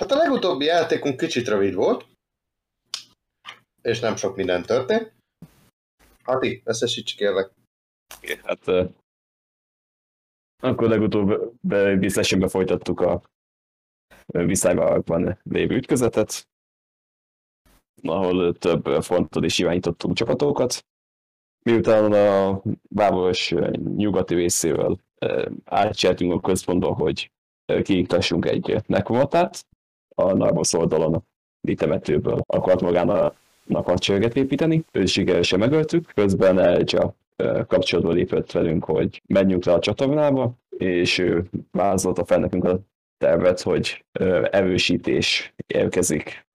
Hát a legutóbbi játékunk kicsit rövid volt, és nem sok minden történt. Hati, összesíts kérlek. Hát uh, akkor legutóbb biztosan folytattuk a viszágban lévő ütközetet, ahol több fronton is irányítottunk csapatokat. Miután a Báboros nyugati részével átcseltünk a központba, hogy kiiktassunk egy nekromatát, a Narvos oldalon a temetőből akart magának hadsereget építeni, őt sikeresen megöltük, közben Elja kapcsolatba lépett velünk, hogy menjünk le a csatornába, és ő vázolta fel nekünk a tervet, hogy erősítés érkezik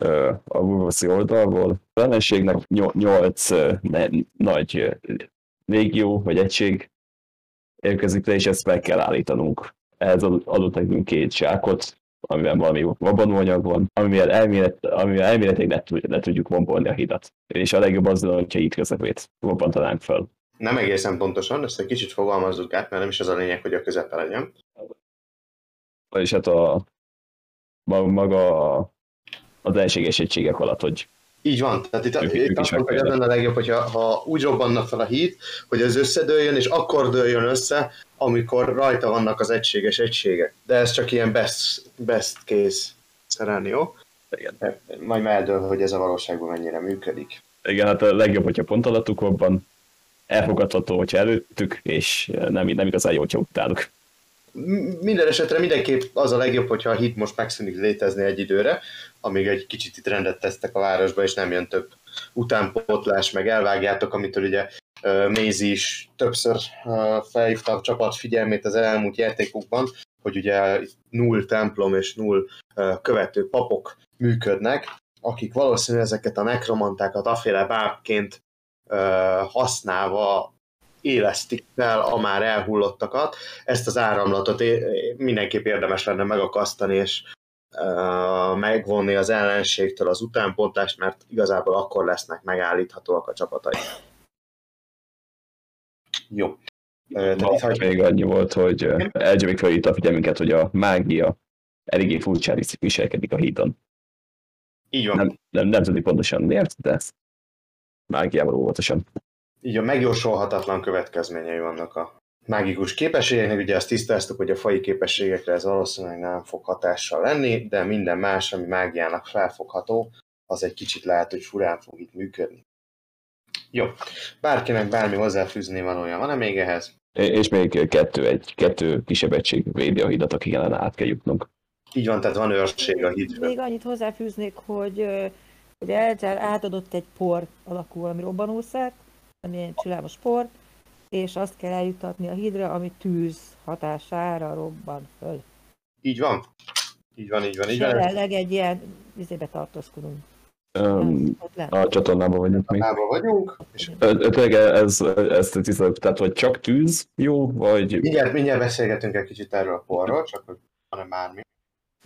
a Wurvoszi oldalból. A ellenségnek nyolc nagy légió vagy egység érkezik le, és ezt meg kell állítanunk. Ehhez adott nekünk két zsákot, amivel valami robbanóanyag van, amivel, elmélet, amivel elméletileg le, le tudjuk bombolni a hidat. És a legjobb az, hogyha itt közepét robbantanánk fel. Nem egészen pontosan, ezt egy kicsit fogalmazzuk át, mert nem is az a lényeg, hogy a közepe legyen. Vagyis hát a maga az elséges egységek alatt, hogy így van, tehát itt, itt azt mondom, hogy az lenne a legjobb, hogyha ha úgy robbanna fel a híd, hogy az összedőljön, és akkor dőljön össze, amikor rajta vannak az egységes egységek. De ez csak ilyen best, best case szenárió. Igen. Majd eldől, hogy ez a valóságban mennyire működik. Igen, hát a legjobb, hogyha pont alattuk robban, elfogadható, hogyha előttük, és nem, nem igazán jó, hogyha utáluk. Minden esetre mindenképp az a legjobb, hogyha a hit most megszűnik létezni egy időre, amíg egy kicsit itt rendet tesztek a városba, és nem jön több utánpótlás, meg elvágjátok, amitől ugye Mézi is többször felhívta a csapat figyelmét az elmúlt játékokban, hogy ugye null templom és null követő papok működnek, akik valószínűleg ezeket a nekromantákat aféle bábként használva élesztik fel a már elhullottakat. Ezt az áramlatot mindenképp érdemes lenne megakasztani, és megvonni az ellenségtől az utánpontást, mert igazából akkor lesznek megállíthatóak a csapatai. Jó. Tehát hagy... még annyi volt, hogy Elgye még felhívta a figyelmünket, hogy a mágia eléggé furcsán viselkedik a hídon. Így van. Nem, nem, nem tudni pontosan miért, de mágiával óvatosan. Így a megjósolhatatlan következményei vannak a mágikus képességeknek, ugye azt tisztáztuk, hogy a fai képességekre ez valószínűleg nem fog hatással lenni, de minden más, ami mágiának felfogható, az egy kicsit lehet, hogy furán fog itt működni. Jó. Bárkinek bármi hozzáfűzni valója van-e még ehhez? És még kettő, egy, kettő kisebb egység védi a hidat, akik ellen át kell jutnunk. Így van, tehát van őrség a hídra. Még annyit hozzáfűznék, hogy, hogy Elzsár átadott egy por alakú valami robbanószert, ami egy csillámos por, és azt kell eljutatni a hídra, ami tűz hatására robban föl. Így van. Így van, így van, így van. Jelenleg egy ilyen vizébe tartózkodunk. Um, a csatornában vagyunk még. A vagyunk. És... Tényleg ez, ez, ez, tehát, hogy csak tűz jó, vagy... Mindjárt, mindjárt beszélgetünk egy kicsit erről a porról, csak hogy van-e.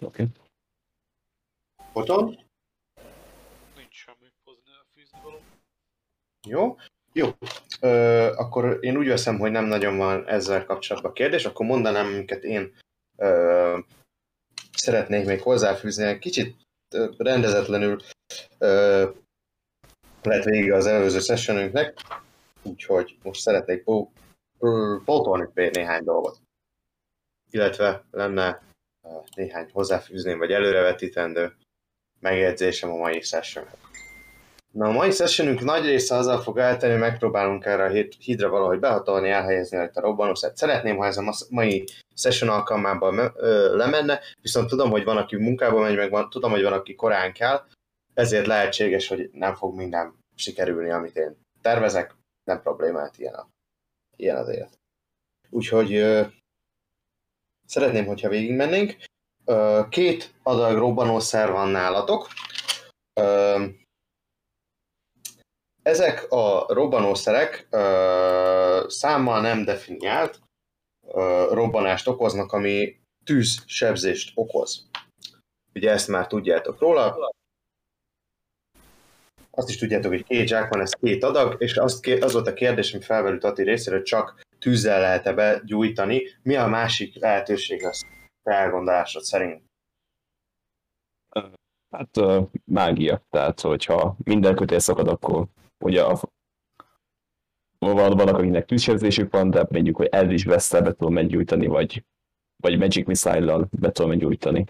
Oké. Okay. Nincs semmi fűzni való. Jó. Jó, ö, akkor én úgy veszem, hogy nem nagyon van ezzel kapcsolatban kérdés, akkor mondanám, amiket én ö, szeretnék még hozzáfűzni. Egy kicsit rendezetlenül ö, lett vége az előző sessionünknek, úgyhogy most szeretnék pótolni néhány dolgot. Illetve lenne néhány hozzáfűzni, vagy előrevetítendő megjegyzésem a mai sessionhez. Na a mai sessionünk nagy része azzal fog eltenni, megpróbálunk erre a hídra valahogy behatolni, elhelyezni rajta a robbanószert. Szeretném, ha ez a mai session alkalmában lemenne, viszont tudom, hogy van, aki munkába megy, meg van, tudom, hogy van, aki korán kell, ezért lehetséges, hogy nem fog minden sikerülni, amit én tervezek, nem problémát, ilyen, a, ilyen az élet. Úgyhogy ö, szeretném, hogyha végigmennénk. Ö, két adag robbanószer van nálatok. Ö, ezek a robbanószerek ö, számmal nem definiált ö, robbanást okoznak, ami tűzsebzést okoz. Ugye ezt már tudjátok róla. Azt is tudjátok, hogy két zsák van, ez két adag, és azt, az volt a kérdés, ami felmerült Ati részéről, csak tűzzel lehet-e begyújtani. Mi a másik lehetőség az elgondolásod szerint? Hát mágia, tehát hogyha minden kötél szakad, akkor ugye a, van, vannak, akiknek tűzsebzésük van, de mondjuk, hogy el is veszte, be tudom meggyújtani, vagy, vagy Magic Missile-lal be tudom meggyújtani.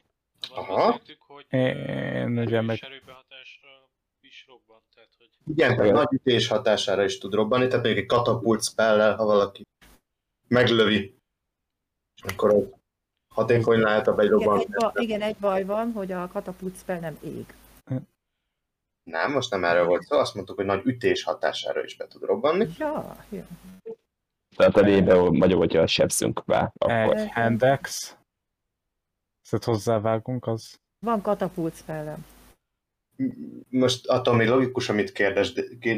Aha. Én ugye meg- is robban, tehát hogy Igen, tehát nagy ütés hatására is tud robbanni, tehát mondjuk egy katapult spellel, ha valaki meglövi, akkor az hatékony lehet a Igen egy, ba, igen, egy baj van, hogy a katapult spell nem ég. Nem, most nem erről volt szó, azt mondtuk, hogy nagy ütés hatására is be tud robbanni. Ja, ja. Tehát elébe vagyok, hogyha sebzünk be, akkor Egy handex. Ezt hozzávágunk, az... Van katapult spellem. Most attól még logikus, amit kérdez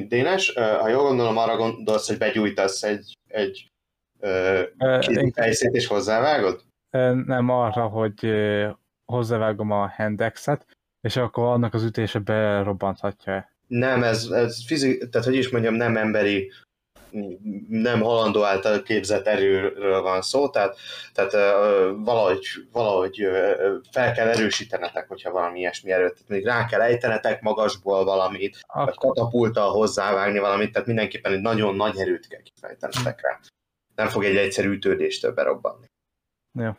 Dénes. Ha jól gondolom, arra gondolsz, hogy begyújtasz egy, egy inkább- fejszét és hozzávágod? Nem arra, hogy hozzávágom a handexet, és akkor annak az ütése berobbanthatja Nem, ez, ez fizik, tehát hogy is mondjam, nem emberi, nem halandó által képzett erőről van szó, tehát, tehát ö, valahogy, valahogy ö, fel kell erősítenetek, hogyha valami ilyesmi erőt, tehát még rá kell ejtenetek magasból valamit, vagy Ak- katapulttal hozzávágni valamit, tehát mindenképpen egy nagyon nagy erőt kell kifejtenetek rá. Nem fog egy egyszerű ütődéstől berobbanni. Jó.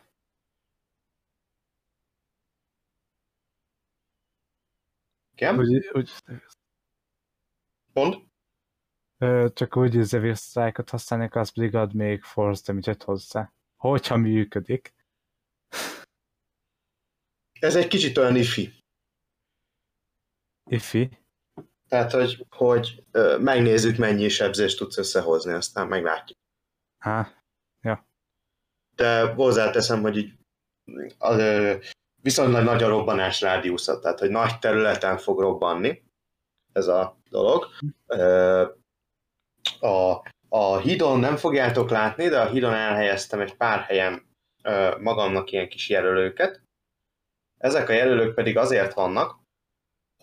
Igen? Úgy, úgy, Mond? csak úgy Zevir Strike-ot használnék, az pedig ad még Force damage hozzá. Hogyha működik. Ez egy kicsit olyan ifi. Ifi. Tehát, hogy, hogy ö, megnézzük, mennyi sebzést tudsz összehozni, aztán meglátjuk. Há, De hozzáteszem, hogy így az, ö, viszonylag nagy a robbanás rádiusza, tehát hogy nagy területen fog robbanni ez a dolog. A, a hídon nem fogjátok látni, de a hídon elhelyeztem egy pár helyen magamnak ilyen kis jelölőket. Ezek a jelölők pedig azért vannak,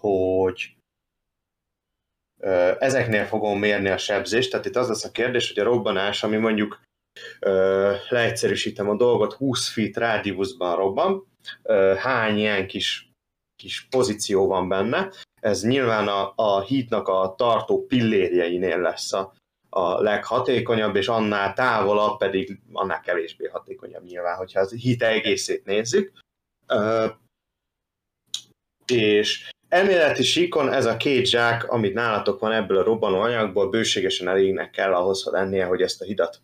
hogy ezeknél fogom mérni a sebzést, tehát itt az lesz a kérdés, hogy a robbanás, ami mondjuk leegyszerűsítem a dolgot, 20 feet rádiuszban robban, hány ilyen kis, kis pozíció van benne, ez nyilván a, a hítnak a tartó pillérjeinél lesz a, a leghatékonyabb, és annál távolabb pedig annál kevésbé hatékonyabb nyilván, hogyha az hit egészét nézzük. És elméleti síkon ez a két zsák, amit nálatok van ebből a robbanó anyagból, bőségesen elégnek kell ahhoz lennie, hogy ezt a hidat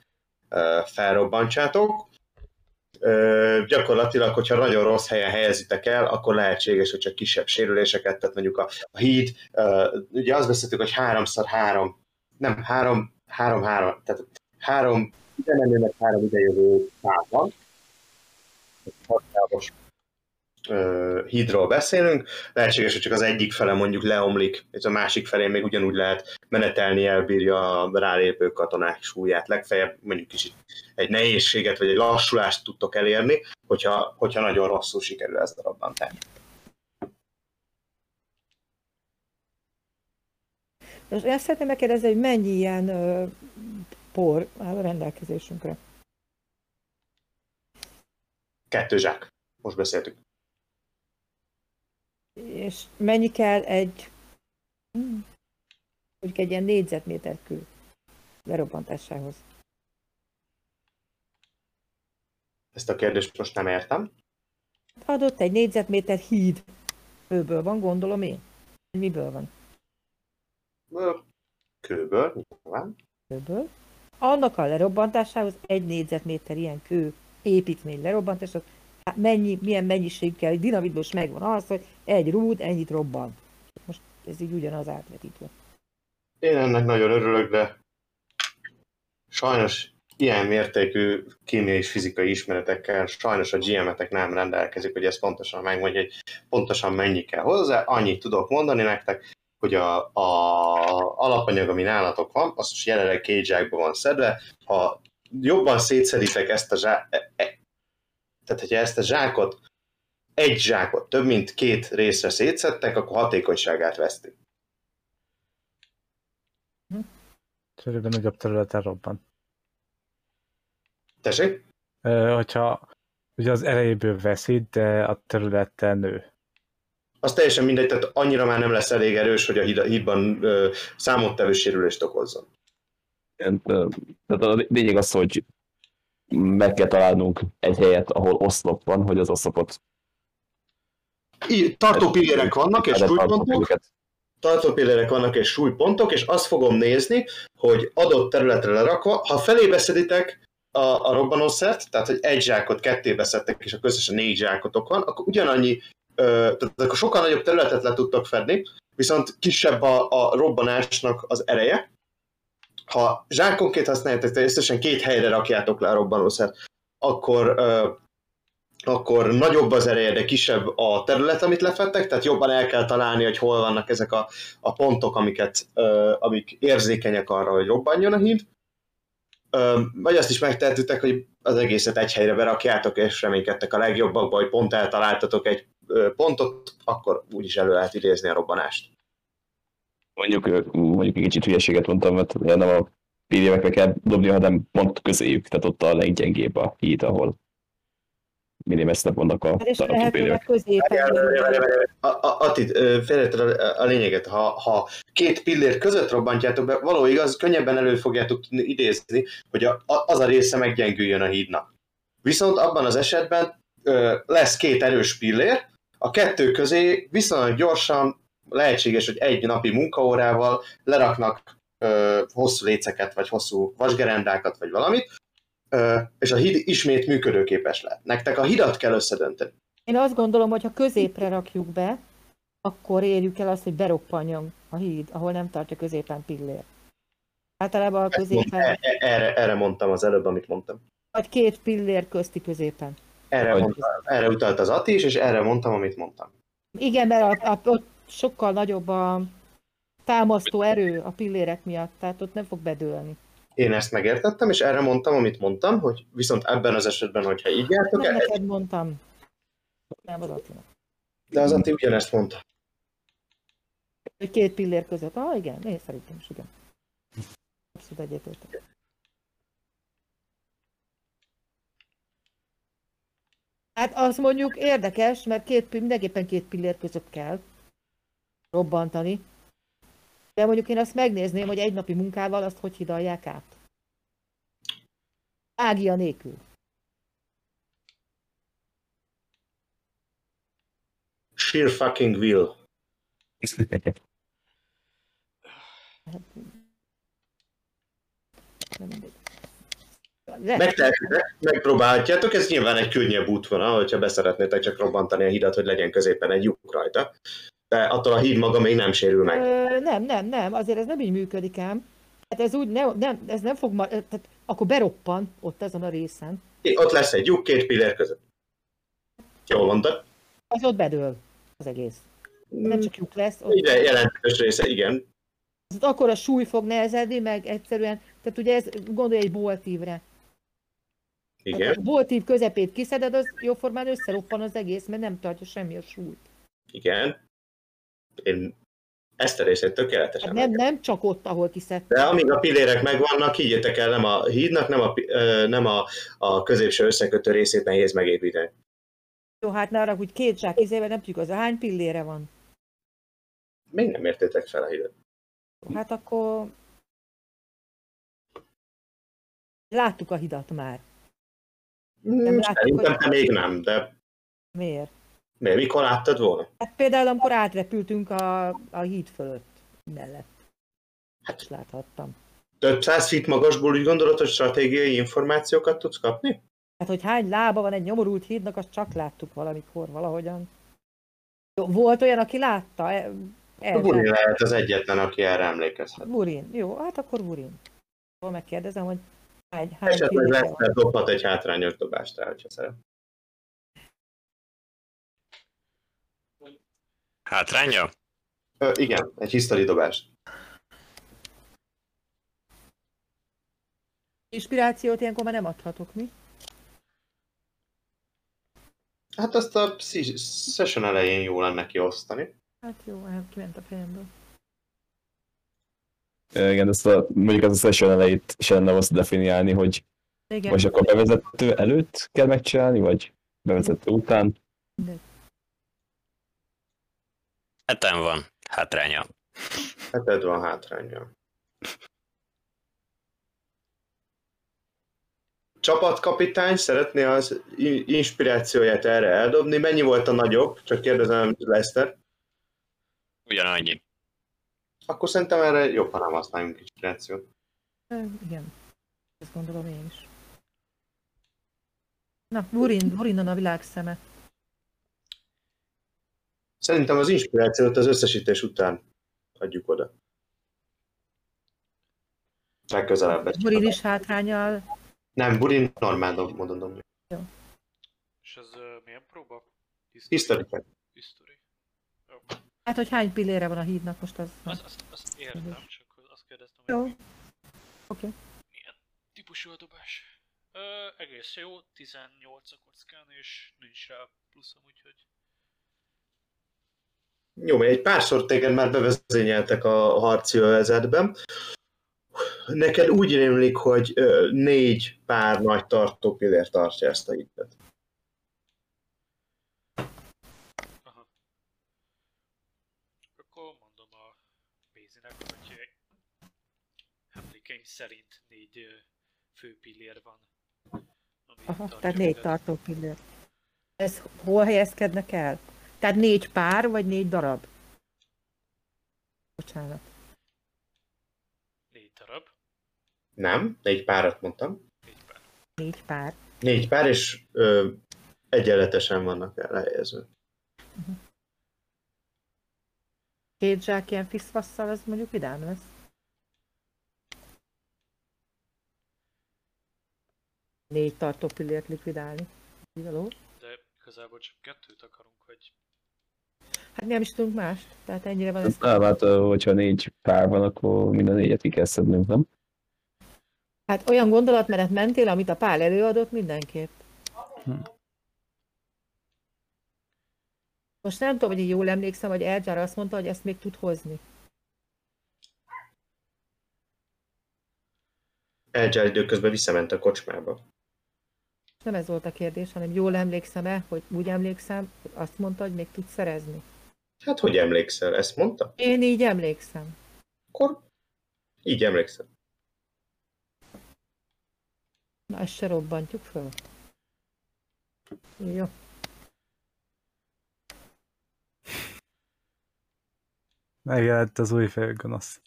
felrobbantsátok. Gyakorlatilag, hogyha nagyon rossz helyen helyezitek el, akkor lehetséges, hogy csak kisebb sérüléseket, tehát mondjuk a, a híd, ugye azt beszéltük, hogy háromszor három, nem, három, három, három, tehát három idemenőnek három idejövő szám van. Hídról beszélünk, lehetséges, hogy csak az egyik fele mondjuk leomlik, és a másik felén még ugyanúgy lehet menetelni, elbírja a rálépő katonák súlyát, legfeljebb mondjuk kicsit egy nehézséget vagy egy lassulást tudtok elérni, hogyha, hogyha nagyon rosszul sikerül ez a robbantás. Most azt szeretném megkérdezni, hogy mennyi ilyen ö, por áll a rendelkezésünkre. Kettő zsák. Most beszéltük. És mennyi kell egy, mondjuk egy ilyen négyzetméter kő lerobbantásához. Ezt a kérdést most nem értem. Adott egy négyzetméter híd. Őből van, gondolom én. Miből van? Kőből, nyilván. Kőből. Annak a lerobbantásához egy négyzetméter ilyen kő építmény lerobbantásához, hát mennyi, milyen mennyiség kell, dinamitból megvan az, hogy egy rúd ennyit robban. Most ez így ugyanaz átvetítve. Én ennek nagyon örülök, de sajnos ilyen mértékű kémiai és fizikai ismeretekkel sajnos a GM-etek nem rendelkezik, hogy ezt pontosan megmondja, hogy pontosan mennyi kell hozzá. Annyit tudok mondani nektek, hogy a, a alapanyag, ami nálatok van, az most jelenleg két zsákba van szedve. Ha jobban szétszeditek ezt a zsá... e- e- tehát, hogyha ezt a zsákot, egy zsákot több mint két részre szétszedtek, akkor hatékonyságát veszti. cserébe nagyobb területen robban. Tessék? Ö, hogyha ugye az erejéből veszít, de a területen nő. az teljesen mindegy, tehát annyira már nem lesz elég erős, hogy a híd, hídban ö, számottevő sérülést okozzon. Tehát a lényeg az, hogy meg kell találnunk egy helyet, ahol oszlop van, hogy az oszlopot Tartó pillérek vannak, és súlypontok, őket. tartópillérek vannak és súlypontok, és azt fogom nézni, hogy adott területre lerakva, ha felébe szeditek a, a robbanószert, tehát hogy egy zsákot kettébe szedtek, és akkor összesen négy zsákotok van, akkor ugyanannyi, ö, tehát akkor sokkal nagyobb területet le tudtok fedni, viszont kisebb a, a robbanásnak az ereje. Ha zsákonként használjátok, tehát összesen két helyre rakjátok le a robbanószert, akkor ö, akkor nagyobb az ereje, de kisebb a terület, amit lefettek, tehát jobban el kell találni, hogy hol vannak ezek a, a pontok, amiket, ö, amik érzékenyek arra, hogy robbanjon a híd. Vagy azt is megtehetőtek, hogy az egészet egy helyre berakjátok, és reménykedtek a legjobbakba, hogy pont eltaláltatok egy pontot, akkor úgyis elő lehet idézni a robbanást. Mondjuk, mondjuk egy kicsit hülyeséget mondtam, mert nem a pdf kell dobni, hanem pont közéjük, tehát ott a leggyengébb a híd, ahol minél messzebb vannak a Hát és lehetőleg középen. A- a- Attit, ö, félreted a, lényeget, ha, ha két pillér között robbantjátok be, való igaz, könnyebben elő fogjátok tudni idézni, hogy a, a, az a része meggyengüljön a hídnak. Viszont abban az esetben ö, lesz két erős pillér, a kettő közé viszonylag gyorsan, lehetséges, hogy egy napi munkaórával leraknak ö, hosszú léceket, vagy hosszú vasgerendákat, vagy valamit, és a híd ismét működőképes lehet. Nektek a hidat kell összedönteni. Én azt gondolom, hogy ha középre rakjuk be, akkor érjük el azt, hogy beroppanjon a híd, ahol nem tartja középen pillér. Általában a középen, e- e- Erre, erre mondtam az előbb, amit mondtam. vagy két pillér közti középen. Erre, Vagy- mondta, erre utalt az Ati is, és erre mondtam, amit mondtam. Igen, mert a, a, ott sokkal nagyobb a támasztó erő a pillérek miatt, tehát ott nem fog bedőlni. Én ezt megértettem, és erre mondtam, amit mondtam, hogy viszont ebben az esetben, hogyha így jártok, Nem el, neked mondtam. Nem az Attinak. de az Ati ugyanezt mondta. Hogy két pillér között. Ah, igen, én szerintem is, igen. Abszolút egyetértek. Hát az mondjuk érdekes, mert két, mindenképpen két pillér között kell robbantani. De mondjuk én azt megnézném, hogy egy napi munkával azt hogy hidalják át. Ágia nélkül. Sheer fucking will. Megtehetitek, megpróbálhatjátok, ez nyilván egy könnyebb útvonal, hogyha beszeretnétek csak robbantani a hidat, hogy legyen középen egy lyuk rajta. De attól a híd maga még nem sérül meg. Ö, nem, nem, nem, azért ez nem így működik ám. Hát ez úgy, nem, nem, ez nem fog, ma, tehát akkor beroppan ott ezen a részen, Ott lesz egy lyuk két pillér között. Jól mondtad? az ott bedől az egész. Nem csak lyuk lesz, ott, Ide jelentős része, igen. ott akkor a súly fog nehezedni, meg egyszerűen, tehát ugye ez, gondolj egy boltívre. Igen, A boltív közepét kiszeded, az jóformán összeroppan az egész, mert nem tartja semmi a súlyt. igen. Én ezt a részét tökéletesen Hát nem, nem csak ott, ahol kiszedted. De amíg a pillérek megvannak, higgyétek el, nem a hídnak, nem a, nem a, a középső összekötő részét nehéz megépíteni. Jó, hát ne arra, hogy két zsák izével nem tudjuk, az hány pillére van. Még nem értétek fel a hidat. Hát akkor... Láttuk a hidat már. Nem láttuk, Szerintem hogy- még nem, de Miért? Miért, mikor láttad volna? Hát például, amikor átrepültünk a, a híd fölött mellett. Hát is láthattam. Több száz feet magasból úgy gondolod, hogy stratégiai információkat tudsz kapni? Hát, hogy hány lába van egy nyomorult hídnak, azt csak láttuk valamikor, valahogyan. Volt olyan, aki látta? E, A Buri lehet az egyetlen, aki erre emlékezhet. Burin. Jó, hát akkor Burin. Akkor megkérdezem, hogy hány, hány Esetleg lesz, mert dobhat egy hátrányos dobást rá, hogyha szeret. Hátránya? Ö, igen, egy history dobást. Inspirációt ilyenkor már nem adhatok, mi? Hát azt a session elején jó lenne kiosztani. Hát jó, kiment a fejemből. Igen, ezt a, mondjuk az a session elejét is lenne azt definiálni, hogy Igen. most akkor bevezető előtt kell megcsinálni, vagy bevezető után. Heten van, hátránya. Heted van hátránya. Csapatkapitány szeretné az inspirációját erre eldobni. Mennyi volt a nagyobb? Csak kérdezem Lester. Ugyanannyi. Akkor szerintem erre jobban nem használjunk inspirációt. Igen. Ezt gondolom én is. Na, Burin, Burinon a világ szeme. Szerintem az inspirációt az összesítés után adjuk oda. Legközelebb. Burin is hátrányal. Nem, Burin normál módon dobja. És ez uh, milyen próba? History check. History. Jó. Hát, hogy hány pillére van a hídnak most az. Azt, azt, azt értem, csak azt kérdeztem, Jó. Oké. milyen típusú a dobás. Ö, egész jó, 18 a kockán, és nincs rá pluszom, úgyhogy... Jó, egy párszor téged már bevezényeltek a harci övezetben. Neked úgy rémlik, hogy négy pár nagy tartó pillér tartja ezt a hitet. Aha. Akkor mondom a Bézinek, hogy emlékeim szerint négy fő pillér van. Aha, tehát négy tartó pillér. Ez hol helyezkednek el? Tehát négy pár, vagy négy darab? Bocsánat. Négy darab, Nem, négy párat mondtam. négy pár. Négy pár. Négy pár, és ö, egyenletesen vannak elhelyezve. Két zsák ilyen fiszfasszal, az mondjuk vidám lesz. Négy tartó pillért likvidálni. Való. De igazából csak kettőt akarunk, hogy Hát nem is tudunk más. Tehát ennyire van ez. Nem, hát hogyha négy pár van, akkor mind a négyet ki kell szednünk, nem? Hát olyan gondolatmenet mentél, amit a Pál előadott mindenképp. Hm. Most nem tudom, hogy én jól emlékszem, hogy Elgyár azt mondta, hogy ezt még tud hozni. Elgyár időközben visszament a kocsmába. Nem ez volt a kérdés, hanem jól emlékszem-e, hogy úgy emlékszem, hogy azt mondta, hogy még tud szerezni. Hát hogy emlékszel? Ezt mondta? Én így emlékszem. Akkor így emlékszel. Na, ezt se robbantjuk föl. Jó. Megjelent az új főgonosz.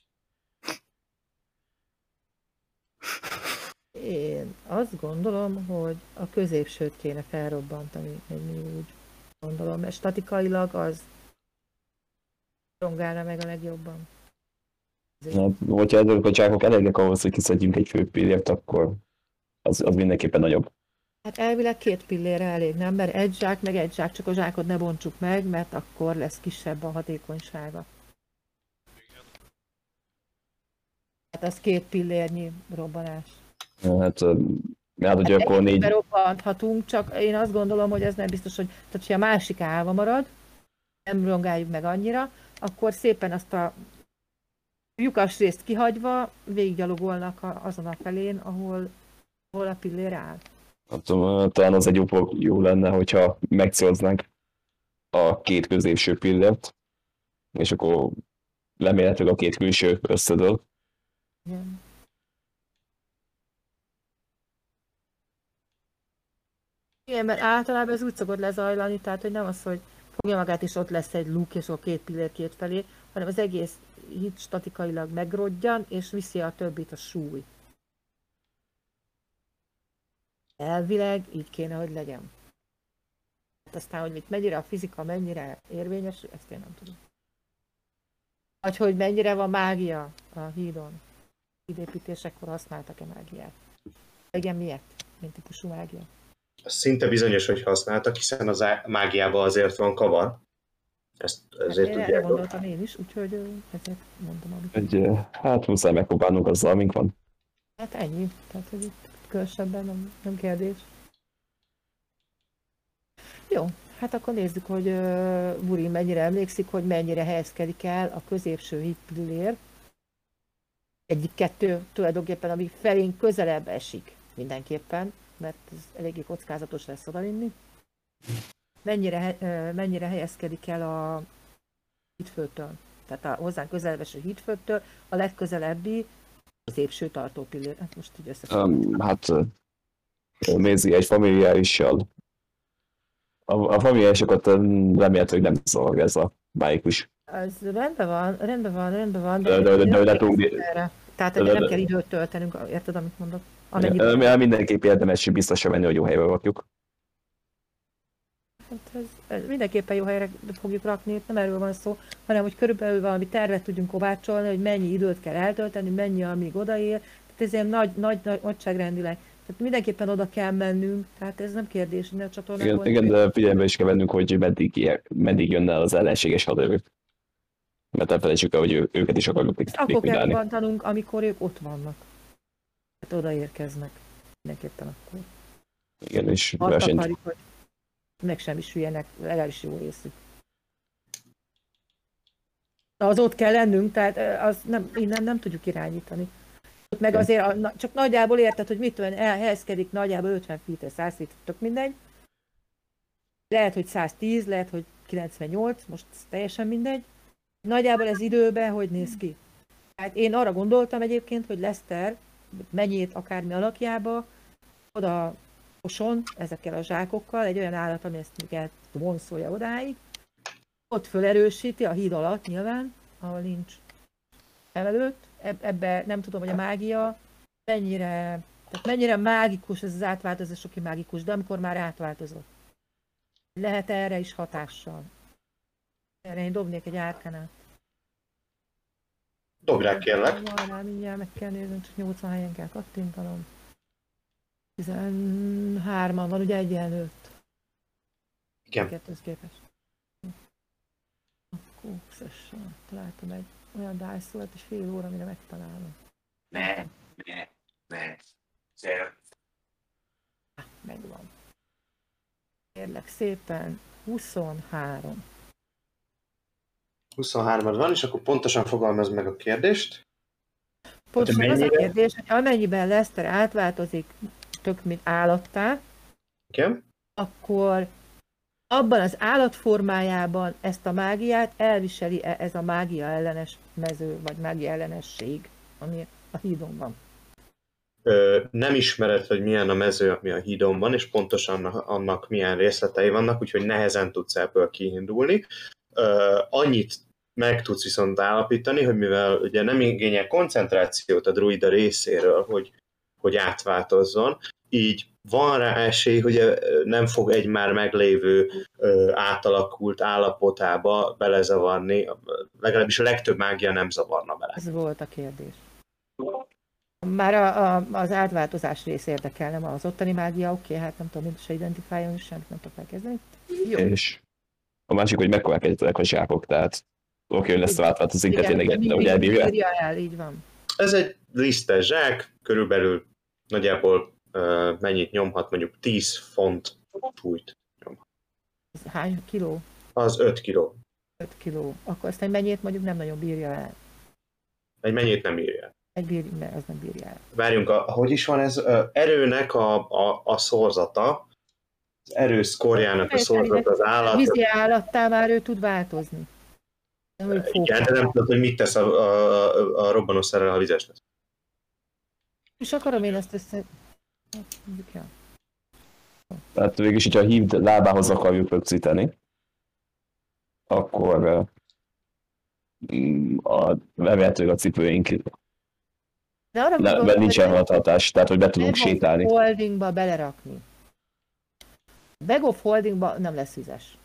Én azt gondolom, hogy a középsőt kéne felrobbantani, én úgy gondolom, mert statikailag az rongálna meg a legjobban. Hát, hogyha ezek a csákok elegek ahhoz, hogy kiszedjünk egy fő pillért, akkor az, az mindenképpen nagyobb. Hát elvileg két pillére elég, nem? Mert egy zsák, meg egy zsák, csak a zsákot ne bontsuk meg, mert akkor lesz kisebb a hatékonysága. Hát az két pillérnyi robbanás. Hát, hát hogy akkor négy, Berobbanthatunk, csak én azt gondolom, hogy ez nem biztos, hogy, tehát, hogyha a másik állva marad, nem rongáljuk meg annyira, akkor szépen azt a lyukas részt kihagyva végiggyalogolnak azon a felén, ahol, ahol a pillér áll. nem tudom, talán az egy jó, jó lenne, hogyha megcéloznánk a két középső pillért, és akkor remélhetőleg a két külső összedől. Igen. Igen, mert általában ez úgy szokott lezajlani, tehát hogy nem az, hogy fogja magát és ott lesz egy luk, és a két pillér két felé, hanem az egész hit statikailag megrodjan, és viszi a többit a súly. Elvileg így kéne, hogy legyen. Hát aztán, hogy itt mennyire a fizika, mennyire érvényes, ezt én nem tudom. Vagy hogy mennyire van mágia a hídon. Hídépítésekor használtak-e mágiát? Igen, miért? Milyen típusú mágia? Szinte bizonyos, hogy használtak, hiszen az mágiában azért van kavar. Ezt ezért erre tudják. gondoltam én is, úgyhogy ezért mondom, amit. Ö, hát muszáj megpróbálnunk azzal, amink van. Hát ennyi. Tehát, hogy itt különösebben nem, nem kérdés. Jó, hát akkor nézzük, hogy uh, Buri mennyire emlékszik, hogy mennyire helyezkedik el a középső hit pillér. Egyik kettő tulajdonképpen, ami felénk közelebb esik mindenképpen, mert ez eléggé kockázatos lesz odavinni. Mennyire, mennyire helyezkedik el a hídfőtől. Tehát a hozzánk közelveső hídfőtől a legközelebbi az épső tartó pillér. Hát most így összefoglalom. Um, hát ö, Mézi egy familiárissal. A, a familiárisokat remélhetőleg nem zavar ez a májikus. Ez rendben van, rendben van, rendben van, De- de- de- de- de- nem de- kell erre. Tehát de- hogy nem de- kell időt töltenünk, érted, amit mondok? Ö, Amennyiben, Mindenképp érdemes biztosra venni, hogy jó helyre rakjuk. hát ez, ez mindenképpen jó helyre fogjuk rakni, itt nem erről van szó, hanem hogy körülbelül valami tervet tudjunk kovácsolni, hogy mennyi időt kell eltölteni, mennyi, amíg odaér. Tehát ez ilyen nagy, nagy, nagy nagyságrendileg. Tehát mindenképpen oda kell mennünk, tehát ez nem kérdés, hogy ne a Igen, igen, de figyelembe is kell vennünk, hogy meddig, meddig jönne el az ellenséges haderők. Mert ne felejtsük el, hogy ő, őket is akarjuk Ezt akkor kell likvidálni. robbantanunk, amikor ők ott vannak. Hát odaérkeznek. Mindenképpen akkor. Igen, és Azt versenyt. akarjuk, hogy meg sem is hülyenek, legalábbis jó részük. Az ott kell lennünk, tehát az nem, innen nem tudjuk irányítani. Ott meg azért a, csak nagyjából érted, hogy mit tudom, elhelyezkedik nagyjából 50 feet 100 feet, tök mindegy. Lehet, hogy 110, lehet, hogy 98, most teljesen mindegy. Nagyjából ez időben hogy néz ki? Hát én arra gondoltam egyébként, hogy Lester mennyét akármi alakjába, oda oson ezekkel a zsákokkal, egy olyan állat, ami ezt még vonszolja odáig, ott fölerősíti a híd alatt nyilván, ahol nincs emelőtt. Eb- ebbe nem tudom, hogy a mágia mennyire, tehát mennyire mágikus ez az átváltozás, aki mágikus, de amikor már átváltozott. Lehet erre is hatással. Erre én dobnék egy árkanát. Dobd rá kérlek. Van rá, mindjárt meg kell nézni, csak 80 helyen kell kattintanom. 13-an van, ugye egyenlőtt. Igen. Kettőhöz képest. Akkor összesen találtam egy olyan volt, és fél óra, mire megtalálom. Ne, ne, ne. Megvan. Kérlek szépen, 23. 23 van, és akkor pontosan fogalmaz meg a kérdést. Pontosan az a kérdés, hogy amennyiben Lester átváltozik tök mint állattá, Igen. akkor abban az állatformájában ezt a mágiát elviseli -e ez a mágia ellenes mező, vagy mágia ellenesség, ami a hídon van. Ö, nem ismered, hogy milyen a mező, ami a hídon van, és pontosan annak milyen részletei vannak, úgyhogy nehezen tudsz ebből kiindulni. Ö, annyit meg tudsz viszont állapítani, hogy mivel ugye nem igényel koncentrációt a druida részéről, hogy, hogy átváltozzon, így van rá esély, hogy nem fog egy már meglévő ö, átalakult állapotába belezavarni, legalábbis a legtöbb mágia nem zavarna bele. Ez volt a kérdés. Már a, a, az átváltozás rész érdekel, nem az ottani mágia, oké, hát nem tudom, mint se identifáljon, semmit nem tudok elkezdeni. Jó. És a másik, hogy mekkorák egyetek a zsákok, tehát oké, hogy lesz a átváltozik, de tényleg, de mindig hogy elbírja. írja el, így van. Ez egy lisztes zsák, körülbelül nagyjából uh, mennyit nyomhat, mondjuk 10 font súlyt. Ez hány kiló? Az 5 kiló. 5 kiló. Akkor azt egy mennyit mondjuk nem nagyon bírja el. Egy mennyit nem írja. Egy bír, mert az nem bírja el. Várjunk, a, hogy is van ez? Ö, Erőnek a, a, a szorzata, az erő szkorjának a szorzata az A állat. vízi állattá már ő tud változni. Igen, de nem tudod, hogy mit tesz a, a, a, a robbanószerrel, ha vizes lesz. És akarom én ezt össze... Hát, el. Tehát végülis, hogyha a hívd lábához akarjuk rögzíteni, akkor ö, mm, a, remélhetőleg a cipőink De arra ne, gondolom, mert nincsen hatás, tehát hogy be tudunk Bag sétálni. Holdingba belerakni. Bag of Holdingba nem lesz vizes.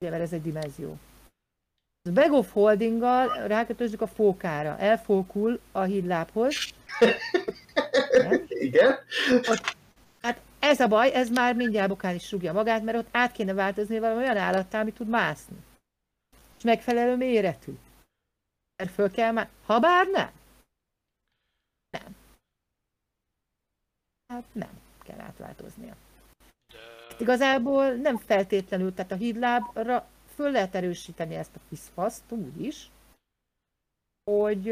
Ugye, mert ez egy dimenzió. A Bag of Holdinggal rákötözzük a fókára. Elfókul a hídlábhoz. Nem? Igen? Hát ez a baj, ez már mindjárt bokán is rúgja magát, mert ott át kéne változni valami olyan állattá, ami tud mászni. És megfelelő méretű. Mert föl kell már... Ha bár nem. Nem. Hát nem kell átváltoznia. De Igazából nem feltétlenül, tehát a hídlábra föl lehet erősíteni ezt a piszfaszt úgy is, hogy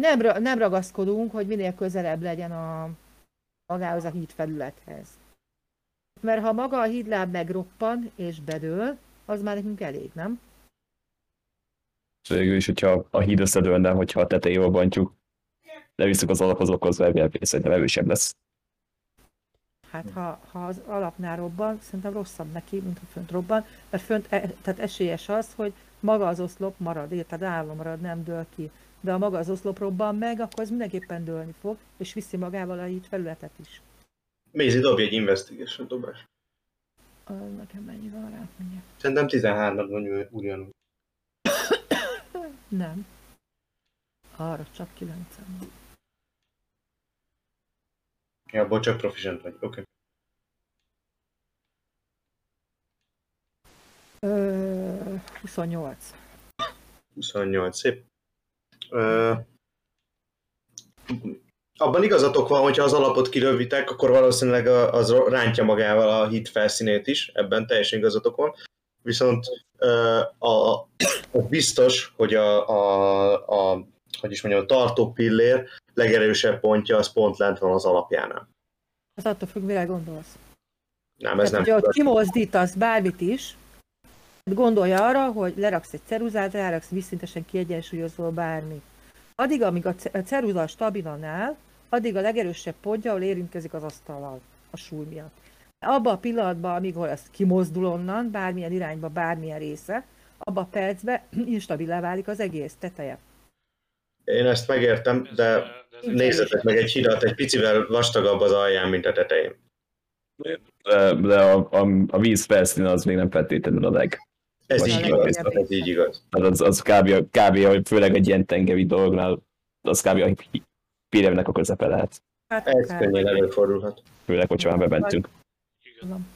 nem, nem ragaszkodunk, hogy minél közelebb legyen a magához a hídfelülethez. Mert ha maga a hídláb megroppan és bedől, az már nekünk elég, nem? Végül is, hogyha a híd összedőlne, hogyha a tetején jól bontjuk, levisszük az alaphoz, akkor az szerintem erősebb lesz. Hát ha, ha az alapnál robban, szerintem rosszabb neki, mint ha fönt robban, mert fönt, e, tehát esélyes az, hogy maga az oszlop marad, érted, állva marad, nem dől ki. De ha maga az oszlop robban meg, akkor az mindenképpen dőlni fog, és viszi magával a híd felületet is. Mézi, dobj egy investigation dobás. Nekem mennyi van rá? Mindjárt. Szerintem 13 van ugyanúgy. Nem. Arra csak 9 van. Ja, abból csak proficient vagy. Oké. Okay. Ö, 28. 28, szép. Ö, abban igazatok van, hogyha az alapot kirövitek, akkor valószínűleg az rántja magával a hit felszínét is, ebben teljesen igazatok van. Viszont ö, a, a biztos, hogy a, a, a, hogy is mondjam, a tartó pillér legerősebb pontja az pont lent van az alapjánál. Ez attól függ, mire gondolsz. Nem, ez Tehát, nem hogyha ott kimozdítasz bármit is, gondolja arra, hogy leraksz egy ceruzát, ráraksz vízszintesen kiegyensúlyozó bármi. Addig, amíg a ce- a ceruza stabilan áll, addig a legerősebb pontja, ahol érintkezik az asztallal a súly miatt. Abban a pillanatban, amikor ez kimozdul onnan, bármilyen irányba, bármilyen része, abban a percben instabilá válik az egész teteje. Én ezt megértem, Ez, de de ez nézzetek meg egy hidat, egy picivel vastagabb az alján, mint a tetején. De, de a, a, a víz felszíne az még nem feltétlenül a leg. Ez Vagy így igaz, legjobb ez így igaz. Hát az, az kb, kb, hogy főleg egy ilyen tengeri dolognál, az kb. a piremnek a közepe lehet. Hát, Ez akár- könnyen előfordulhat. Főleg, hogyha már bementünk. Igen.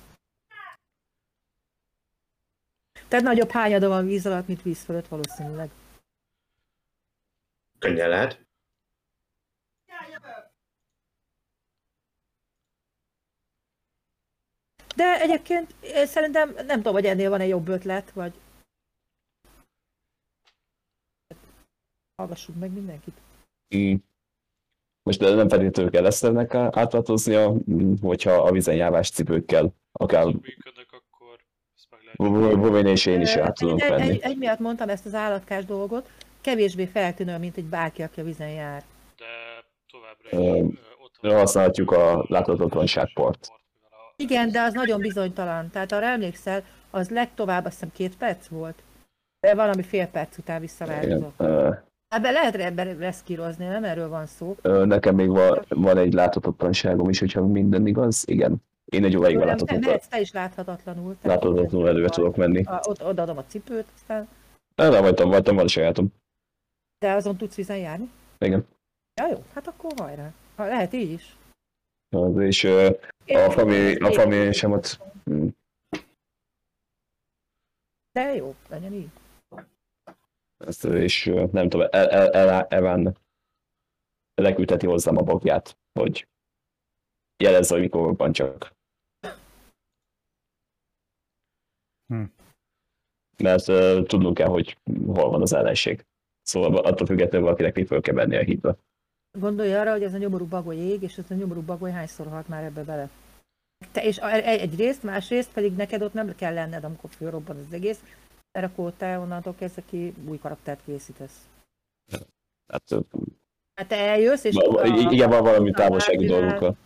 Tehát nagyobb hányada van víz alatt, mint víz fölött valószínűleg. Könnyen lehet. De egyébként én szerintem nem tudom, hogy ennél van-e jobb ötlet, vagy... Hallgassuk meg mindenkit. Mm. Most de nem feltétlenül kell Eszternek átváltoznia, mm, hogyha a vízen járás cipőkkel, akár Ha működnek, akkor ezt meg lehet. Bovén és én is egy, egy, venni. egy, egy miatt mondtam ezt az állatkás dolgot, kevésbé feltűnő, mint egy bárki, aki a vízen jár. De továbbra is ö, ott van. használhatjuk a láthatatlanságport. Igen, de az nagyon bizonytalan. Tehát arra emlékszel, az legtovább azt hiszem két perc volt. De valami fél perc után visszaváltozott. Ebben lehet ebben reszkírozni, nem erről van szó. ö, Nekem még van, van egy láthatatlanságom is, hogyha minden igaz. Igen. Én egy óráig Nem, láthatatlan, mehetsz te is láthatatlanul. láthatatlanul előre tudok menni. A- Ott odaadom a cipőt, aztán... Nem, vagytam, vagytam, van a sajátom. De azon tudsz vízen járni? Igen. Ja jó, hát akkor hajrá. Ha, lehet így is. Az, és a família, a família sem ott De jó, legyen így. ezt, és nem tudom, el, el, el, Evan leküldheti hozzám a bogját, hogy jelezze, hogy mikor van csak. Hm. Mert ö, tudnunk kell, hogy hol van az ellenség. Szóval attól függetlenül valakinek még föl kell venni a hídbe. Gondolj arra, hogy ez a nyomorú bagoly ég, és ez a nyomorú bagoly hányszor halt már ebbe bele. Te, és egy- egyrészt, másrészt pedig neked ott nem kell lenned, amikor fölrobban az egész, mert akkor te onnantól kezdve ki új karaktert készítesz. Hát, Hát te eljössz, és... Va- a- Igen, van valami távolsági dolgokkal.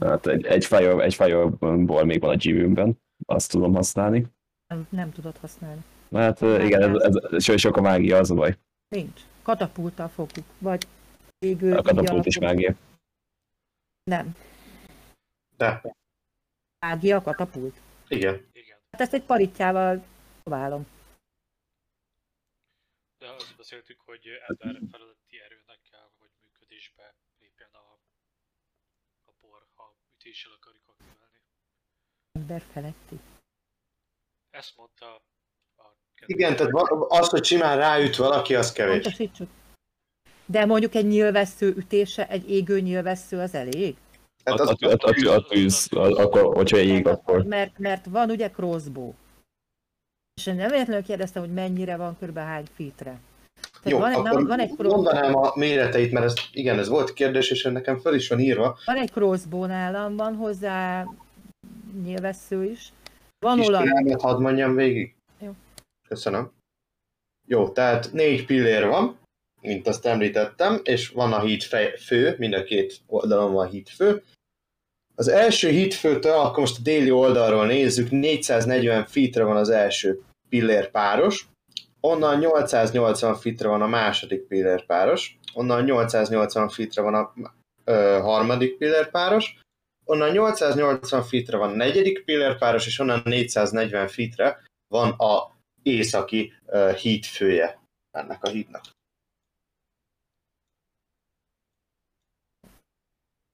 Hát egy, egy fire, egy fireból még van a gívünkben, azt tudom használni. Nem, nem tudod használni. Hát igen, ez, ez, ez so- sok a mágia, az a baj. Nincs. Katapulttal fogjuk. Vagy égő... A katapult is mágia. Nem. De, Mágia, katapult. igen. Igen, Hát ezt egy paritjával próbálom. de azt beszéltük, hogy ember feletti erőnek kell, hogy működésbe lépjen a, a por, ha ütéssel akarjuk aktiválni. Ember feletti. Ezt mondta Igen, tehát az, hogy simán ráüt valaki, az kevés. Pontosítsuk. De mondjuk egy nyilvessző ütése, egy égő nyilvessző az elég? Hát az, a, a, a, a tűz, a- akkor, hogyha ég, akkor Mert, mert van ugye crossbow. És én nem véletlenül kérdeztem, hogy mennyire van, körülbelül hány feetre. Tehát jó, van, egy, akkor van, egy crossbow, mondanám a méreteit, mert ez, igen, ez volt kérdés, és nekem föl is van írva. van egy crossbow nálam, van hozzá nyilvessző is. Van Kis olaj, hadd mondjam végig. Köszönöm. Jó, tehát négy pillér van, mint azt említettem, és van a híd fő, mind a két oldalon van híd fő. Az első hídfőtől, akkor most a déli oldalról nézzük, 440 feetre van az első pillér páros, onnan 880 feetre van a második pillér páros, onnan 880 feetre van a ö, harmadik pillér páros, onnan 880 feetre van a negyedik pillér páros, és onnan 440 feetre van a északi híd fője ennek a hídnak.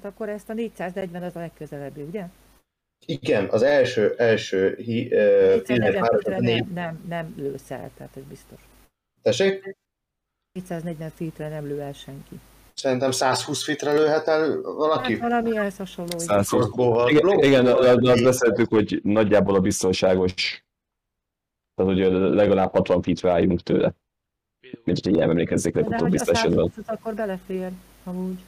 Hát akkor ezt a 440 az a legközelebbi, ugye? Igen, az első, első hí, uh, 440 páros, feetre a négy... nem, nem, nem lősz el, tehát ez biztos. Tessék? 440 feetre nem lő el senki. Szerintem 120 fitre lőhet el valaki. Hát valami ehhez hasonló. igen. 120. Crossbow-val. Igen, igen azt beszéltük, hogy nagyjából a biztonságos, tehát hogy legalább 60 feet álljunk tőle. Mint hogy így nem emlékezzék De legutóbb hogy a biztos esetben. 120 akkor belefér, amúgy.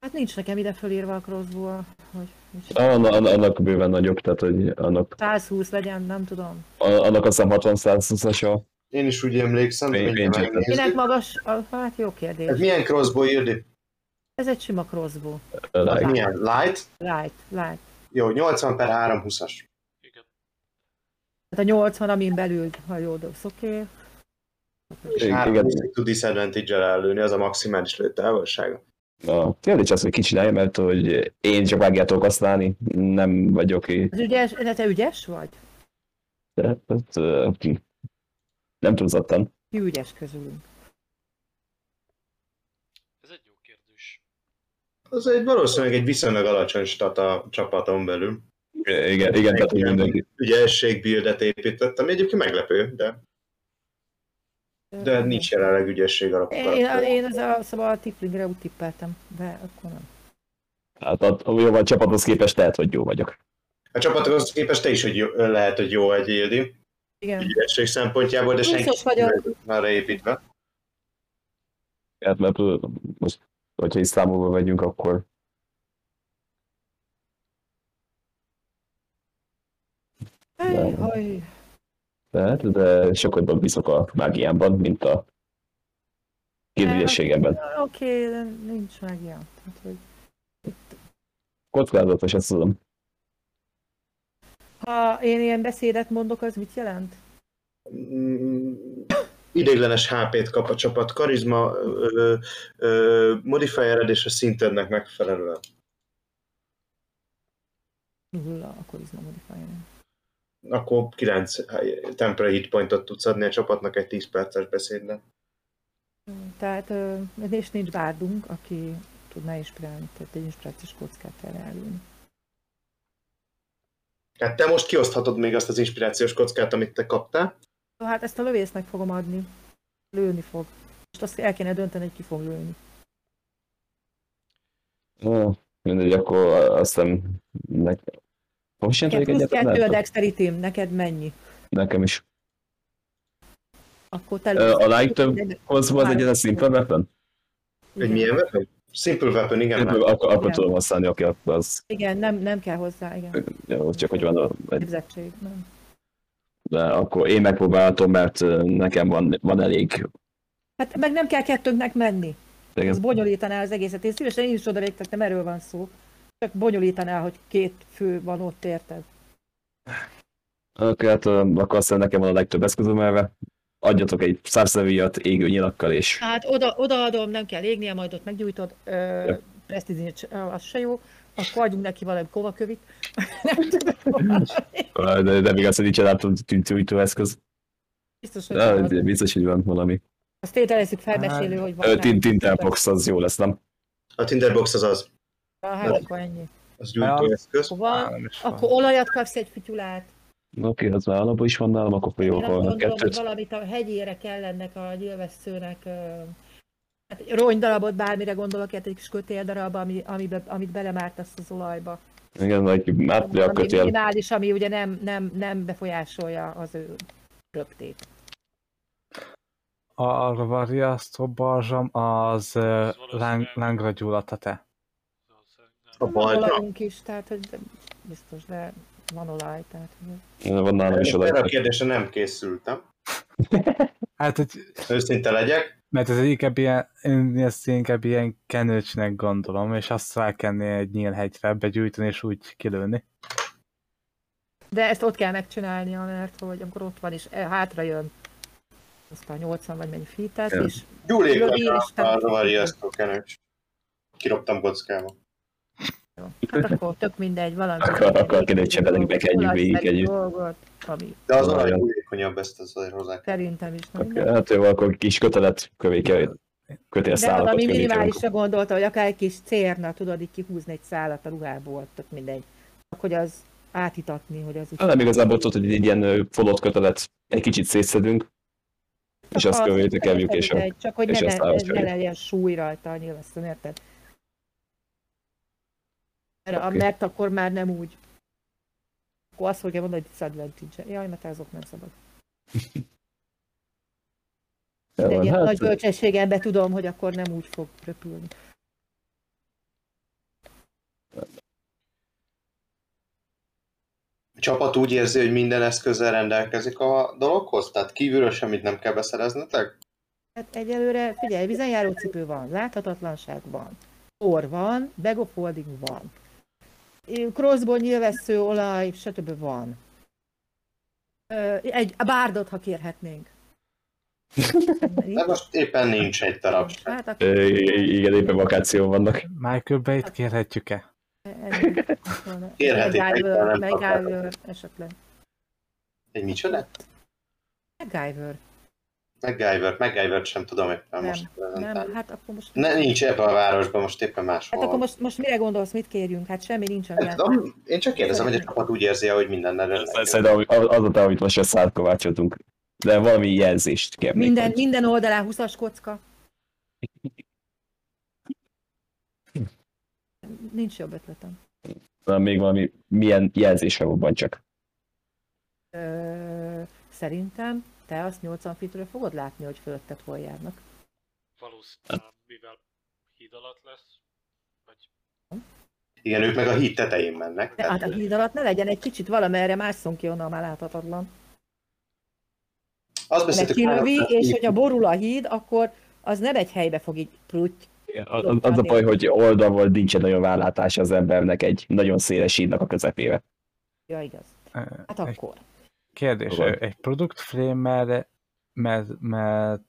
Hát nincs nekem ide fölírva a crossbow hogy hogy Annak, annak bőven nagyobb, tehát hogy annak, 120 legyen, nem tudom. annak azt hiszem 60 120 a Én is úgy emlékszem, csak- Minek magas? a- Hát jó kérdés. Ez milyen crossbow írdi? Ez egy sima crossbow. like. Milyen? Light? Light, light. Jó, 80 per 320-as. Hát a 80, amin belül, ha jó dobsz, oké. És Igen. 320 tud disadvantage-el ellőni, az a maximális lőtávolsága. A kérdés az, hogy ki csinálja, mert hogy én csak vágját tudok használni, nem vagyok ki. Az ügyes, de te ügyes vagy? De, hát, ö, nem túlzottan. Ki ügyes közülünk? Ez egy jó kérdés. Az egy valószínűleg egy viszonylag alacsony stat a csapaton belül. Igen, igen tehát mindenki. Ügyesség buildet épített, ami egyébként meglepő, de, de nincs jelenleg ügyesség alapú Én, én az a, szóval a Tiflingre úgy tippeltem, de akkor nem. Hát a, a jó a csapathoz képest lehet, hogy jó vagyok. A csapatokhoz képest te is hogy jó, lehet, hogy jó egy Ildi, Igen. ügyesség szempontjából, de senki már építve. Hát, mert most, hogyha is számolva vegyünk, akkor Lehet, de sokat jobban bízok a mágiámban, mint a képügyességemben. Oké, de nincs ilyen. Tehát, hogy Kockázatos, ezt tudom. ha én ilyen beszédet mondok, az mit jelent? Mm, Ideiglenes HP-t kap a csapat, karizma, ö, ö, modifiered és a szintednek megfelelően. Nulla, akkor izma modifier. Akkor 9 temporary hit pointot tudsz adni a csapatnak egy 10 perces beszédben. Tehát, ö, és nincs bárdunk, aki tudná inspirálni, tehát egy inspirációs kockát kell elülni. Hát te most kioszthatod még azt az inspirációs kockát, amit te kaptál. Hát ezt a lövésznek fogom adni. Lőni fog. Most azt el kéne dönteni, hogy ki fog lőni. Ó, mindegy, akkor aztán ne... Most sem Neked tudjuk plusz egyáltalán? kettő a dexterity neked mennyi? Nekem is. Akkor te A like több Egy- hozva az egy simple weapon? Egy milyen weapon? Simple weapon, igen. Akkor, már. akkor, akkor Igen. tudom használni, aki az Igen, nem, nem kell hozzá, igen. jó, csak hogy van a, egy, Képzettség, nem. de akkor én megpróbálhatom, mert nekem van, van elég Hát meg nem kell kettőnknek menni. Ez igen, bonyolítaná az egészet. Én szívesen én is oda végtettem, erről van szó. Csak bonyolítaná, hogy két fő van ott, érted? akkor, hát, akkor aztán nekem van a legtöbb eszközöm elve. Adjatok egy szárszevijat égő nyilakkal, és Hát oda, odaadom, nem kell égnie, majd ott meggyújtod. Ö, Ja. Az se jó. Akkor adjunk neki valami kovakövit. nem tudom. ö, de, de még azt, hogy nincs tűntőítő eszköz. Biztos, hogy De, biztos, hogy van valami. Azt tételezzük felmesélő, hogy van. Ö, rá. Tin- Tinterbox az jó lesz, nem? A Tinderbox az az. Hát akkor ennyi. Az gyújtó eszköz. Akkor van, akkor olajat kapsz egy fütyulát. Oké, az már alapban is van nálam, akkor jó, Én azt van a gondolom, hogy kettőt. valamit a hegyére kell ennek a nyilvesszőnek, hát egy rongydarabot, bármire gondolok, hát egy kis kötéldarab, ami, amibe, amit belemártasz az olajba. Igen, vagy hát a kötél. minimális, ami ugye nem, nem, nem befolyásolja az ő röptét. A variasztó barzsam az láng, lángra gyulladt a te. A bajra. Olajunk is, tehát hogy de- biztos, de van olaj, tehát Van nálam is Erre a kérdésre nem készültem. Hát, hogy, Őszinte legyek. mert ez inkább ilyen, én ezt inkább ilyen kenőcsnek gondolom, és azt felkenni egy nyílhegyre, begyújtani és úgy kilőni. De ezt ott kell megcsinálnia, mert hogy amikor ott van és e- hátra jön azt a 80 vagy mennyi fitet, és Gyulék Rövid és a nem- rovariasztó kenőcs. Kiroptam kockába. Hát akkor tök mindegy, valami. Akkor- akkor kenőcsebeleg bekenjük végig együtt. dolgot, ami De az Olyan. olaj gyulékonyabb, ezt azért hozzá. szerintem is nem. Oké, Hát jó, akkor kis kötelet, kövéke, De kötélszálakat valami kövéke. minimálisra gondolta, hogy akár egy kis cérna, tudod, így kihúzni egy szálat a ruhából, tök mindegy. Csak hogy az átitatni, hogy az. Hát nem igazából tudod, hogy egy ilyen folott kötelet egy kicsit szétszedünk, és azt az, kövétekeljük, és Csak hogy és ne, ne, ne legyen súly rajta a nyilvesszön, érted? Mert, Oké. mert akkor már nem úgy. Akkor azt fogja mondani, hogy disadvantage. Jaj, mert azok nem szabad. De van, ilyen nagy hát, bölcsességemben tudom, hogy akkor nem úgy fog röpülni. A csapat úgy érzi, hogy minden eszközzel rendelkezik a dologhoz? Tehát kívülről semmit nem kell beszereznetek? Hát egyelőre, figyelj, vizenjáró cipő van, láthatatlanság van, orr van, bag of holding van, crossból nyilvessző olaj, stb. van. Egy a bárdot, ha kérhetnénk. De most éppen nincs egy darab. Hát akkor igen, éppen vakáció vannak. Michael Bay-t kérhetjük-e? Kérhetitek, esetleg. Egy micsoda? MacGyver. MacGyver, MacGyver sem tudom éppen Nem, most Nem, prezentálni. hát akkor most... Ne, nincs ebben a városban, most éppen máshol. Hát akkor most, most mire gondolsz, mit kérjünk? Hát semmi nincs, Nem tudom, én csak kérdezem, hogy a csapat úgy érzi, hogy mindennel rendelkezik. Szerintem az az a amit most összeátkovácsoltunk. De valami jelzést kérnék. Minden, hogy- minden oldalán 20-as kocka. Nincs jobb ötletem. Na, még valami, milyen jelzésre van csak. Ö, szerintem te azt 80 fitről fogod látni, hogy fölötted hol járnak. Valószínűleg, mivel híd alatt lesz, vagy Igen, ők meg a híd tetején mennek. De hát a híd alatt ne legyen egy kicsit valamerre másszon ki onnan már láthatatlan. azt Mert beszéltük kilövi, már, és hogyha borul a híd, akkor az nem egy helybe fog így prutty. Az, az a baj, hogy oldalból nincsen nagyon vállátása az embernek egy nagyon széles hídnak a közepébe. Ja, igaz. Hát Egy akkor. Kérdés, Fogad. egy produkt flame mert, mert, mert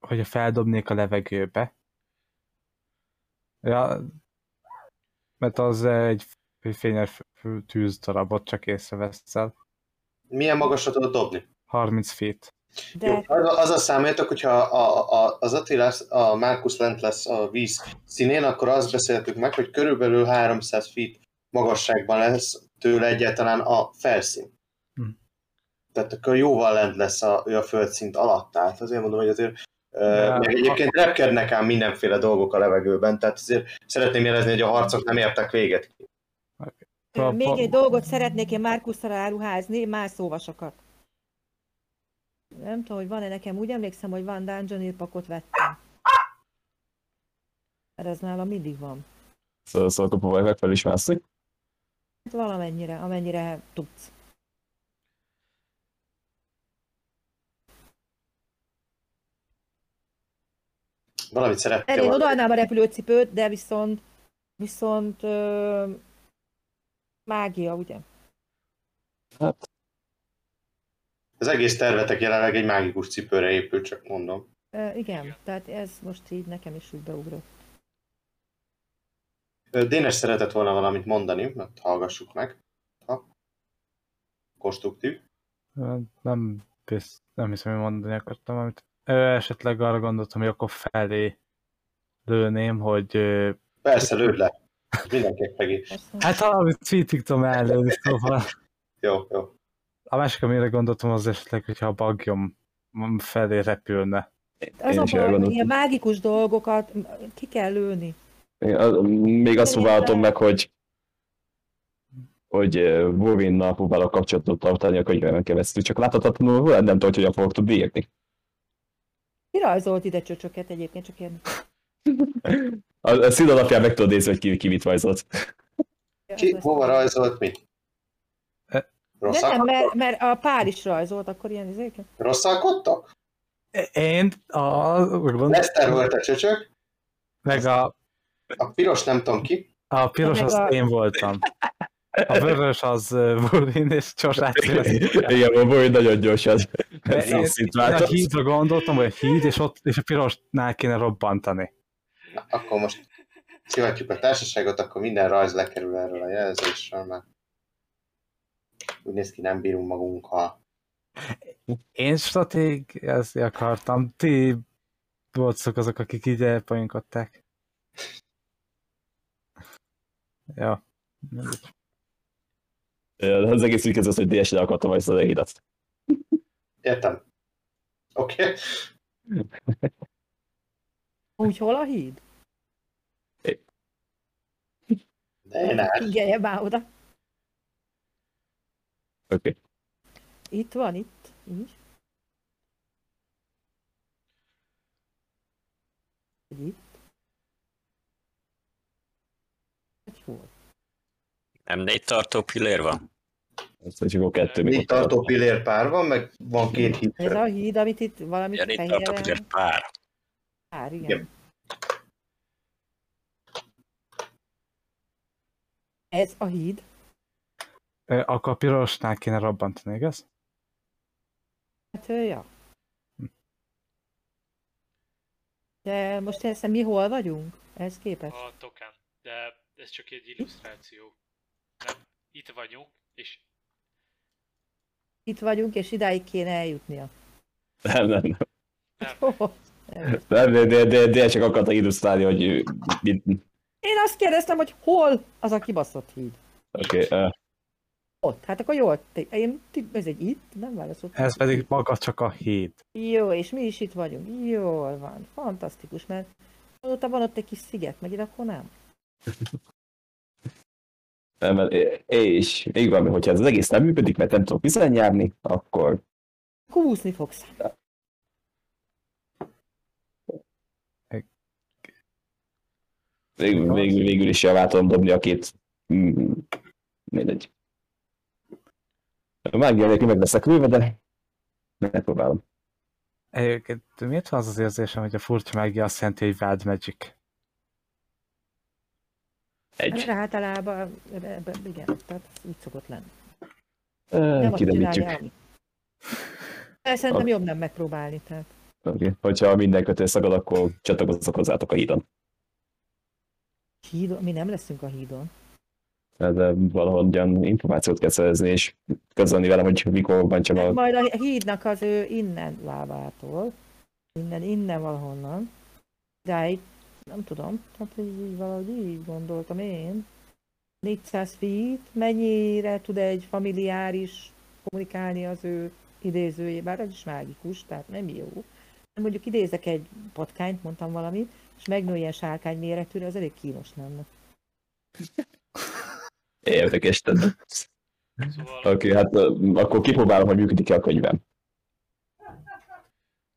hogyha feldobnék a levegőbe, ja, mert az egy fényes tűzdarabot csak észreveszel. milyen magasra tudod dobni? 30 feet. De Jó, az, az a számítok, hogyha a, a, az Attila, a Markus lent lesz a víz színén, akkor azt beszéltük meg, hogy körülbelül 300 feet magasságban lesz tőle egyáltalán a felszín. Tehát akkor jóval lent lesz a, ő a földszint alatt. Tehát azért mondom, hogy azért Ja. Uh, meg egyébként repkednek ám mindenféle dolgok a levegőben, tehát azért szeretném jelezni, hogy a harcok nem értek véget. Pa- még egy dolgot szeretnék én Márkuszra áruházni, más szóvasokat. Nem tudom, hogy van-e nekem, úgy emlékszem, hogy van Dungeon írpakot vettem. Mert ez nálam mindig van. Szóval, szóval meg fel is mászni. Hát valamennyire, amennyire tudsz. Valamit szeretnél. Mert én odaadnám a repülőcipőt, de viszont, viszont ö, mágia, ugye? Hát, Az egész tervetek jelenleg egy mágikus cipőre épül, csak mondom. Ö, igen, tehát ez most így nekem is úgy beugrott. Dénes szeretett volna valamit mondani, mert hallgassuk meg. Ha. Konstruktív. Nem, bizt, nem hiszem, hogy mondani akartam, amit ö, esetleg arra gondoltam, hogy akkor felé lőném, hogy ö, Persze, lőd le. Mindenképp segít. Hát valamit tweetig tudom ellőni, szóval Jó, jó. a másik, amire gondoltam, az esetleg, hogyha a bagyom felé repülne. Az én a baj, ilyen mágikus dolgokat ki kell lőni. Én az- Még azt próbáltam meg, hogy hogy Wolverinnal próbálok kapcsolatot tartani a könyvemen keresztül, csak láthatatlanul nem tudom, hogy hogyan fogok tudni írni. Ki rajzolt ide csöcsöket egyébként, csak ilyen... A, a szín alapján meg tudod nézni, hogy ki, ki mit rajzolt. Ki, hova rajzolt mit? E, De nem, mert, mert a pár is rajzolt, akkor ilyen izéket. Rosszalkodtok? Én a, Lester volt a csöcsök, meg a, a piros nem tudom ki. a piros Meg az a- én voltam. A vörös az uh, Bulvin és Csosát. Igen, volt nagyon gyors az. Én, a én a hídra gondoltam, hogy a híd, és, ott, és a pirosnál kéne robbantani. Na, akkor most szivatjuk a társaságot, akkor minden rajz lekerül erről a jelzésről, mert úgy néz ki, nem bírunk magunkkal. Én stratégiázni akartam, ti voltatok azok, akik így elpoinkodták. Ja. Az egész úgy kezdett, hogy DS-re akartam ezt az élet. Értem. Oké. Okay. Úgy hol a híd? De el. Figyelje már oda. Oké. Itt van, itt. Így. Itt. Vagy hol? Nem négy tartó pillér van? Ez csak a kettő Négy tartó pillér pár van, meg van két hit. Ez a híd, amit itt valamit Ja, négy tartó pillér pár. Pár, igen. Igen. Ez a híd. Ö, Akkor a pirosnál kéne robbantani, igaz? Hát, ja. De most tényleg mi hol vagyunk? Ez képest? A token, de ez csak egy illusztráció. Nem, itt vagyunk, és Itt vagyunk, és idáig kéne eljutnia. Nem, nem, nem. nem, Oh, nem. Nem, de, de, de, de csak akarta illusztrálni, hogy Én azt kérdeztem, hogy hol az a kibaszott híd. Oké, okay, uh, Ott, hát akkor jó, én, ez egy itt, nem válaszolt. Ez pedig maga csak a híd. Jó, és mi is itt vagyunk. Jól van, fantasztikus, mert azóta van ott egy kis sziget, meg ide akkor nem. És még valami, hogyha ez az egész nem működik, mert nem tudok visszajárni, akkor Akkor úszni fogsz. végül, végül, végül is javáltom dobni a két... Mindegy. A mágia nélkül meg leszek lőve, de megpróbálom. Egyébként miért van az az érzésem, hogy a furcsa magia azt jelenti, hogy Wild Magic? Egy. Erre általában, ebbe, igen, tehát úgy szokott lenni. Uh, Nem Kiderítjük. szerintem jobb nem megpróbálni, tehát. Okay. Hogyha minden kötél szagad, akkor csatlakozzatok hozzátok a hídon. Hídon, mi nem leszünk a hídon. De valahogyan információt kell szerezni, és közölni velem, hogy mikor van csak a... Majd a hídnak az ő innen lábától, innen, innen valahonnan, de így, nem tudom, tehát így, valahogy így gondoltam én. 400 feet, mennyire tud egy familiáris kommunikálni az ő idézője, bár ez is mágikus, tehát nem jó. Mondjuk idézek egy patkányt, mondtam valamit, és megnő ilyen sárkány méretűre, az elég kínos lenne. Érdekes, tehát... szóval Oké, okay, hát akkor kipróbálom, hogy működik-e a könyvem.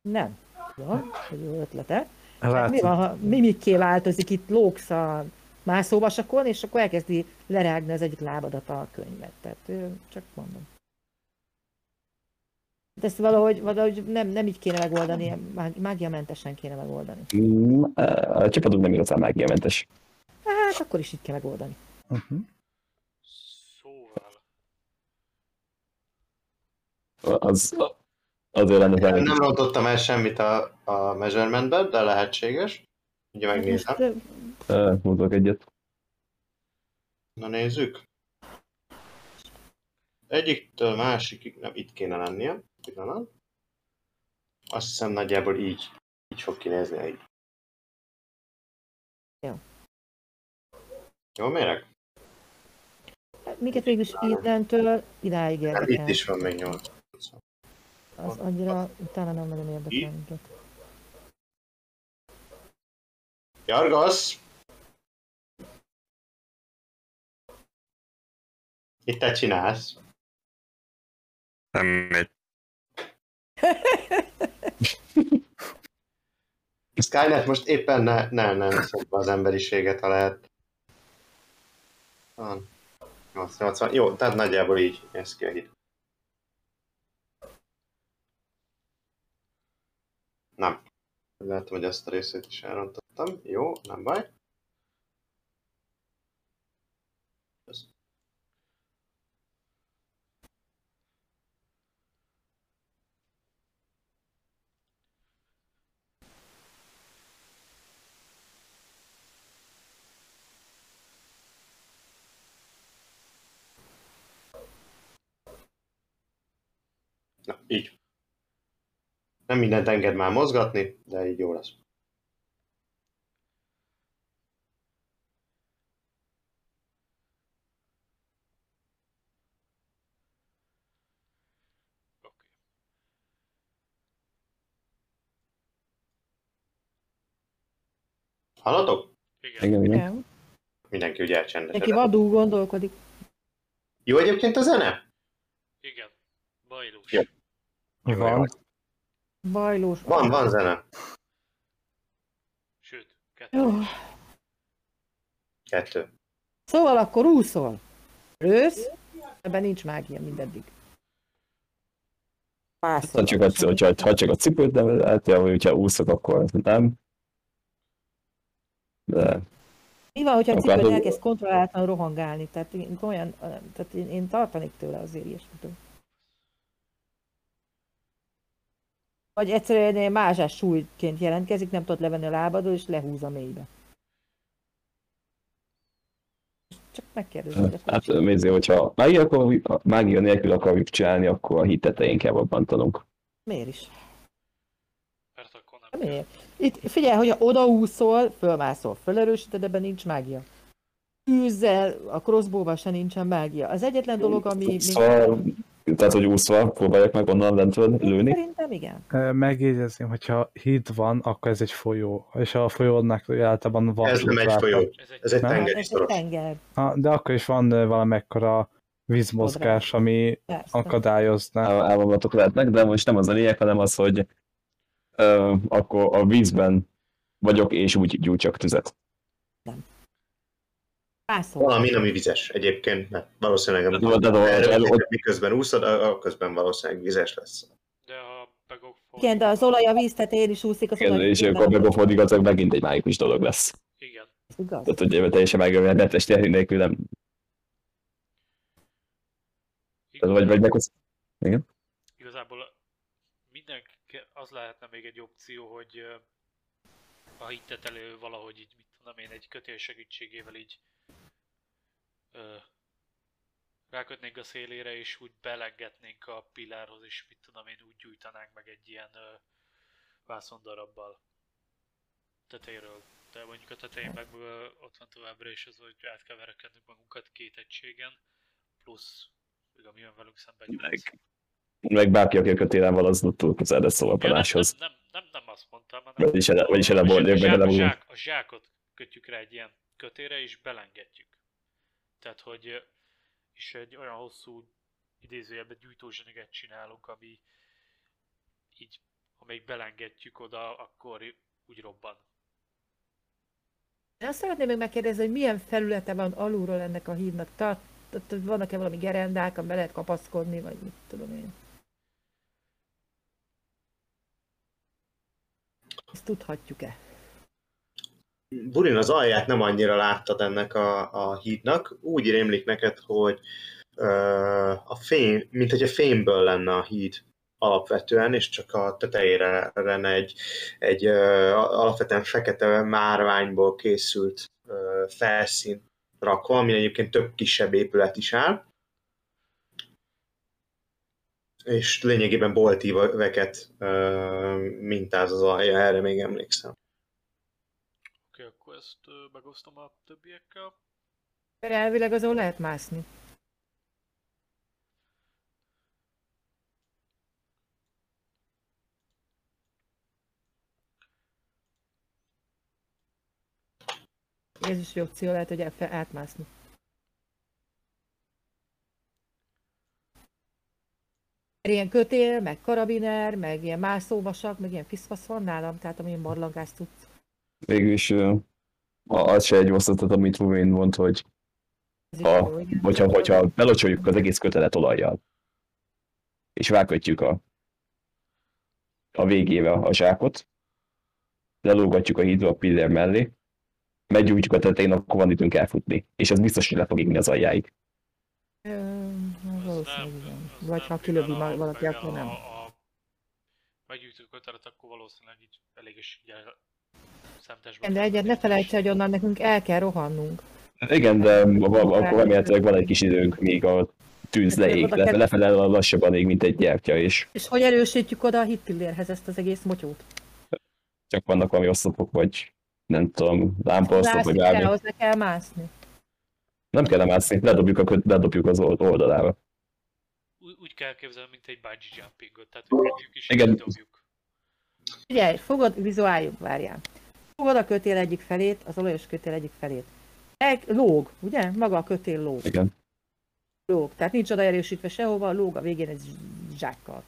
Nem. Jó, jó ötlete. Hát mi Látszik. van, ha mimikké változik, itt lóksz a mászóvasakon, és akkor elkezdi lerágni az egyik lábadat a könyvet. Tehát csak mondom. De ezt valahogy, valahogy nem, nem így kéne megoldani, mág- mágiamentesen kéne megoldani. Mm, A csapatunk nem igazán mágiamentes. Hát akkor is így kell megoldani. Uh-huh. szóval, Az, azért lenne Nem, fel, nem rontottam el semmit a, a measurementben, de lehetséges. Ugye megnézem. Mondok egyet. Na nézzük. Egyiktől másikig, nem, itt kéne lennie. Pillanat. Azt hiszem nagyjából így, így fog kinézni így. Jó. Jó, méreg? Minket végül is innentől idáig Nem, érdekel. itt is van még nyolc. Az annyira utána nem nagyon érdekel minket. Jargasz! Itt te csinálsz. Semmit. Skynet most éppen ne, ne, ne szokva az emberiséget, ha lehet. Van. 80, 80. Jó, tehát nagyjából így néz ki a hit. Nem. Látom, hogy ezt a részét is elrontottam. Jó, nem baj. Így. Nem mindent enged már mozgatni, de így jó lesz. Hallatok? Igen. Igen, igen. Mindenki ugye Neki elcsendesedett. vadul gondolkodik. Jó egyébként a zene? Igen. Bajlós. Jó. Van. Bajlós. Van, van zene. Sőt, kettő. Jó. Kettő. Szóval akkor úszol. Ősz, ebben nincs mágia mindeddig. Pászol. Ha csak a, hogyha, ha csak a cipőt nem látja, vagy hogyha úszok, akkor nem. De Mi van, hogyha a cipőd hát- elkezd kontrolláltan rohangálni? Tehát én komolyan, tehát én, én tartanék tőle azért ilyesmitől. Vagy egyszerűen egy mázsás súlyként jelentkezik, nem tudod levenni a lábadról, és lehúz a mélybe. Csak megkérdezem. hogy hát akkor- nézzé, hogyha mágia, akkor, mágia nélkül akarjuk csinálni, akkor a hit tetején kell abbantanunk. Miért is? Mert akkor nem. Miért? Itt figyelj, hogyha odaúszol, fölmászol, fölerősíted, ebben nincs mágia. Tűzzel, a crossbow se nincsen mágia. Az egyetlen dolog, ami... még- Szóval, tehát, hogy úszva próbálják meg onnan lentről lőni. Szerintem igen. Megjegyezném, hogyha híd van, akkor ez egy folyó, és a folyónak általában van... Ez nem egy folyó. Ez egy, Nem? tengeri Ez egy tenger. Ha, de akkor is van valamekkora vízmozgás, ami Persze. akadályozná. Álmodatok lehetnek, de most nem az a lényeg, hanem az, hogy ö, akkor a vízben vagyok, és úgy gyújtsak tüzet. Mászol. Valami, ami vizes egyébként, mert valószínűleg De- de- de- el- vizet, miközben úszod, a- a közben valószínűleg vizes lesz. de ha begok Igen, de az olaj a víz tetején is úszik, az Igen, olaj és akkor begofodik, az megint egy mágikus dolog lesz. Igen. Igaz. Tehát, hogy teljesen megölni, a testi erő nélkül nem. Igen. Vagy, vagy meghoz... Igazából mindenki, az lehetne még egy opció, hogy a hittet elő valahogy így, mit tudom én, egy kötél segítségével így ö, rákötnénk a szélére, és úgy belengetnénk a pillárhoz, és mit tudom én, úgy gyújtanánk meg egy ilyen ö, vászondarabbal tetejéről. De mondjuk a tetején meg ö, ott van továbbra is az, hogy át kell verekednünk magunkat két egységen, plusz még ami jön velünk szembe nyolc. Meg, bárki, aki a kötélen van, az túl közel lesz szóval Ja, nem, nem, nem, nem, azt mondtam, hanem Vagyis ele, vagyis ele, volt, a, zsák, a zsákot kötjük rá egy ilyen kötére, és belengetjük. Tehát, hogy és egy olyan hosszú idézőjelben gyújtózseniget csinálunk, ami így, amelyik belengetjük oda, akkor úgy robban. Azt szeretném még megkérdezni, hogy milyen felülete van alulról ennek a hídnak. Tehát vannak-e valami gerendák, amiben lehet kapaszkodni, vagy mit tudom én. Ezt tudhatjuk-e? Burin az alját nem annyira láttad ennek a, a hídnak. Úgy rémlik neked, hogy ö, a fém, mint hogy a fémből lenne a híd alapvetően, és csak a tetejére lenne egy, egy ö, alapvetően fekete márványból készült ö, felszín rakva, ami egyébként több kisebb épület is áll. És lényegében boltíveket mintáz az alja, erre még emlékszem. Ezt megosztom a többiekkel. Mert elvileg azon lehet mászni. Ez is jó opció lehet, hogy átmászni. Ilyen kötél, meg karabiner, meg ilyen mászóvasak, meg ilyen fiszfasz van nálam, tehát amilyen barlangás tudsz. Végülis az se egy osztatot, amit Ruvén mond, hogy Ha- hogyha, hogyha belocsoljuk az egész kötelet olajjal, és rákötjük a a végével a zsákot, lelógatjuk a hídra a pillér mellé, meggyújtjuk a tetején, akkor van időnk elfutni. És ez biztos, hogy le fog égni az aljáig. Valószínűleg nem- igen. Vagy ha kilövi a- valaki, akkor a- nem. A, a meggyújtó kötelet, akkor valószínűleg így elég is szemtesbe. De egyet ne felejts, hogy onnan nekünk el kell rohannunk. Igen, de akkor remélhetőleg van egy kis időnk, míg a tűz Hát, leég, kell- lefele lassabban ég, mint egy gyertya, és És hogy erősítjük oda a hitpillérhez ezt az egész motyót? csak vannak valami oszlopok, vagy nem tudom, lámpaoszlop, vagy Mászni kell, bármi. hozzá kell mászni. Nem kell mászni, ledobjuk, a, ledobjuk az old- oldalára. Úgy, úgy kell képzelni, mint egy bungee jumpingot, tehát kezdjük is, Igen. Igen. dobjuk. Figyelj, fogod, vizuáljuk, várjál. Fogod a kötél egyik felét, az olajos kötél egyik felét. Egy, lóg, ugye? Maga a kötél lóg. Igen, lóg. Tehát nincs oda erősítve sehova, lóg a végén egy zsákkal.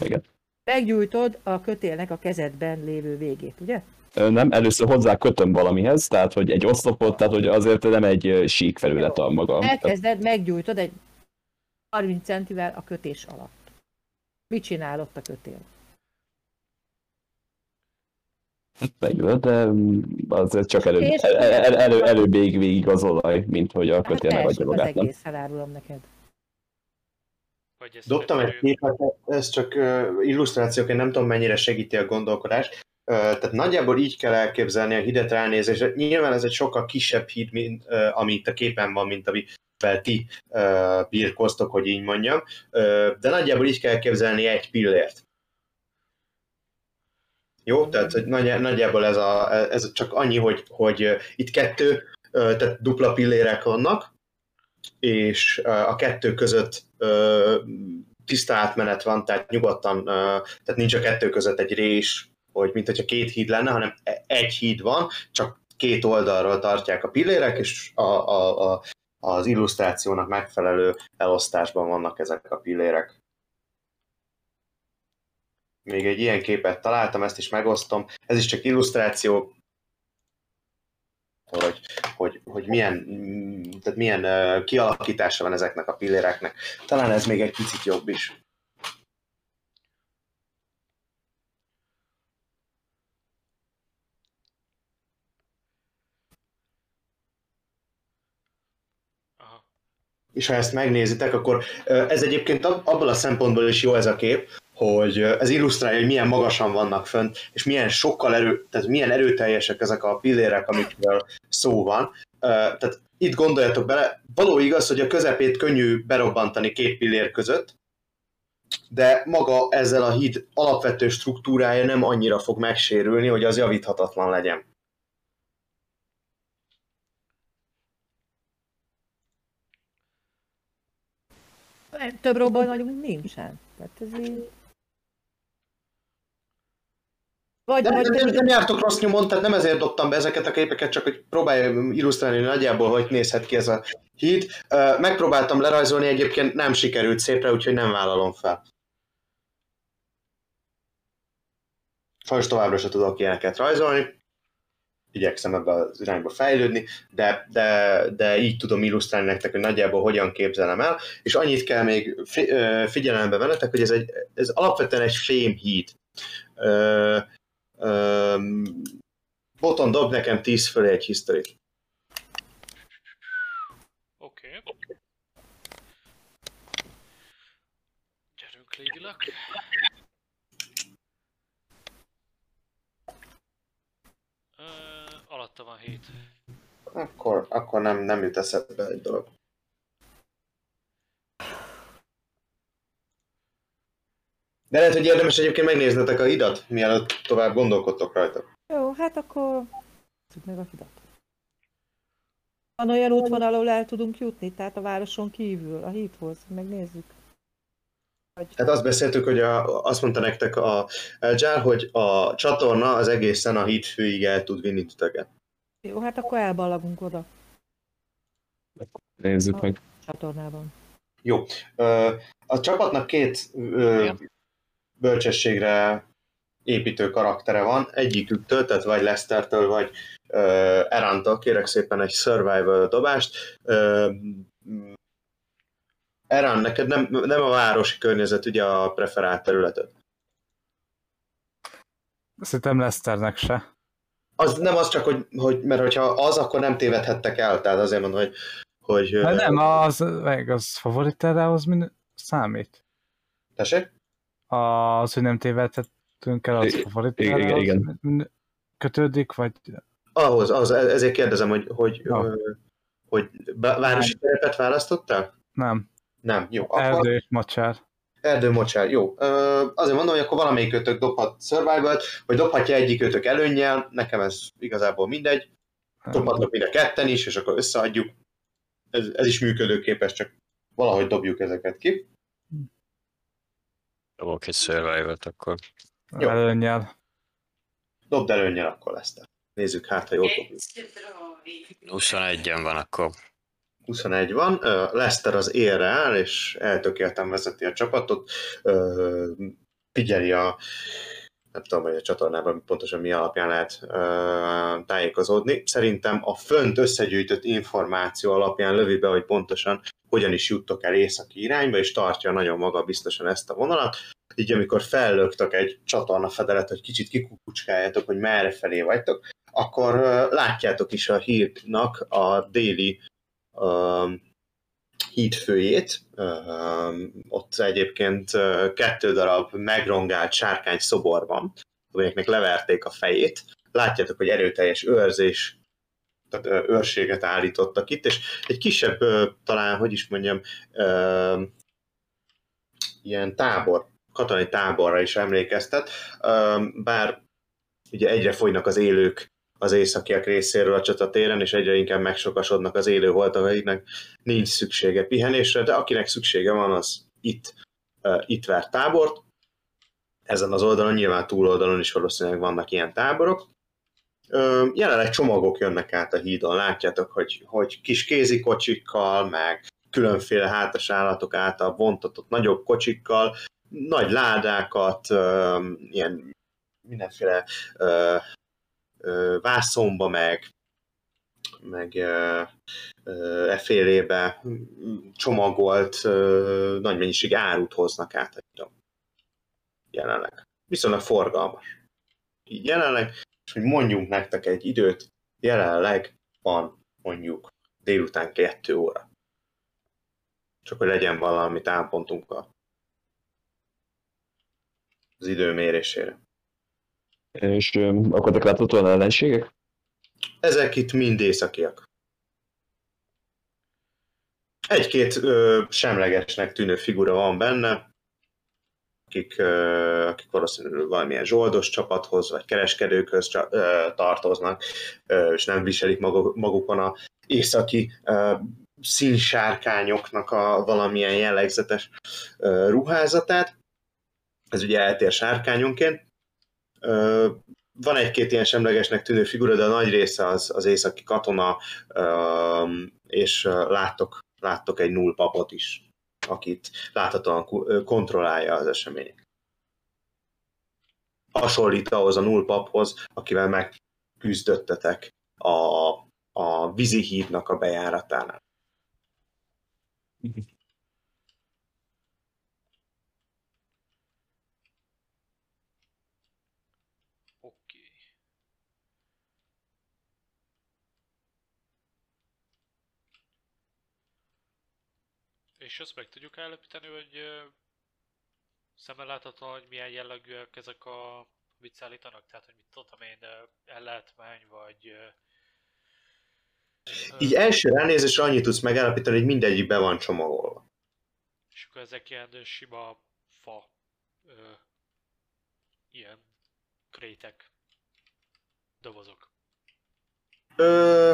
igen. Meggyújtod a kötélnek a kezedben lévő végét, ugye? Nem, először hozzá kötöm valamihez, tehát hogy egy oszlopot, tehát hogy azért nem egy sík felület a maga. Elkezded, meggyújtod egy 30 centivel a kötés alatt. Mit csinál ott a kötél? Megöl, de mm, azért csak elő, el, el, elő, előbb ég végig az olaj, mint hogy a hát elsőbb az magát. Nem? egész, elárulom neked. Dobtam egy képet, ez csak ö, illusztrációként nem tudom mennyire segíti a gondolkodást. Tehát nagyjából így kell elképzelni a hidet ránézésre. Nyilván ez egy sokkal kisebb híd, mint ami itt a képen van, mint amivel ti ö, birkoztok, hogy így mondjam. De nagyjából így kell elképzelni egy pillért. Jó, tehát hogy nagy, nagyjából ez, a, ez csak annyi, hogy, hogy itt kettő, tehát dupla pillérek vannak, és a kettő között tiszta átmenet van, tehát nyugodtan, tehát nincs a kettő között egy rés, hogy mint hogyha két híd lenne, hanem e- egy híd van, csak két oldalról tartják a pillérek, és a, a, a, az illusztrációnak megfelelő elosztásban vannak ezek a pillérek. Még egy ilyen képet találtam, ezt is megosztom. Ez is csak illusztráció, hogy, hogy, hogy milyen, mm, tehát milyen kialakítása van ezeknek a pilléreknek. Talán ez még egy picit jobb is. Aha. És ha ezt megnézitek, akkor ez egyébként ab- abból a szempontból is jó ez a kép, hogy ez illusztrálja, hogy milyen magasan vannak fönt, és milyen sokkal erő, tehát milyen erőteljesek ezek a pillérek, amikről szó van. Tehát itt gondoljatok bele, való igaz, hogy a közepét könnyű berobbantani két pillér között, de maga ezzel a híd alapvető struktúrája nem annyira fog megsérülni, hogy az javíthatatlan legyen. Több robban vagyunk nincsen. Tehát ez így... Vagy, Nem, vagy nem, nem, jártok rossz nyomon, tehát nem ezért dobtam be ezeket a képeket, csak hogy próbáljam illusztrálni nagyjából, hogy nézhet ki ez a híd. Megpróbáltam lerajzolni, egyébként nem sikerült szépre, úgyhogy nem vállalom fel. Sajnos továbbra sem tudok ilyeneket rajzolni. Igyekszem ebbe az irányba fejlődni, de, de, de így tudom illusztrálni nektek, hogy nagyjából hogyan képzelem el. És annyit kell még figyelembe vennetek, hogy ez, egy, ez alapvetően egy fémhíd. Öm, Boton dob nekem 10 fölé egy history Oké. Okay. Gyerünk légilak. Ö, alatta van 7. Akkor, akkor nem, nem jut eszedbe egy dolog. De lehet, hogy érdemes egyébként megnéznetek a hidat, mielőtt tovább gondolkodtok rajta. Jó, hát akkor... Nézzük meg a hidat. Van olyan útvonal, ahol el tudunk jutni, tehát a városon kívül, a híthoz, megnézzük. Tehát azt beszéltük, hogy a, azt mondta nektek a Elgyár, hogy a csatorna az egészen a híd főig el tud vinni titeket. Jó, hát akkor elballagunk oda, Nézzük meg. csatornában. Ö, A csapatnak két bölcsességre építő karaktere van, egyiküktől, tehát vagy Lestertől, vagy ö, Erantól, kérek szépen egy survival dobást. M, Eran, neked nem, nem a városi környezet, ugye a preferált területed. Szerintem Leicesternek se. Az nem az csak, hogy, hogy mert hogyha az, akkor nem tévedhettek el, tehát azért mondom, hogy, hogy De nem, az, meg az favoriterre az mind számít. Tessék? Az, hogy nem tévedhetünk el, az favoriterre igen, igen. kötődik, vagy Ahhoz, az, ezért kérdezem, hogy, hogy, Ja. ö, hogy városi terepet választottál? nem. Nem, jó. Akkor Erdő, mocsár. Erdő mocsár, jó. Azért mondom, hogy akkor valamelyik kötök dobhat survival vagy dobhatja egyik kötök előnnyel, nekem ez igazából mindegy. Dobhatnak mind a ketten is, és akkor összeadjuk. Ez, ez is működőképes, csak valahogy dobjuk ezeket ki. Dobok egy survival akkor. Jó. Előnyel. Dobd előnnyel, akkor lesz. Nézzük hát, ha jól dobjuk. 21-en van akkor. 21 van, Ö, Lester az élre áll, és eltökélten vezeti a csapatot, Ö, figyeli a nem tudom, hogy a csatornában pontosan mi alapján lehet ö, tájékozódni. Szerintem a fönt összegyűjtött információ alapján lövi be, hogy pontosan hogyan is juttok el északi irányba, és tartja nagyon maga biztosan ezt a vonalat. Így amikor fellöktek egy csatornafedelet, hogy kicsit kikukucskáljátok, hogy merre felé vagytok, akkor ö, látjátok is a hírnak a déli hídfőjét. Ott egyébként kettő darab megrongált sárkány szobor van, amelyeknek leverték a fejét. Látjátok, hogy erőteljes őrzés, tehát őrséget állítottak itt, és egy kisebb, talán, hogy is mondjam, ilyen tábor, katonai táborra is emlékeztet, bár ugye egyre folynak az élők az északiak részéről a csatatéren, és egyre inkább megsokasodnak az élő holtak, akiknek nincs szüksége pihenésre, de akinek szüksége van, az itt, uh, itt ver tábort. Ezen az oldalon, nyilván túloldalon is valószínűleg vannak ilyen táborok. Ö, jelenleg csomagok jönnek át a hídon, látjátok, hogy, hogy kis kézikocsikkal, meg különféle hátas állatok által vontatott nagyobb kocsikkal, nagy ládákat, ö, ilyen mindenféle ö, vászonba, meg, meg efélébe csomagolt nagy mennyiség árut hoznak át. Jelenleg. Viszonylag forgalmas. Így jelenleg, és hogy mondjunk nektek egy időt, jelenleg van mondjuk délután kettő óra. Csak hogy legyen valami támpontunk a, az idő mérésére. És ö, akartak láthatóan ellenségek? Ezek itt mind északiak. Egy-két ö, semlegesnek tűnő figura van benne, akik, ö, akik valószínűleg valamilyen zsoldos csapathoz, vagy kereskedőkhöz ö, tartoznak, ö, és nem viselik maguk, magukon a északi ö, színsárkányoknak a valamilyen jellegzetes ö, ruházatát. Ez ugye eltér sárkányonként. Van egy-két ilyen semlegesnek tűnő figura, de a nagy része az, az északi katona, és láttok, láttok egy null papot is, akit láthatóan kontrollálja az események. Hasonlít ahhoz a null paphoz, akivel megküzdöttetek a, a vízi hídnak a bejáratánál. Oké. És azt meg tudjuk állapítani, hogy szemmel látható, hogy milyen jellegűek ezek a mit szállítanak? Tehát, hogy mit tudom én, ellátmány, vagy... Így első ránézésre annyit tudsz megállapítani, hogy mindegyik be van csomagolva. És akkor ezek ilyen sima fa, ö, ilyen krétek, dobozok. Ö,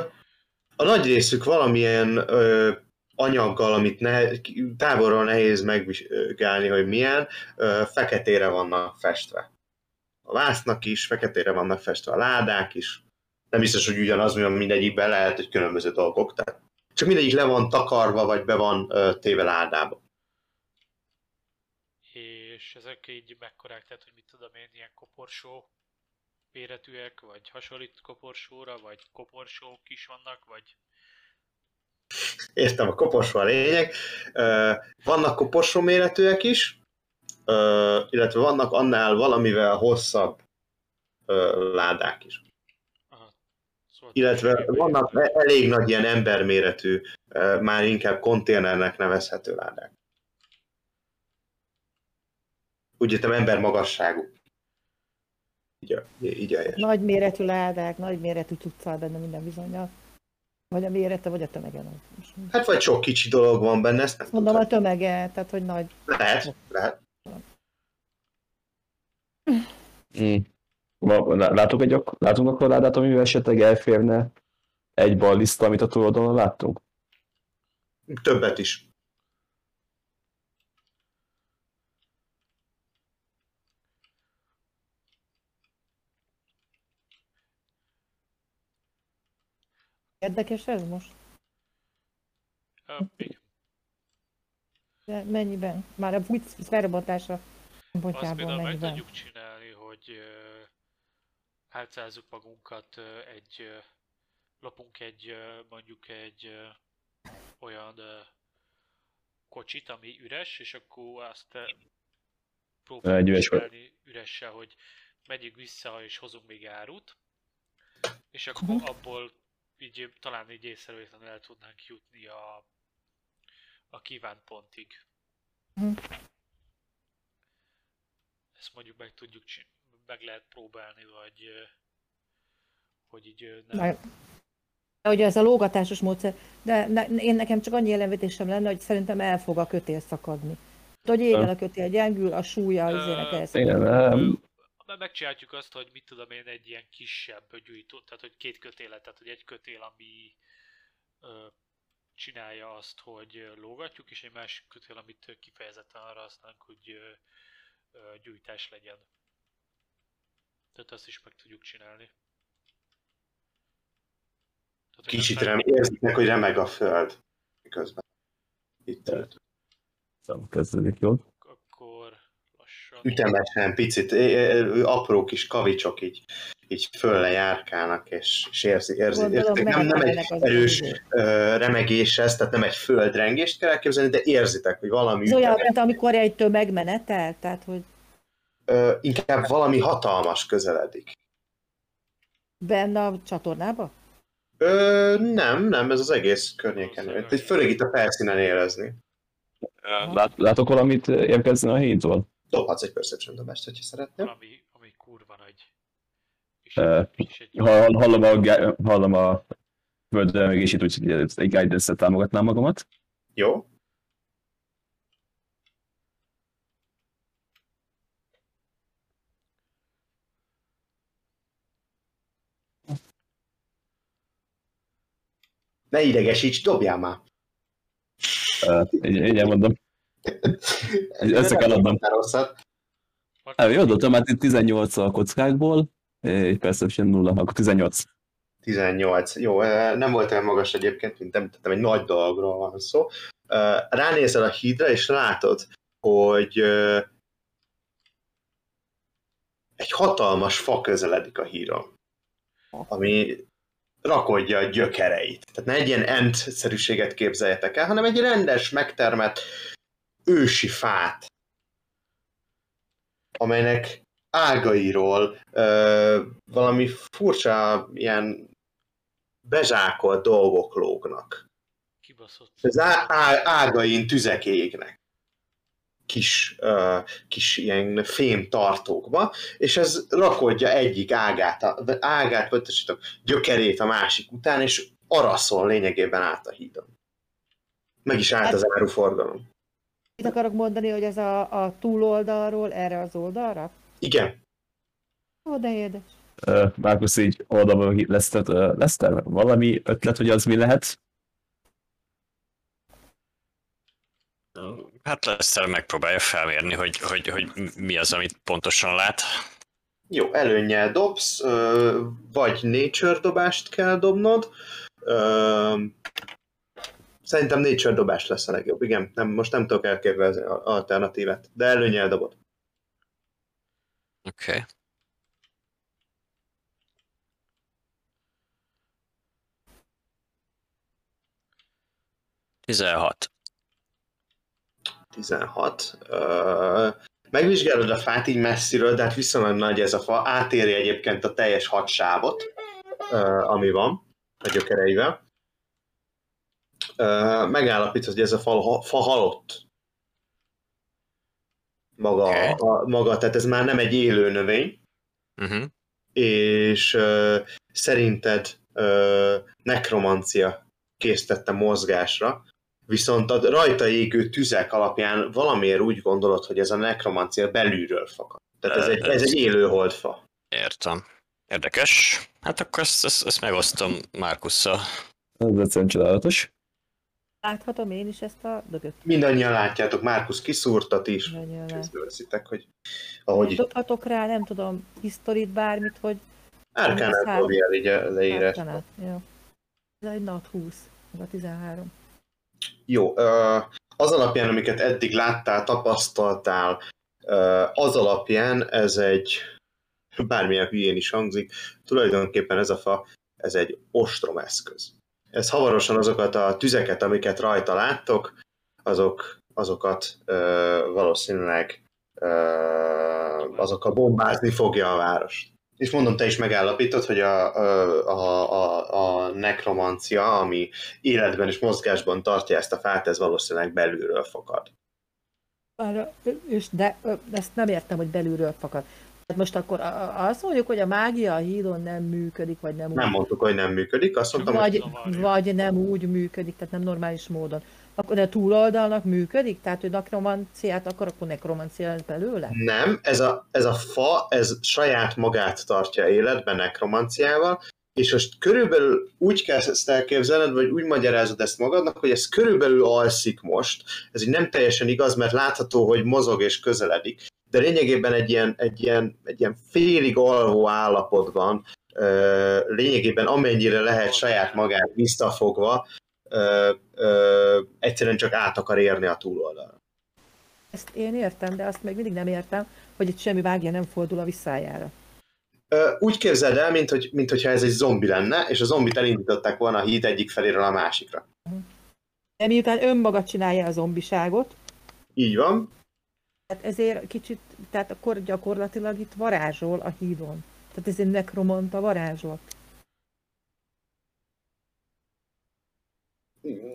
a nagy részük valamilyen ö, anyaggal, amit ne, távolról nehéz megvizsgálni, hogy milyen, feketére vannak festve. A vásznak is, feketére vannak festve a ládák is. Nem biztos, hogy ugyanaz, mivel mindegyikben lehet, hogy különböző dolgok. Tehát csak mindegyik le van takarva, vagy be van téve ládába. És ezek így mekkorák, tehát hogy mit tudom én, ilyen koporsó méretűek, vagy hasonlít koporsóra, vagy koporsók is vannak, vagy Értem, a koporsó a lényeg. Vannak koporsó méretűek is, illetve vannak annál valamivel hosszabb ládák is. Aha. Szóval Illetve vannak e- elég nagy ilyen emberméretű, már inkább konténernek nevezhető ládák. Úgy értem ember magasságú. Így így helyes. Nagy méretű ládák, nagy méretű cuccal benne minden bizonyal. Vagy a mérete, vagy a tömege. Hát vagy sok kicsi dolog van benne, ezt nem Mondom a tudom. tömege, tehát hogy nagy. Lehet, lehet. Mm. Látok egy, látunk akkor ládát, amivel esetleg elférne egy ballista, amit a túloldalon láttunk? Többet is. Érdekes ez most? Ö, igen. De mennyiben? Már a fújt felrobbantása Azt szempontjából például meg tudjuk csinálni, hogy ö, álcázzuk magunkat egy, ö, lopunk egy, ö, mondjuk egy olyan ö, kocsit, ami üres, és akkor azt próbáljuk csinálni üressel, hogy megyünk vissza és hozunk még árut, és akkor Mhm. abból így talán így észrevétlenül el tudnánk jutni a, a kívánt pontig. Mhm. Ezt mondjuk meg tudjuk csin- meg lehet próbálni, vagy hogy így nem. Na, de ugye ez a lógatásos módszer, de ne, én nekem csak annyi jelenvetésem lenne, hogy szerintem el fog a kötél szakadni. Hogy égen a kötél gyengül, a súlya az ének elszakad. Igen, Ö, um, me- megcsináljuk azt, hogy mit tudom én, egy ilyen kisebb gyújtó, tehát hogy két kötélet, tehát hogy egy kötél, ami ö, csinálja azt, hogy lógatjuk, és egy másik kötél, amit kifejezetten arra használunk, hogy ö, ö, gyújtás legyen. Tehát azt is meg tudjuk csinálni. Tehát, Kicsit aztán- rem, érzitek, hogy remeg a föld. Miközben. Itt Szóval kezdődik jól. Akkor. Ütemesen, picit, apró kis kavicsok így, így fölle járkálnak, és, és érzi, érzi, Gondolom, érzitek. Nem, nem egy erős remegés ez, tehát nem egy földrengést kell elképzelni, de érzitek, hogy valami Ez olyan, mint amikor egy tömeg menetel, tehát hogy Ö, inkább valami hatalmas közeledik. benne a csatornába? Ö, nem, nem, ez az egész környéken. Főleg itt a felszínen érezni. Lát, látok valamit érkezni a hídról? Dobhatsz egy perception dobást, hogyha szeretnél. Valami, ami kurva nagy. És, Ö, és egy Hall- Hallom a, hallom a földremegését, úgyhogy egy guidance támogatnám magamat. Jó. Ne idegesíts, dobjál már! Uh, így, így elmondom. Össze kell adnom. Jó, dobtam már 18 a kockákból, egy perception 0, akkor 18. 18. Jó, nem volt olyan magas egyébként, mint említettem, egy nagy dologról van szó. Ránézel a hídra, és látod, hogy egy hatalmas fa közeledik a híron, ami rakodja a gyökereit. Tehát ne egy ilyen ent-szerűséget képzeljetek el, hanem egy rendes, megtermett ősi fát, amelynek ágairól ö, valami furcsa ilyen bezsákolt dolgok lógnak. kibaszott. Az á, á, ágain tüzek égnek. Kis, ö, kis ilyen fém tartókba, és ez rakodja egyik ágát, a, ágát, vagy tessétek, gyökerét a másik után, és araszol lényegében át a hídon. Meg is állt az áruforgalom. Mit akarok mondani, hogy ez a, a túloldalról erre az oldalra? Igen, Ó, de édes. Uh, Márkusz így oldalba Leszter, uh, Leszter, valami ötlet, hogy az mi lehet? Hát Lester megpróbálja felmérni, hogy, hogy, hogy mi az, amit pontosan lát. Jó, előnnyel dobsz, vagy nature dobást kell dobnod. Szerintem nature dobás lesz a legjobb, igen. Nem, most nem tudok elképzelni alternatívát, de előnnyel dobod. Oké. Okay. Tizenhat. 16. Ö, megvizsgálod a fát így messziről, de hát viszonylag nagy ez a fa, átéri egyébként a teljes hadsávot, ö, ami van a gyökereivel. Ö, megállapítod, hogy ez a fa, fa halott. Maga, Oké. a, maga, tehát ez már nem egy élő növény, Uh-huh. és ö, szerinted ö, nekromancia késztette mozgásra, viszont a rajta égő tüzek alapján valamiért úgy gondolod, hogy ez a nekromancia belülről fakad. Tehát ez egy, ez egy élő holdfa. Értem. Érdekes. Hát akkor ezt, ezt, ezt megosztom Márkusszal. Ez egyszerűen csodálatos. Láthatom én is ezt a dögöt. Mindannyian látjátok, Márkusz kiszúrtat is, Mindannyian észreveszitek, hogy ahogy Dobhatok rá, nem tudom, historit, bármit, hogy Árkánát dobja el így a leírás. Árkanát. Jó. Ez egy nat 20, meg a 13. Jó, az alapján, amiket eddig láttál, tapasztaltál, az alapján ez egy, bármilyen hülyén is hangzik, tulajdonképpen ez a fa, ez egy ostromeszköz. Ez hamarosan azokat a tüzeket, amiket rajta láttok, azok, azokat ö, valószínűleg ö, azokkal bombázni fogja a várost. És mondom, te is megállapítod, hogy a, a, a, a, nekromancia, ami életben és mozgásban tartja ezt a fát, ez valószínűleg belülről fakad. Arra, és de ezt nem értem, hogy belülről fakad. Hát most akkor azt mondjuk, hogy a mágia a hídon nem működik, vagy nem, Nem úgy, mondtuk, hogy nem működik, azt mondtam, hogy vagy, zavarja. vagy nem úgy működik, tehát nem normális módon. Akkor de a túloldalnak működik? Tehát, hogy nekromanciát akar, akkor nekromancia lesz belőle? nem, ez a, ez a fa, ez saját magát tartja életben nekromanciával, és most körülbelül úgy kell ezt elképzelned, vagy úgy magyarázod ezt magadnak, hogy ez körülbelül alszik most. Ez így nem teljesen igaz, mert látható, hogy mozog és közeledik, de lényegében egy ilyen, egy ilyen, egy ilyen félig alvó állapotban, lényegében amennyire lehet saját magát visszafogva, egyszerűen csak át akar érni a túloldalra. Ezt én értem, de azt még mindig nem értem, hogy itt semmi vágja nem fordul a visszájára. Úgy képzeld el, mint, hogy, mint hogyha ez egy zombi lenne, és a zombit elindították volna a híd egyik feléről a másikra. De miután önmaga csinálja a zombiságot, Így van. Tehát ezért kicsit, tehát akkor gyakorlatilag itt varázsol a hídon. Tehát ez egy nekromanta varázsol.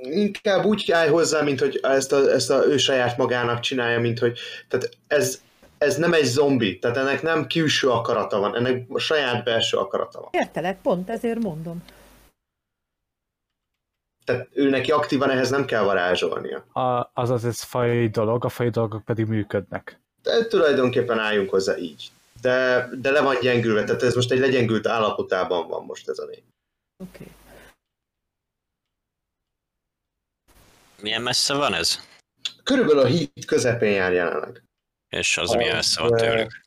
Inkább úgy állj hozzá, mint hogy ezt a, ezt a ő saját magának csinálja, mint hogy tehát ez, ez nem egy zombi, tehát ennek nem külső akarata van, ennek a saját belső akarata van. Értelek, pont ezért mondom. Tehát ő neki aktívan ehhez nem kell varázsolnia. A, azaz ez fai dolog, a fai dolgok pedig működnek. De tulajdonképpen álljunk hozzá így. De, de le van gyengülve, tehát ez most egy legyengült állapotában van most ez a név. Oké. Okay. Milyen messze van ez? Körülbelül a híd közepén jár jelenleg. És az milyen messze van tőlük?